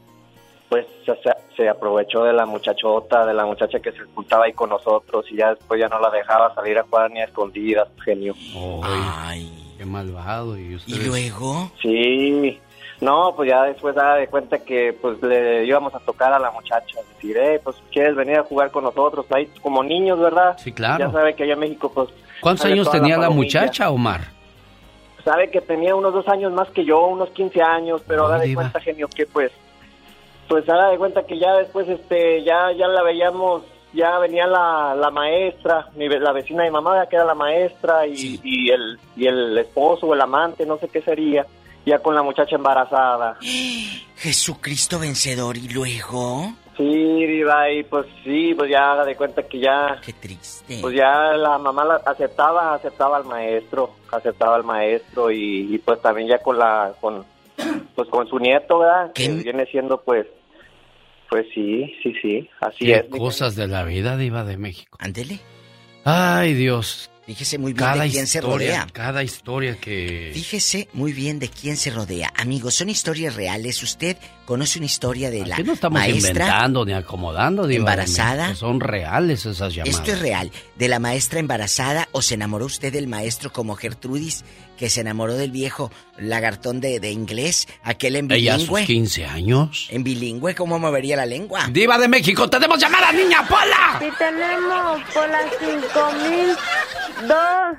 pues se, se- aprovechó de la muchachota, de la muchacha que se juntaba ahí con nosotros y ya después ya no la dejaba salir a jugar ni a escondidas, genio. Ay, qué malvado. ¿Y, ustedes? luego? Sí, no, pues ya después da de cuenta que pues le íbamos a tocar a la muchacha, decir, eh, pues quieres venir a jugar con nosotros, ahí como niños, ¿verdad? Sí, claro. Ya sabe que allá en México, pues... ¿Cuántos años tenía la muchacha, Omar? Sabe que tenía unos dos años más que yo, unos 15 años, pero da de cuenta, genio, que pues, pues da de cuenta que ya después, este, ya, ya la veíamos, ya venía la, la maestra, mi la vecina de mi mamá, que era la maestra, y, y el, y el esposo o el amante, no sé qué sería, ya con la muchacha embarazada. Jesucristo vencedor. ¿Y luego? Sí, Diva, y pues sí, pues ya haga de cuenta que ya... Qué triste. Pues ya la mamá la aceptaba, aceptaba al maestro, aceptaba al maestro y, y pues también ya con la, con, pues con su nieto, ¿verdad? Que viene siendo pues, pues sí, sí, sí, así Qué es. cosas de la vida, diva de México. Ándele. Ay, Dios. Fíjese muy bien Cada de quién se rodea. cada historia que... Fíjese muy bien de quién se rodea. Amigos, son historias reales. Usted conoce una historia de la Aquí no estamos maestra. inventando ni acomodando, de embarazada. Son reales esas llamadas. Esto es real. De la maestra embarazada o se enamoró usted del maestro como Gertrudis, que se enamoró del viejo lagartón de, de inglés, aquel en Ella a sus bilingüe. 15 años. En bilingüe, ¿cómo movería la lengua? Diva de México, tenemos llamada, niña Pola. Sí tenemos por las 5002.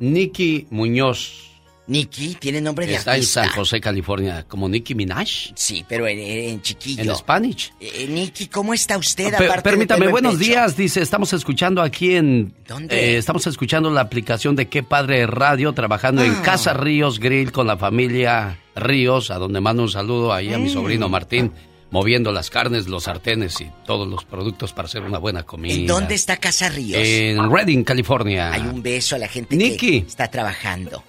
Nicky Muñoz Nicky tiene nombre de Está en artista. San José, California, como Nicki Minaj. Sí, pero en, en chiquillo. En Spanish. Eh, Nicky, ¿cómo está usted? De permítame, en buenos días. Dice, estamos escuchando aquí en... ¿Dónde? eh, estamos escuchando la aplicación de Qué Padre Radio, trabajando en Ah. Casa Ríos Grill con la familia Ríos, a donde mando un saludo ahí a mi Mm. sobrino Martín, moviendo las carnes, los sartenes y todos los productos para hacer una buena comida. ¿En dónde está Casa Ríos? En Redding, California. Hay un beso a la gente Nicky. que está trabajando.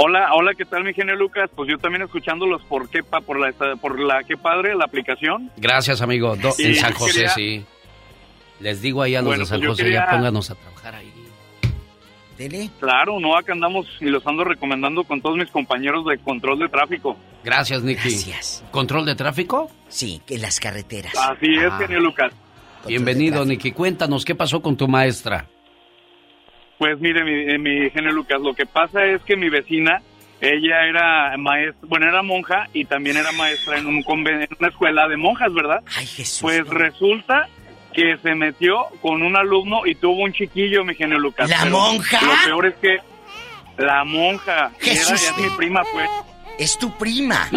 Hola, hola, ¿qué tal mi genio Lucas? Pues yo también escuchándolos por qué pa- por la por la qué padre la aplicación. Gracias, amigo. Do- Sí, en San José, quería- sí. Les digo ahí a los Bueno, de San pues José, quería- ya pónganos a trabajar ahí. ¿Tele? Claro, no acá andamos y los ando recomendando con todos mis compañeros de control de tráfico. Gracias, Nicky. Gracias. ¿Control de tráfico? Sí, en las carreteras. Así es, Ah. genio Lucas. Bienvenido, Nicky. Cuéntanos, ¿qué pasó con tu maestra? Pues mire, mi, eh, mi genio Lucas, lo que pasa es que mi vecina, ella era maestra, bueno, era monja y también era maestra en, un conven- en una escuela de monjas, ¿verdad? Ay, Jesús. Pues resulta que se metió con un alumno y tuvo un chiquillo, mi genio Lucas. ¿La monja? Lo peor es que la monja, era, Jesús. es mi prima, pues. Es tu prima.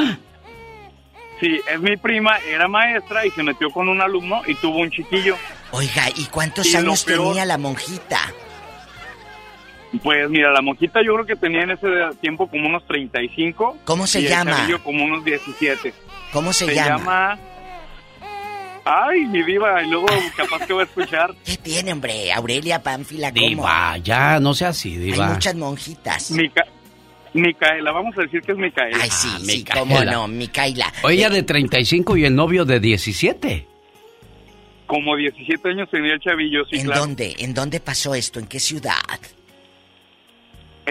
Sí, es mi prima, era maestra y se metió con un alumno y tuvo un chiquillo. Oiga, ¿y cuántos Y años peor- tenía la monjita? Pues mira, la monjita yo creo que tenía en ese tiempo como unos 35. ¿Cómo se y el llama? chavillo como unos 17. ¿Cómo se, Se llama? llama... Ay, mi diva, y luego capaz que va a escuchar. ¿Qué tiene, hombre? Aurelia Pánfila, ¿cómo? Diva, ya, no sea así, Hay Diva. muchas monjitas. Mica... Micaela, vamos a decir que es Micaela. Ay, sí, sí, Micaela. cómo no, Micaela. O ella de 35 y el novio de 17. Como 17 años tenía el chavillo, sí, ¿En claro. dónde? ¿En dónde pasó esto? ¿En qué ciudad?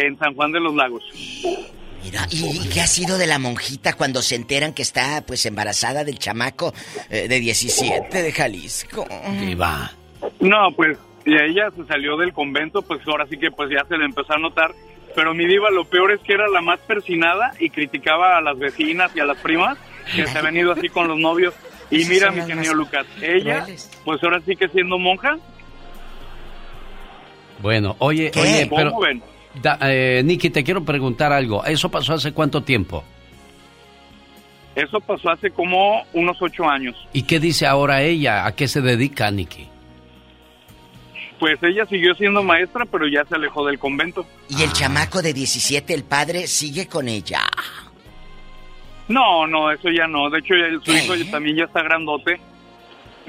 En San Juan de los Lagos. Mira, ¿y, y qué ha sido de la monjita cuando se enteran que está, pues, embarazada del chamaco eh, de 17 de Jalisco? Diva. No, pues, y ella se salió del convento, pues ahora sí que pues ya se le empezó a notar. Pero mi diva, lo peor es que era la más persinada y criticaba a las vecinas y a las primas que se habían ido así con los novios. Y mira, mi más Lucas, ella, pues ahora sí que siendo monja, Bueno, oye, ¿Qué? oye, ¿cómo pero... ven? Da, eh, Nicky, te quiero preguntar algo. ¿Eso pasó hace cuánto tiempo? Eso pasó hace como unos ocho años. ¿Y qué dice ahora ella? ¿A qué se dedica, Nicky? Pues ella siguió siendo maestra, pero ya se alejó del convento. Y el chamaco de 17, el padre, sigue con ella. No, no, eso ya no. De hecho, ya- su ¿Qué? hijo ya- también ya está grandote.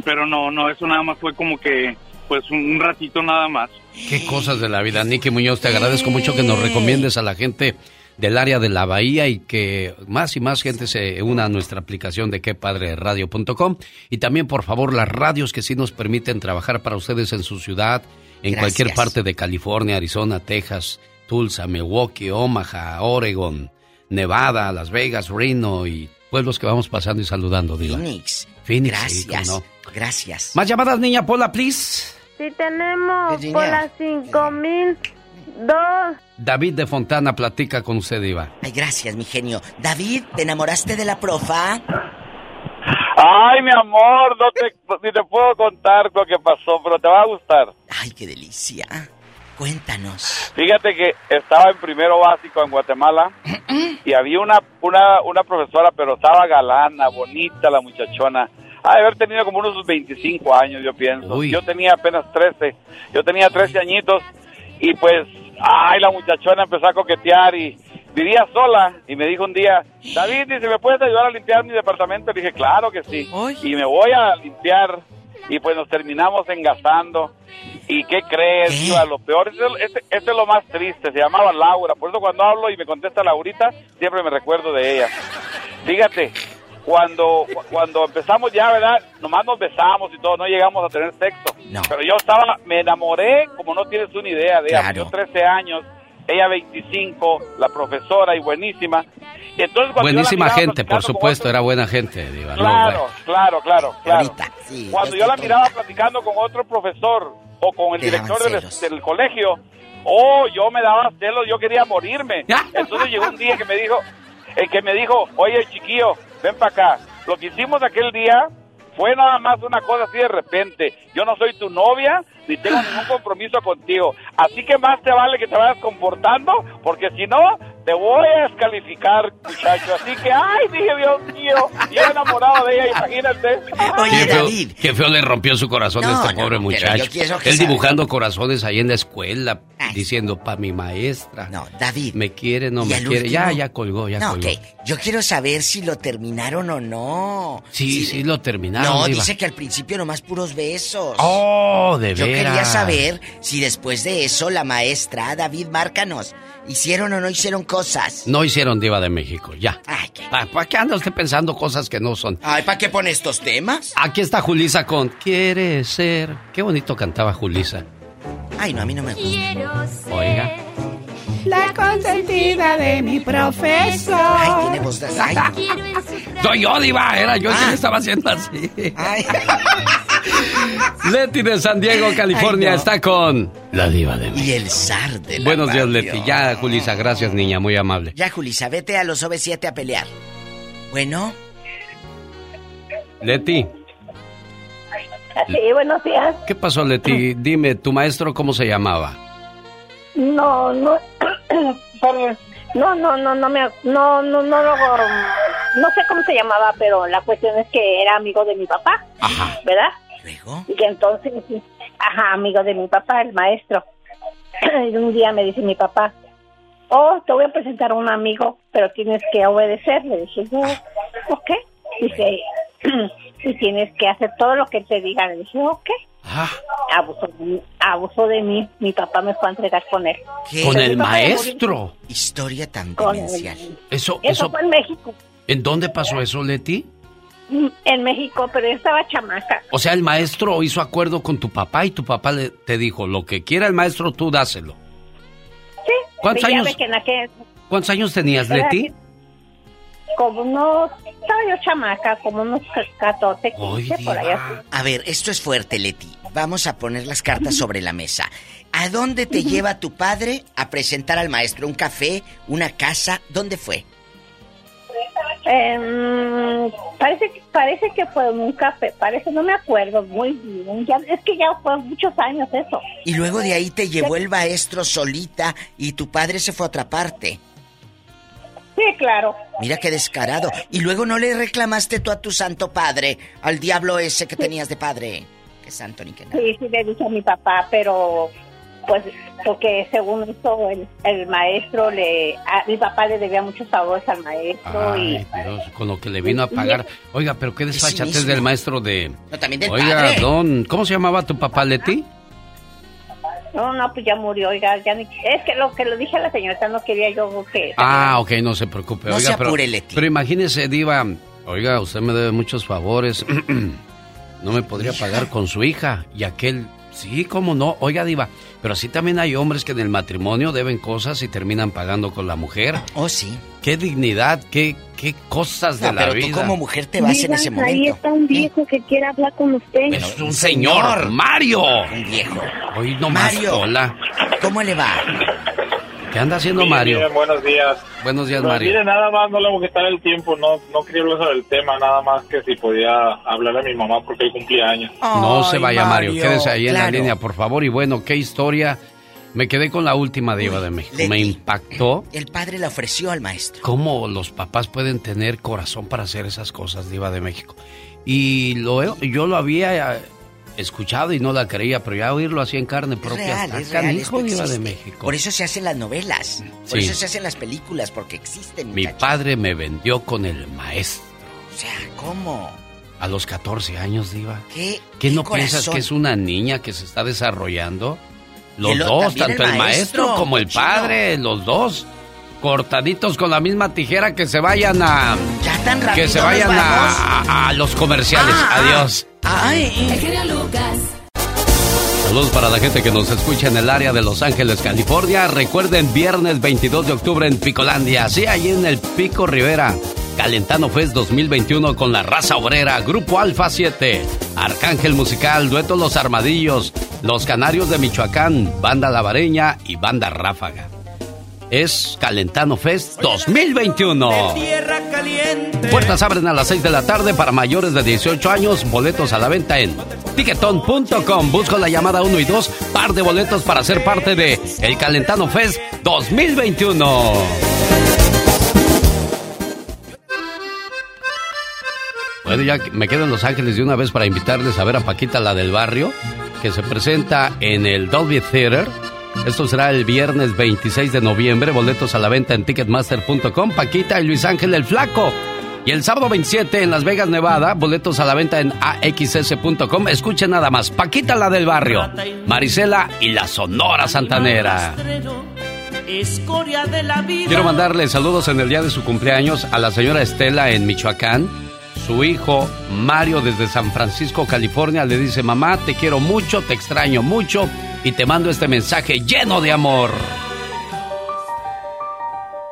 Pero no, no, eso nada más fue como que, pues un ratito nada más. Qué cosas de la vida, Nicky Muñoz. Te agradezco mucho que nos recomiendes a la gente del área de la bahía y que más y más gente se una a nuestra aplicación de quepadreradio.com y también por favor las radios que sí nos permiten trabajar para ustedes en su ciudad, en Gracias. cualquier parte de California, Arizona, Texas, Tulsa, Milwaukee, Omaha, Oregon, Nevada, Las Vegas, Reno y pueblos que vamos pasando y saludando, Diva. Phoenix. Phoenix, sí, Gracias. Gracias. Más llamadas, niña Pola, please. Sí tenemos Virginia. por las cinco mil dos. David de Fontana platica con usted, Diva. Ay, gracias, mi genio. David, ¿te enamoraste de la profa? Ay, mi amor, no te, ni te puedo contar lo que pasó, pero te va a gustar. Ay, qué delicia. Cuéntanos. Fíjate que estaba en primero básico en Guatemala y había una, una, una profesora, pero estaba galana, bonita la muchachona. Ha de haber tenido como unos 25 años, yo pienso. Uy. Yo tenía apenas 13. Yo tenía 13 añitos y pues, ay, la muchachona empezó a coquetear y vivía sola y me dijo un día, David, dice, ¿me puedes ayudar a limpiar mi departamento? Le dije, claro que sí. Y me voy a limpiar y pues nos terminamos engasando. ¿Y qué crees? Lo peor, este, este- este es lo más triste, se llamaba Laura, por eso cuando hablo y me contesta Laurita, siempre me recuerdo de ella. Fíjate, cuando, cu- cuando empezamos ya, ¿verdad? Nomás nos besamos y todo, no llegamos a tener sexo. No. Pero yo estaba, me enamoré, como no tienes una idea de ella, Claro. yo 13 años, ella 25, la profesora y buenísima. Y entonces cuando Buenísima miraba gente, por supuesto, otro- era buena gente, Diva. Claro, claro, claro, claro. Ahorita, sí. Cuando ya yo la miraba platicando con otro profesor o con el Te director del, del colegio, oh, yo me daba celos, yo quería morirme. Entonces llegó un día que me dijo, el que me dijo, oye chiquillo, ven para acá. Lo que hicimos aquel día fue nada más una cosa así de repente. Yo no soy tu novia, ni tengo ningún compromiso contigo. Así que más te vale que te vayas comportando, porque si no, te voy a descalificar, muchacho. Así que, ay, dije, Dios mío, yo enamorado de ella, imagínate. qué, feo, qué feo le rompió su corazón a este pobre muchacho. Él dibujando corazones ahí en la escuela, diciendo, para mi maestra. No, David. Me quiere, no me quiere. Ya, ya colgó, ya no, colgó. ok. Yo quiero saber si lo terminaron o no. Sí, sí, lo terminaron. No, dice que al principio nomás puros besos. Oh, de Yo quería veras. saber si después de eso la maestra, David, márcanos, hicieron o no hicieron cosas. No hicieron Diva de México, ya. ¿Para qué anda usted pensando cosas que no son? Ay, ¿para qué pone estos temas? Aquí está Julisa con Quiere ser. Qué bonito cantaba Julisa. Ay, no, a mí no me gusta. Oiga. La consentida de mi profesor. Ay, tiene voz de... Ay, Soy yo, Diva. Era yo quien estaba haciendo así. Leti de San Diego, California, Ay, no. está con la Diva de México. Y el zar de la Buenos días. Leti. Ya, Julisa, gracias, niña, muy amable. Ya, Julisa, vete a los OV7 a pelear. Bueno, Leti, Sí, buenos días. ¿qué pasó, Leti? Dime, ¿tu maestro cómo se llamaba? No, no, perdón. no, no, no, no me, no, no, no, lo- no sé cómo se llamaba, pero la cuestión es que era amigo de mi papá, ¿verdad? ¿Luego? Y entonces, ajá, amigo de mi papá, el maestro. Y un día me dice mi papá, oh, te voy a presentar a un amigo, pero tienes que obedecer. Le dije yo, ok. Dice, y tienes que hacer todo lo que te diga. Le dije, ok. Abusó, de mí- abusó de mí. Mi papá me fue a entregar con él. ¿Con Pero el maestro? Historia tan Con demencial. Eso, Eso eso, fue en México. ¿en dónde pasó eso, Leti? Mm, En México, pero yo estaba chamaca. O sea, el maestro hizo acuerdo con tu papá y tu papá le, te dijo, lo que quiera el maestro, tú dáselo. Sí. ¿Cuántos años? que en aquel- ¿Cuántos años tenías, Leti? Como unos, estaba yo chamaca, como unos 14, 15, por allá. A ver, esto es fuerte, Leti. Vamos a poner las cartas sobre la mesa. ¿A dónde te lleva tu padre a presentar al maestro? ¿Un café? ¿Una casa? ¿Dónde fue? Em, parece, que- parece que fue un café, parece, no me acuerdo muy bien. Ya, es que ya fue muchos años eso. Y luego de ahí te llevó el maestro solita y tu padre se fue a otra parte. Sí, claro. Mira qué descarado. Y luego no le reclamaste tú a tu santo padre, al diablo ese que tenías de padre. Qué santo ni qué nada. Sí, sí le dije a mi papá, pero pues porque según eso el, el maestro le a mi papá le debía muchos favores al maestro y Ay, Dios, con lo que le vino a pagar. Oiga, pero qué desfachatez del maestro de... No, también del Oiga, padre. don, ¿cómo se llamaba tu papá, Leti? No no pues ya murió oiga ya ni- es que lo que lo dije a la señorita no quería yo que Ah, ok, no se preocupe. No Oiga, se pero, apure, Leti. pero imagínese, Diva, oiga, usted me debe muchos favores. no me podría pagar con su hija. Y aquel, sí, cómo no. Oiga, Diva, pero sí también hay hombres que en el matrimonio deben cosas y terminan pagando con la mujer. Oh, sí. Qué dignidad, qué, qué cosas de No, la pero vida. tú como mujer te vas en ese Ahí momento. está un viejo que quiere hablar con usted. Es un señor, Mario. Un viejo. Hoy nomás, Mario. hola. ¿Cómo le va? ¿Qué anda haciendo Bien, Mario? bien, buenos días. Buenos días, Pues, Mario. Mire, nada más, no le voy a quitar el tiempo, no, no quería hablar sobre el tema, nada más que si podía hablarle a mi mamá porque hoy cumplía años. No se Ay, vaya, Mario. Mario, Quédese ahí en la línea, por favor. Y bueno, qué historia. Me quedé con la última diva de México. Me impactó El padre le ofreció al maestro. cómo los papás pueden tener corazón para hacer esas cosas, diva de México. Y lo yo lo había escuchado y no la creía, pero ya oírlo así en carne Es propia real, está es real. esto diva de existe. México. Por eso se hacen las novelas. Por Sí. eso se hacen las películas, porque existen. Mi padre me vendió con el maestro O sea, ¿cómo? a los 14 años, diva. ¿Qué, ¿Qué no corazón? piensas que es una niña que se está desarrollando? Los dos, tanto el el maestro, como el padre, los dos. Cortaditos con la misma tijera que se vayan a. Ya tan rápido Que se vayan a, a- a los comerciales. Ah, ah. Ay. El genio Lucas. Saludos para la gente que nos escucha en el área de Los Ángeles, California. Recuerden, viernes 22 de octubre en Picolandia. Sí, ahí en el Pico Rivera. Calentano Fest 2021 con la raza obrera, Grupo Alfa 7, Arcángel Musical, Dueto Los Armadillos, Los Canarios de Michoacán, Banda Lavareña y Banda Ráfaga. Es Calentano Fest 2021. Tierra caliente. Puertas abren a las 6 de la tarde para mayores de 18 años, boletos a la venta en Tiquetón.com. Busco la llamada 1 y 2, par de boletos para ser parte de El Calentano Fest 2021. Bueno, ya me quedo en Los Ángeles de una vez para invitarles a ver a Paquita, la del barrio, que se presenta en el Dolby Theater. Esto será el viernes 26 de noviembre. Boletos a la venta en ticketmaster.com. Paquita y Luis Ángel el Flaco. Y el sábado 27 en Las Vegas, Nevada, boletos a la venta en axs.com. Escuchen nada más, Paquita la del barrio, Marisela y la Sonora Santanera. Quiero mandarle saludos en el día de su cumpleaños a la señora Estela en Michoacán. Su hijo Mario desde San Francisco, California, le dice, mamá, te quiero mucho, te extraño mucho y te mando este mensaje lleno de amor.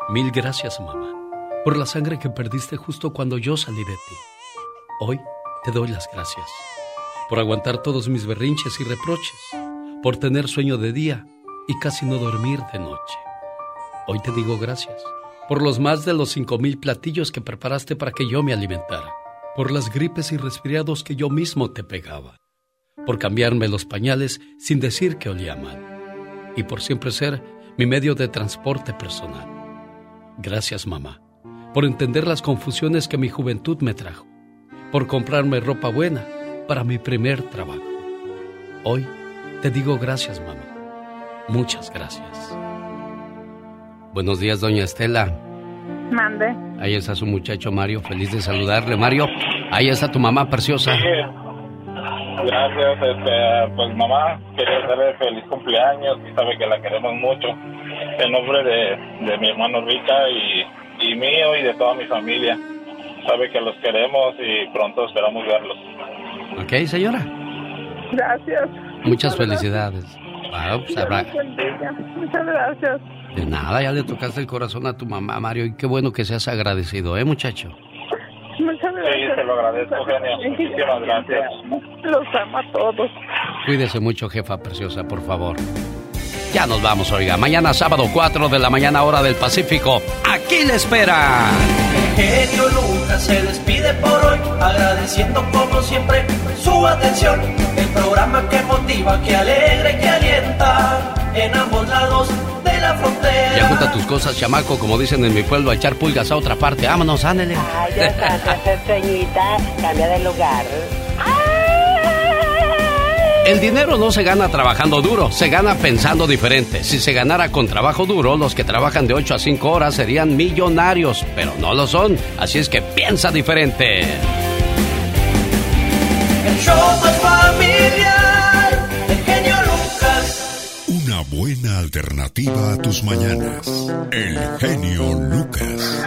Mil gracias, mamá por la sangre que perdiste justo cuando yo salí de ti. Hoy te doy las gracias por aguantar todos mis berrinches y reproches, por tener sueño de día y casi no dormir de noche. Hoy te digo gracias por los más de los cinco mil platillos que preparaste para que yo me alimentara, por las gripes y resfriados que yo mismo te pegaba, por cambiarme los pañales sin decir que olía mal y por siempre ser mi medio de transporte personal. Gracias, mamá por entender las confusiones que mi juventud me trajo, por comprarme ropa buena para mi primer trabajo. Hoy te digo gracias, mamá. Muchas gracias. Buenos días, doña Estela. Mande. Ahí está su muchacho Mario, feliz de saludarle. Mario, ahí está tu mamá preciosa. Gracias, este, pues mamá, quería darle feliz cumpleaños y sabe que la queremos mucho. En nombre de, de mi hermano Rica y y mío y de toda mi familia. Sabe que los queremos y pronto esperamos verlos. Ok, señora. Gracias. Muchas felicidades. Pues, Muchas gracias. De nada, ya le tocaste el corazón a tu mamá, Mario, y qué bueno que seas agradecido, ¿eh, muchacho? Muchas gracias. Sí, te lo agradezco, genio. Muchísimas gracias. Los amo a todos. Cuídese mucho, jefa preciosa, por favor. Ya nos vamos, oiga. Mañana sábado 4 de la mañana hora del Pacífico. Aquí le espera. genio Lucas se despide por hoy, agradeciendo como siempre su atención. El programa que motiva, que alegra que alienta en ambos lados de la frontera. Ya junta tus cosas, chamaco, como dicen en mi pueblo, a echar pulgas a otra parte. Vámonos, ándele. Ay, Dios santo, cambia de lugar. El dinero no se gana trabajando duro, se gana pensando diferente. Si se ganara con trabajo duro, los que trabajan de 8 a 5 horas serían millonarios, pero no lo son. Así es que piensa diferente. El show más familiar, el genio Lucas. Una buena alternativa a tus mañanas. El genio Lucas.